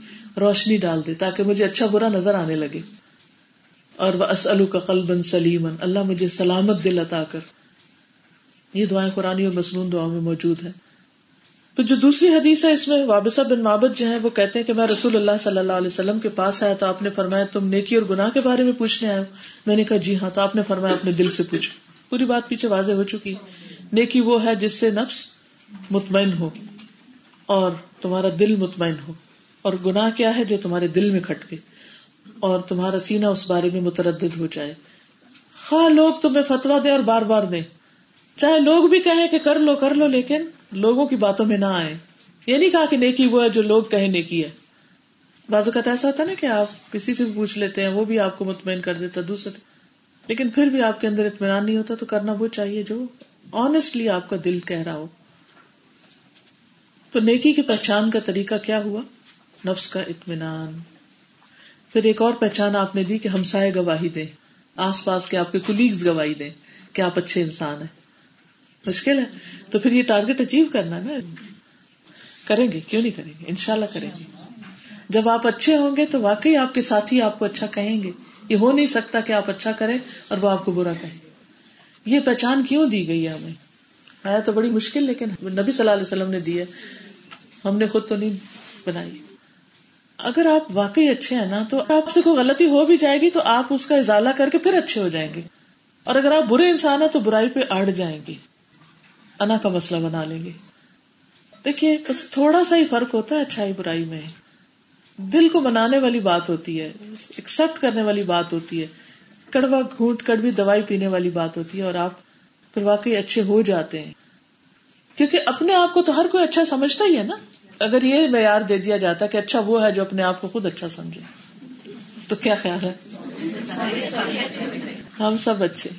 روشنی ڈال دے تاکہ مجھے اچھا برا نظر آنے لگے۔ اور وہ اسلو کا قلب سلیمن اللہ مجھے سلامت دل عطا کر۔ یہ دعائیں قرآن اور مصنون دعاؤں میں موجود ہیں۔ تو جو دوسری حدیث ہے، اس میں وابسہ بن مابد جو ہے وہ کہتے ہیں کہ میں رسول اللہ صلی اللہ علیہ وسلم کے پاس آیا تو آپ نے فرمایا تم نیکی اور گناہ کے بارے میں پوچھنے آئے میں نے کہا جی ہاں تو آپ نے فرمایا اپنے دل سے پوچھو۔ پوری بات پیچھے واضح ہو چکی۔ نیکی وہ ہے جس سے نفس مطمئن ہو اور تمہارا دل مطمئن ہو۔ اور گناہ کیا ہے جو تمہارے دل میں کھٹکے اور تمہارا سینہ اس بارے میں متردد ہو جائے۔ خواہ لوگ تمہیں فتوا دیں اور بار بار دیں۔ چاہے لوگ بھی کہیں کہ کر لو کر لو، لیکن لوگوں کی باتوں میں نہ آئے۔ یہ نہیں کہا کہ نیکی وہ ہے جو لوگ کہیں نیکی ہے۔ بازو کا ایسا ہوتا نا کہ آپ کسی سے بھی پوچھ لیتے ہیں، وہ بھی آپ کو مطمئن کر دیتا دوسرے لیکن پھر بھی آپ کے اندر اطمینان نہیں ہوتا تو کرنا وہ چاہیے جو آنےسٹلی آپ کا دل کہہ رہا ہو۔ تو نیکی کی پہچان کا طریقہ کیا ہوا؟ نفس کا اطمینان۔ پھر ایک اور پہچان آپ نے دی کہ ہمسائے گواہی دیں آس پاس کے آپ کے کلیگز گواہی دیں کہ آپ اچھے انسان ہیں۔ مشکل ہے۔ تو پھر یہ ٹارگیٹ اچیو کرنا نا۔ کریں گے، کیوں نہیں کریں گے؟ ان شاء اللہ کریں گے۔ جب آپ اچھے ہوں گے تو واقعی آپ کے ساتھی آپ کو اچھا کہیں گے۔ یہ ہو نہیں سکتا کہ آپ اچھا کریں اور وہ آپ کو برا کہیں یہ پہچان کیوں دی گئی ہے ہمیں؟ آیا تو بڑی مشکل، لیکن نبی صلی اللہ علیہ وسلم نے دی ہے۔ ہم نے خود تو نہیں بنائی۔ اگر آپ واقعی اچھے ہیں نا، تو آپ سے کوئی غلطی ہو بھی جائے گی، تو آپ اس کا ازالہ کر کے پھر اچھے ہو جائیں گے۔ اور اگر آپ برے انسان ہیں، تو برائی پہ اڑ جائیں گے۔ انا کا مسئلہ بنا لیں گے۔ دیکھیے، بس تھوڑا سا ہی فرق ہوتا ہے اچھائی برائی میں۔ دل کو منانے والی بات ہوتی ہے ایکسپٹ کرنے والی بات ہوتی ہے، کڑوا گھونٹ، کڑوی دوائی پینے والی بات ہوتی ہے اور آپ پھر واقعی اچھے ہو جاتے ہیں۔ کیونکہ اپنے آپ کو تو ہر کوئی اچھا سمجھتا ہی ہے نا۔ اگر یہ معیار دے دیا جاتا کہ اچھا وہ ہے جو اپنے آپ کو خود اچھا سمجھے۔ تو کیا خیال ہے؟ ہم سب اچھے۔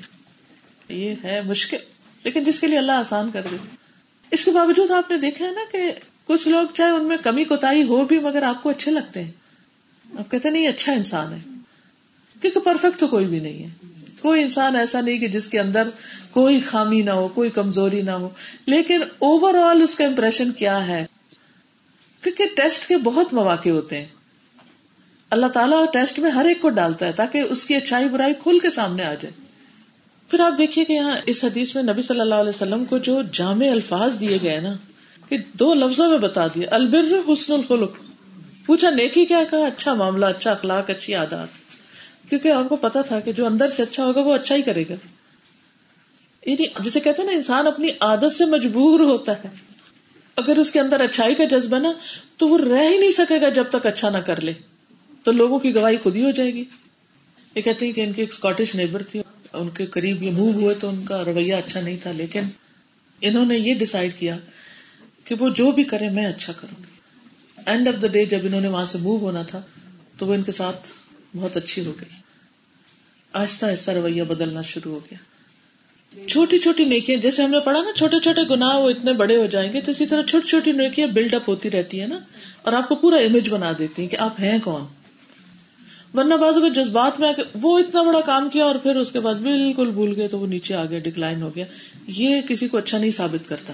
یہ ہے مشکل، لیکن جس کے لیے اللہ آسان کر دے۔ اس کے باوجود آپ نے دیکھا ہے نا کہ کچھ لوگ چاہے ان میں کمی کوتا ہو بھی مگر آپ کو اچھے لگتے ہیں۔ آپ کہتے نہیں اچھا انسان ہے۔ کیونکہ پرفیکٹ تو کوئی بھی نہیں ہے۔ کوئی انسان ایسا نہیں کہ جس کے اندر کوئی خامی نہ ہو، کوئی کمزوری نہ ہو۔ لیکن اوور آل اس کا امپریشن کیا ہے؟ کیونکہ ٹیسٹ کے بہت مواقع ہوتے ہیں۔ اللہ تعالیٰ ٹیسٹ میں ہر ایک کو ڈالتا ہے تاکہ اس کی اچھائی برائی کھل کے سامنے آ جائے۔ پھر آپ دیکھیے کہ یہاں اس حدیث میں نبی صلی اللہ علیہ وسلم کو جو جامع الفاظ دیے گئے نا کہ دو لفظوں میں بتا دیا البر حسن الخلق۔ پوچھا، نیکی کیا کہا؟ اچھا معاملہ اچھا اخلاق، اچھی عادات۔ کیونکہ آپ کو پتا تھا کہ جو اندر سے اچھا ہوگا وہ اچھا ہی کرے گا۔ یعنی جسے کہتے ہیں نا، انسان اپنی عادت سے مجبور ہوتا ہے۔ اگر اس کے اندر اچھائی کا جذبہ نا، تو وہ رہ ہی نہیں سکے گا جب تک اچھا نہ کر لے۔ تو لوگوں کی گواہی خود ہی ہو جائے گی۔ یہ کہتے ہیں کہ ان کی ایک اسکاٹش نیبر تھی۔ ان کے قریب یہ موو ہوئے تو ان کا رویہ اچھا نہیں تھا، لیکن انہوں نے یہ ڈسائڈ کیا کہ وہ جو بھی کرے میں اچھا کروں گی۔ اینڈ آف دا ڈے جب انہوں نے وہاں سے موو ہونا تھا، تو وہ ان کے ساتھ بہت اچھی ہو گئی آہستہ آہستہ رویہ بدلنا شروع ہو گیا۔ چھوٹی چھوٹی نیکیاں، جیسے ہم نے پڑھا نا، چھوٹے چھوٹے گنا وہ اتنے بڑے ہو جائیں گے تو اسی طرح چھوٹی چھوٹی نیکیاں بلڈ اپ ہوتی رہتی ہے نا، اور آپ کو پورا امیج بنا دیتی ہیں کہ آپ ہیں کون۔ ورنہ بازو کے جذبات میں آ کے وہ اتنا بڑا کام کیا اور پھر اس کے بعد بالکل بھول گئے تو وہ نیچے آ گیا ڈکلائن ہو گیا۔ یہ کسی کو اچھا نہیں ثابت کرتا۔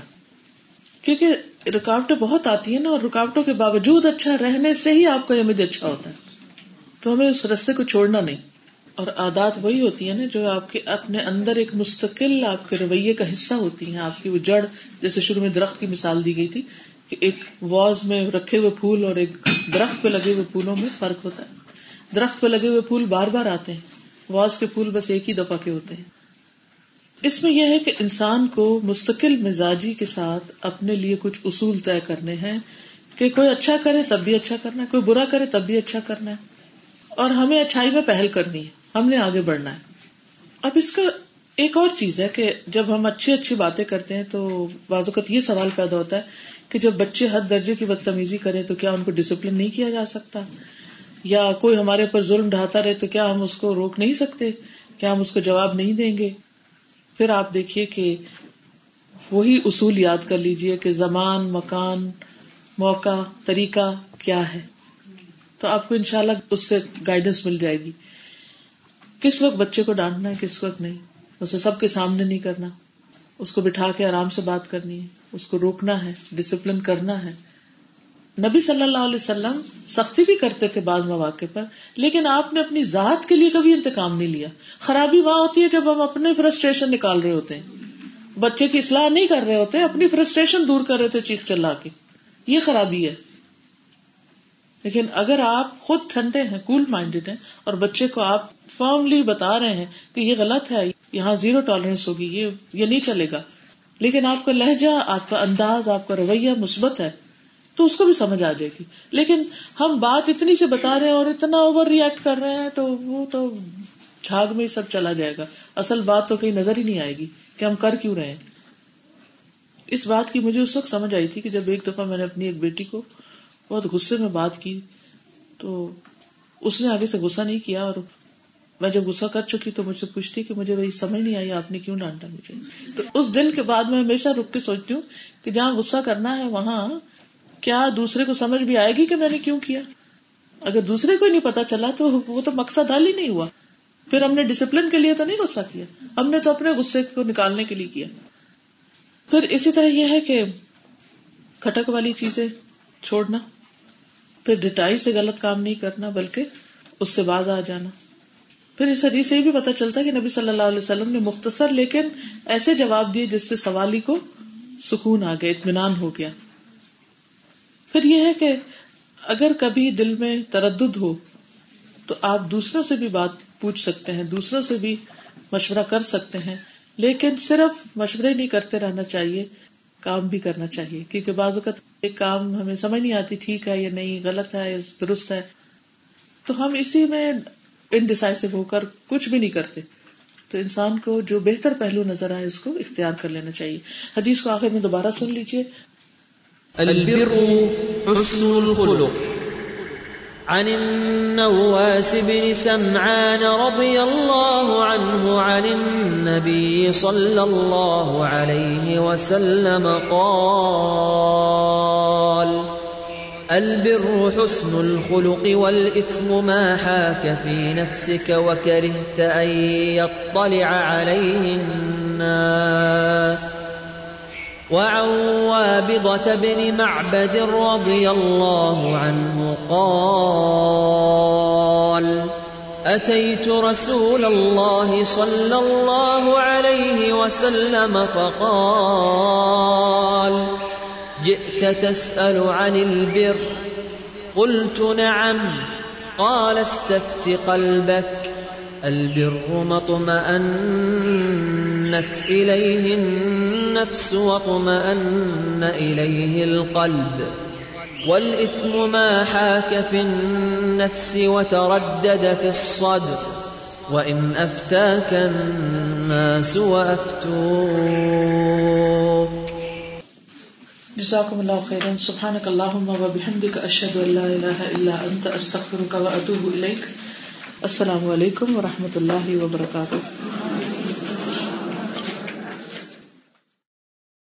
کیونکہ رکاوٹیں بہت آتی ہیں نا اور رکاوٹوں کے باوجود اچھا رہنے سے ہی آپ کا امیج اچھا ہوتا ہے۔ تو ہمیں اس رستے کو چھوڑنا نہیں۔ اور عادات وہی ہوتی ہے نا جو آپ کے اپنے اندر ایک مستقل آپ کے رویے کا حصہ ہوتی ہیں۔ آپ کی وہ جڑ، جیسے شروع میں درخت کی مثال دی گئی تھی کہ ایک واز میں رکھے ہوئے پھول اور ایک درخت پہ لگے ہوئے پھولوں میں فرق ہوتا ہے۔ درخت پہ لگے ہوئے پھول بار بار آتے ہیں۔ واز کے پھول بس ایک ہی دفعہ کے ہوتے ہیں۔ اس میں یہ ہے کہ انسان کو مستقل مزاجی کے ساتھ اپنے لیے کچھ اصول طے کرنے ہیں کہ کوئی اچھا کرے تب بھی اچھا کرنا ہے، کوئی برا کرے تب بھی اچھا کرنا ہے۔ اور ہمیں اچھائی میں پہل کرنی ہے، ہم نے آگے بڑھنا ہے۔ اب اس کا ایک اور چیز ہے کہ جب ہم اچھی اچھی باتیں کرتے ہیں تو بعض اوقات یہ سوال پیدا ہوتا ہے کہ جب بچے حد درجے کی بدتمیزی کرے تو کیا ان کو ڈسپلن نہیں کیا جا سکتا؟ یا کوئی ہمارے اوپر ظلم ڈھاتا رہے تو کیا ہم اس کو روک نہیں سکتے؟ کیا ہم اس کو جواب نہیں دیں گے؟ پھر آپ دیکھیے کہ وہی اصول یاد کر لیجیے کہ زمان، مکان، موقع، طریقہ کیا ہے۔ تو آپ کو انشاءاللہ اس سے گائیڈنس مل جائے گی۔ کس وقت بچے کو ڈانٹنا ہے، کس وقت نہیں؟ اسے سب کے سامنے نہیں کرنا۔ اس کو بٹھا کے آرام سے بات کرنی ہے، اس کو روکنا ہے ڈسپلن کرنا ہے۔ نبی صلی اللہ علیہ وسلم سختی بھی کرتے تھے بعض مواقع پر، لیکن آپ نے اپنی ذات کے لیے کبھی انتقام نہیں لیا۔ خرابی وہاں ہوتی ہے جب ہم اپنے فرسٹریشن نکال رہے ہوتے ہیں۔ بچے کی اصلاح نہیں کر رہے ہوتے، اپنی فرسٹریشن دور کر رہے تھے چیخ چلا کے۔ یہ خرابی ہے۔ لیکن اگر آپ خود ٹھنڈے ہیں کول مائنڈیڈ ہیں، اور بچے کو آپ فرملی بتا رہے ہیں کہ یہ غلط ہے، یہاں زیرو ٹالرنس ہوگی، یہ یہ نہیں چلے گا۔ لیکن آپ کا لہجہ، آپ کا انداز، آپ کا رویہ مثبت ہے۔ تو اس کو بھی سمجھ آ جائے گی۔ لیکن ہم بات اتنی سے بتا رہے ہیں اور اتنا اوور ریئیکٹ کر رہے ہیں تو وہ تو جھاگ میں ہی سب چلا جائے گا۔ اصل بات تو کہیں نظر ہی نہیں آئے گی کہ ہم کر کیوں رہے ہیں۔ اس بات کی مجھے اس وقت سمجھ آئی تھی کہ جب ایک دفعہ میں نے اپنی ایک بیٹی کو بہت غصے میں بات کی تو اس نے آگے سے غصہ نہیں کیا اور میں جب غصہ کر چکی تو مجھ سے پوچھتی کہ مجھے وہی سمجھ نہیں آئی، آپ نے کیوں ڈانٹا مجھے؟ تو اس دن کے بعد میں ہمیشہ رک کے سوچتی ہوں کہ جہاں غصہ کرنا ہے وہاں کیا دوسرے کو سمجھ بھی آئے گی کہ میں نے کیوں کیا؟ اگر دوسرے کو نہیں پتا چلا تو وہ تو مقصد حل ہی نہیں ہوا۔ پھر ہم نے ڈسپلن کے لیے تو نہیں غصہ کیا۔ ہم نے تو اپنے غصے کو نکالنے کے لیے کیا۔ پھر اسی طرح یہ ہے کہ کھٹک والی چیزیں چھوڑنا، پھر ڈٹائی سے غلط کام نہیں کرنا، بلکہ اس سے باز آ جانا۔ پھر اس حدیث سے یہ بھی پتا چلتا ہے کہ نبی صلی اللہ علیہ وسلم نے مختصر لیکن ایسے جواب دیے جس سے سوالی کو سکون آ گیا، اطمینان ہو گیا۔ پھر یہ ہے کہ اگر کبھی دل میں تردد ہو تو آپ دوسروں سے بھی بات پوچھ سکتے ہیں، دوسروں سے بھی مشورہ کر سکتے ہیں، لیکن صرف مشورے نہیں کرتے رہنا چاہیے، کام بھی کرنا چاہیے، کیونکہ بعض اوقات ایک کام ہمیں سمجھ نہیں آتی ٹھیک ہے یا نہیں، غلط ہے یا درست ہے۔ تو ہم اسی میں انڈیسائسو ہو کر کچھ بھی نہیں کرتے۔ تو انسان کو جو بہتر پہلو نظر آئے، اس کو اختیار کر لینا چاہیے۔ حدیث کو آخر میں دوبارہ سن لیجیے البر حسن الخلق. عن النواس بن سمعان رضي الله عنه عن النبي صلى الله عليه وسلم قال البر حسن الخلق والإثم ما حاك في نفسك وكرهت أن يطلع عليه الناس. وعن وابضة بن معبد رضي الله عنه قال، أتيت رسول الله صلى الله عليه وسلم فقال، جئت تسأل عن البر؟ قلت نعم. قال استفت قلبك البر ما اطمأنت إليه النفس واطمأن إليه القلب والإثم ما حاك في النفس وتردد في الصدر وإن أفتاك الناس وأفتوك جزاکم اللہ خیرا سبحانک اللہم و بحمدک اشہد ان لا الہ الا انت، استغفرک و اتوب الیک. السلام علیکم و رحمۃ اللہ وبرکاتہ.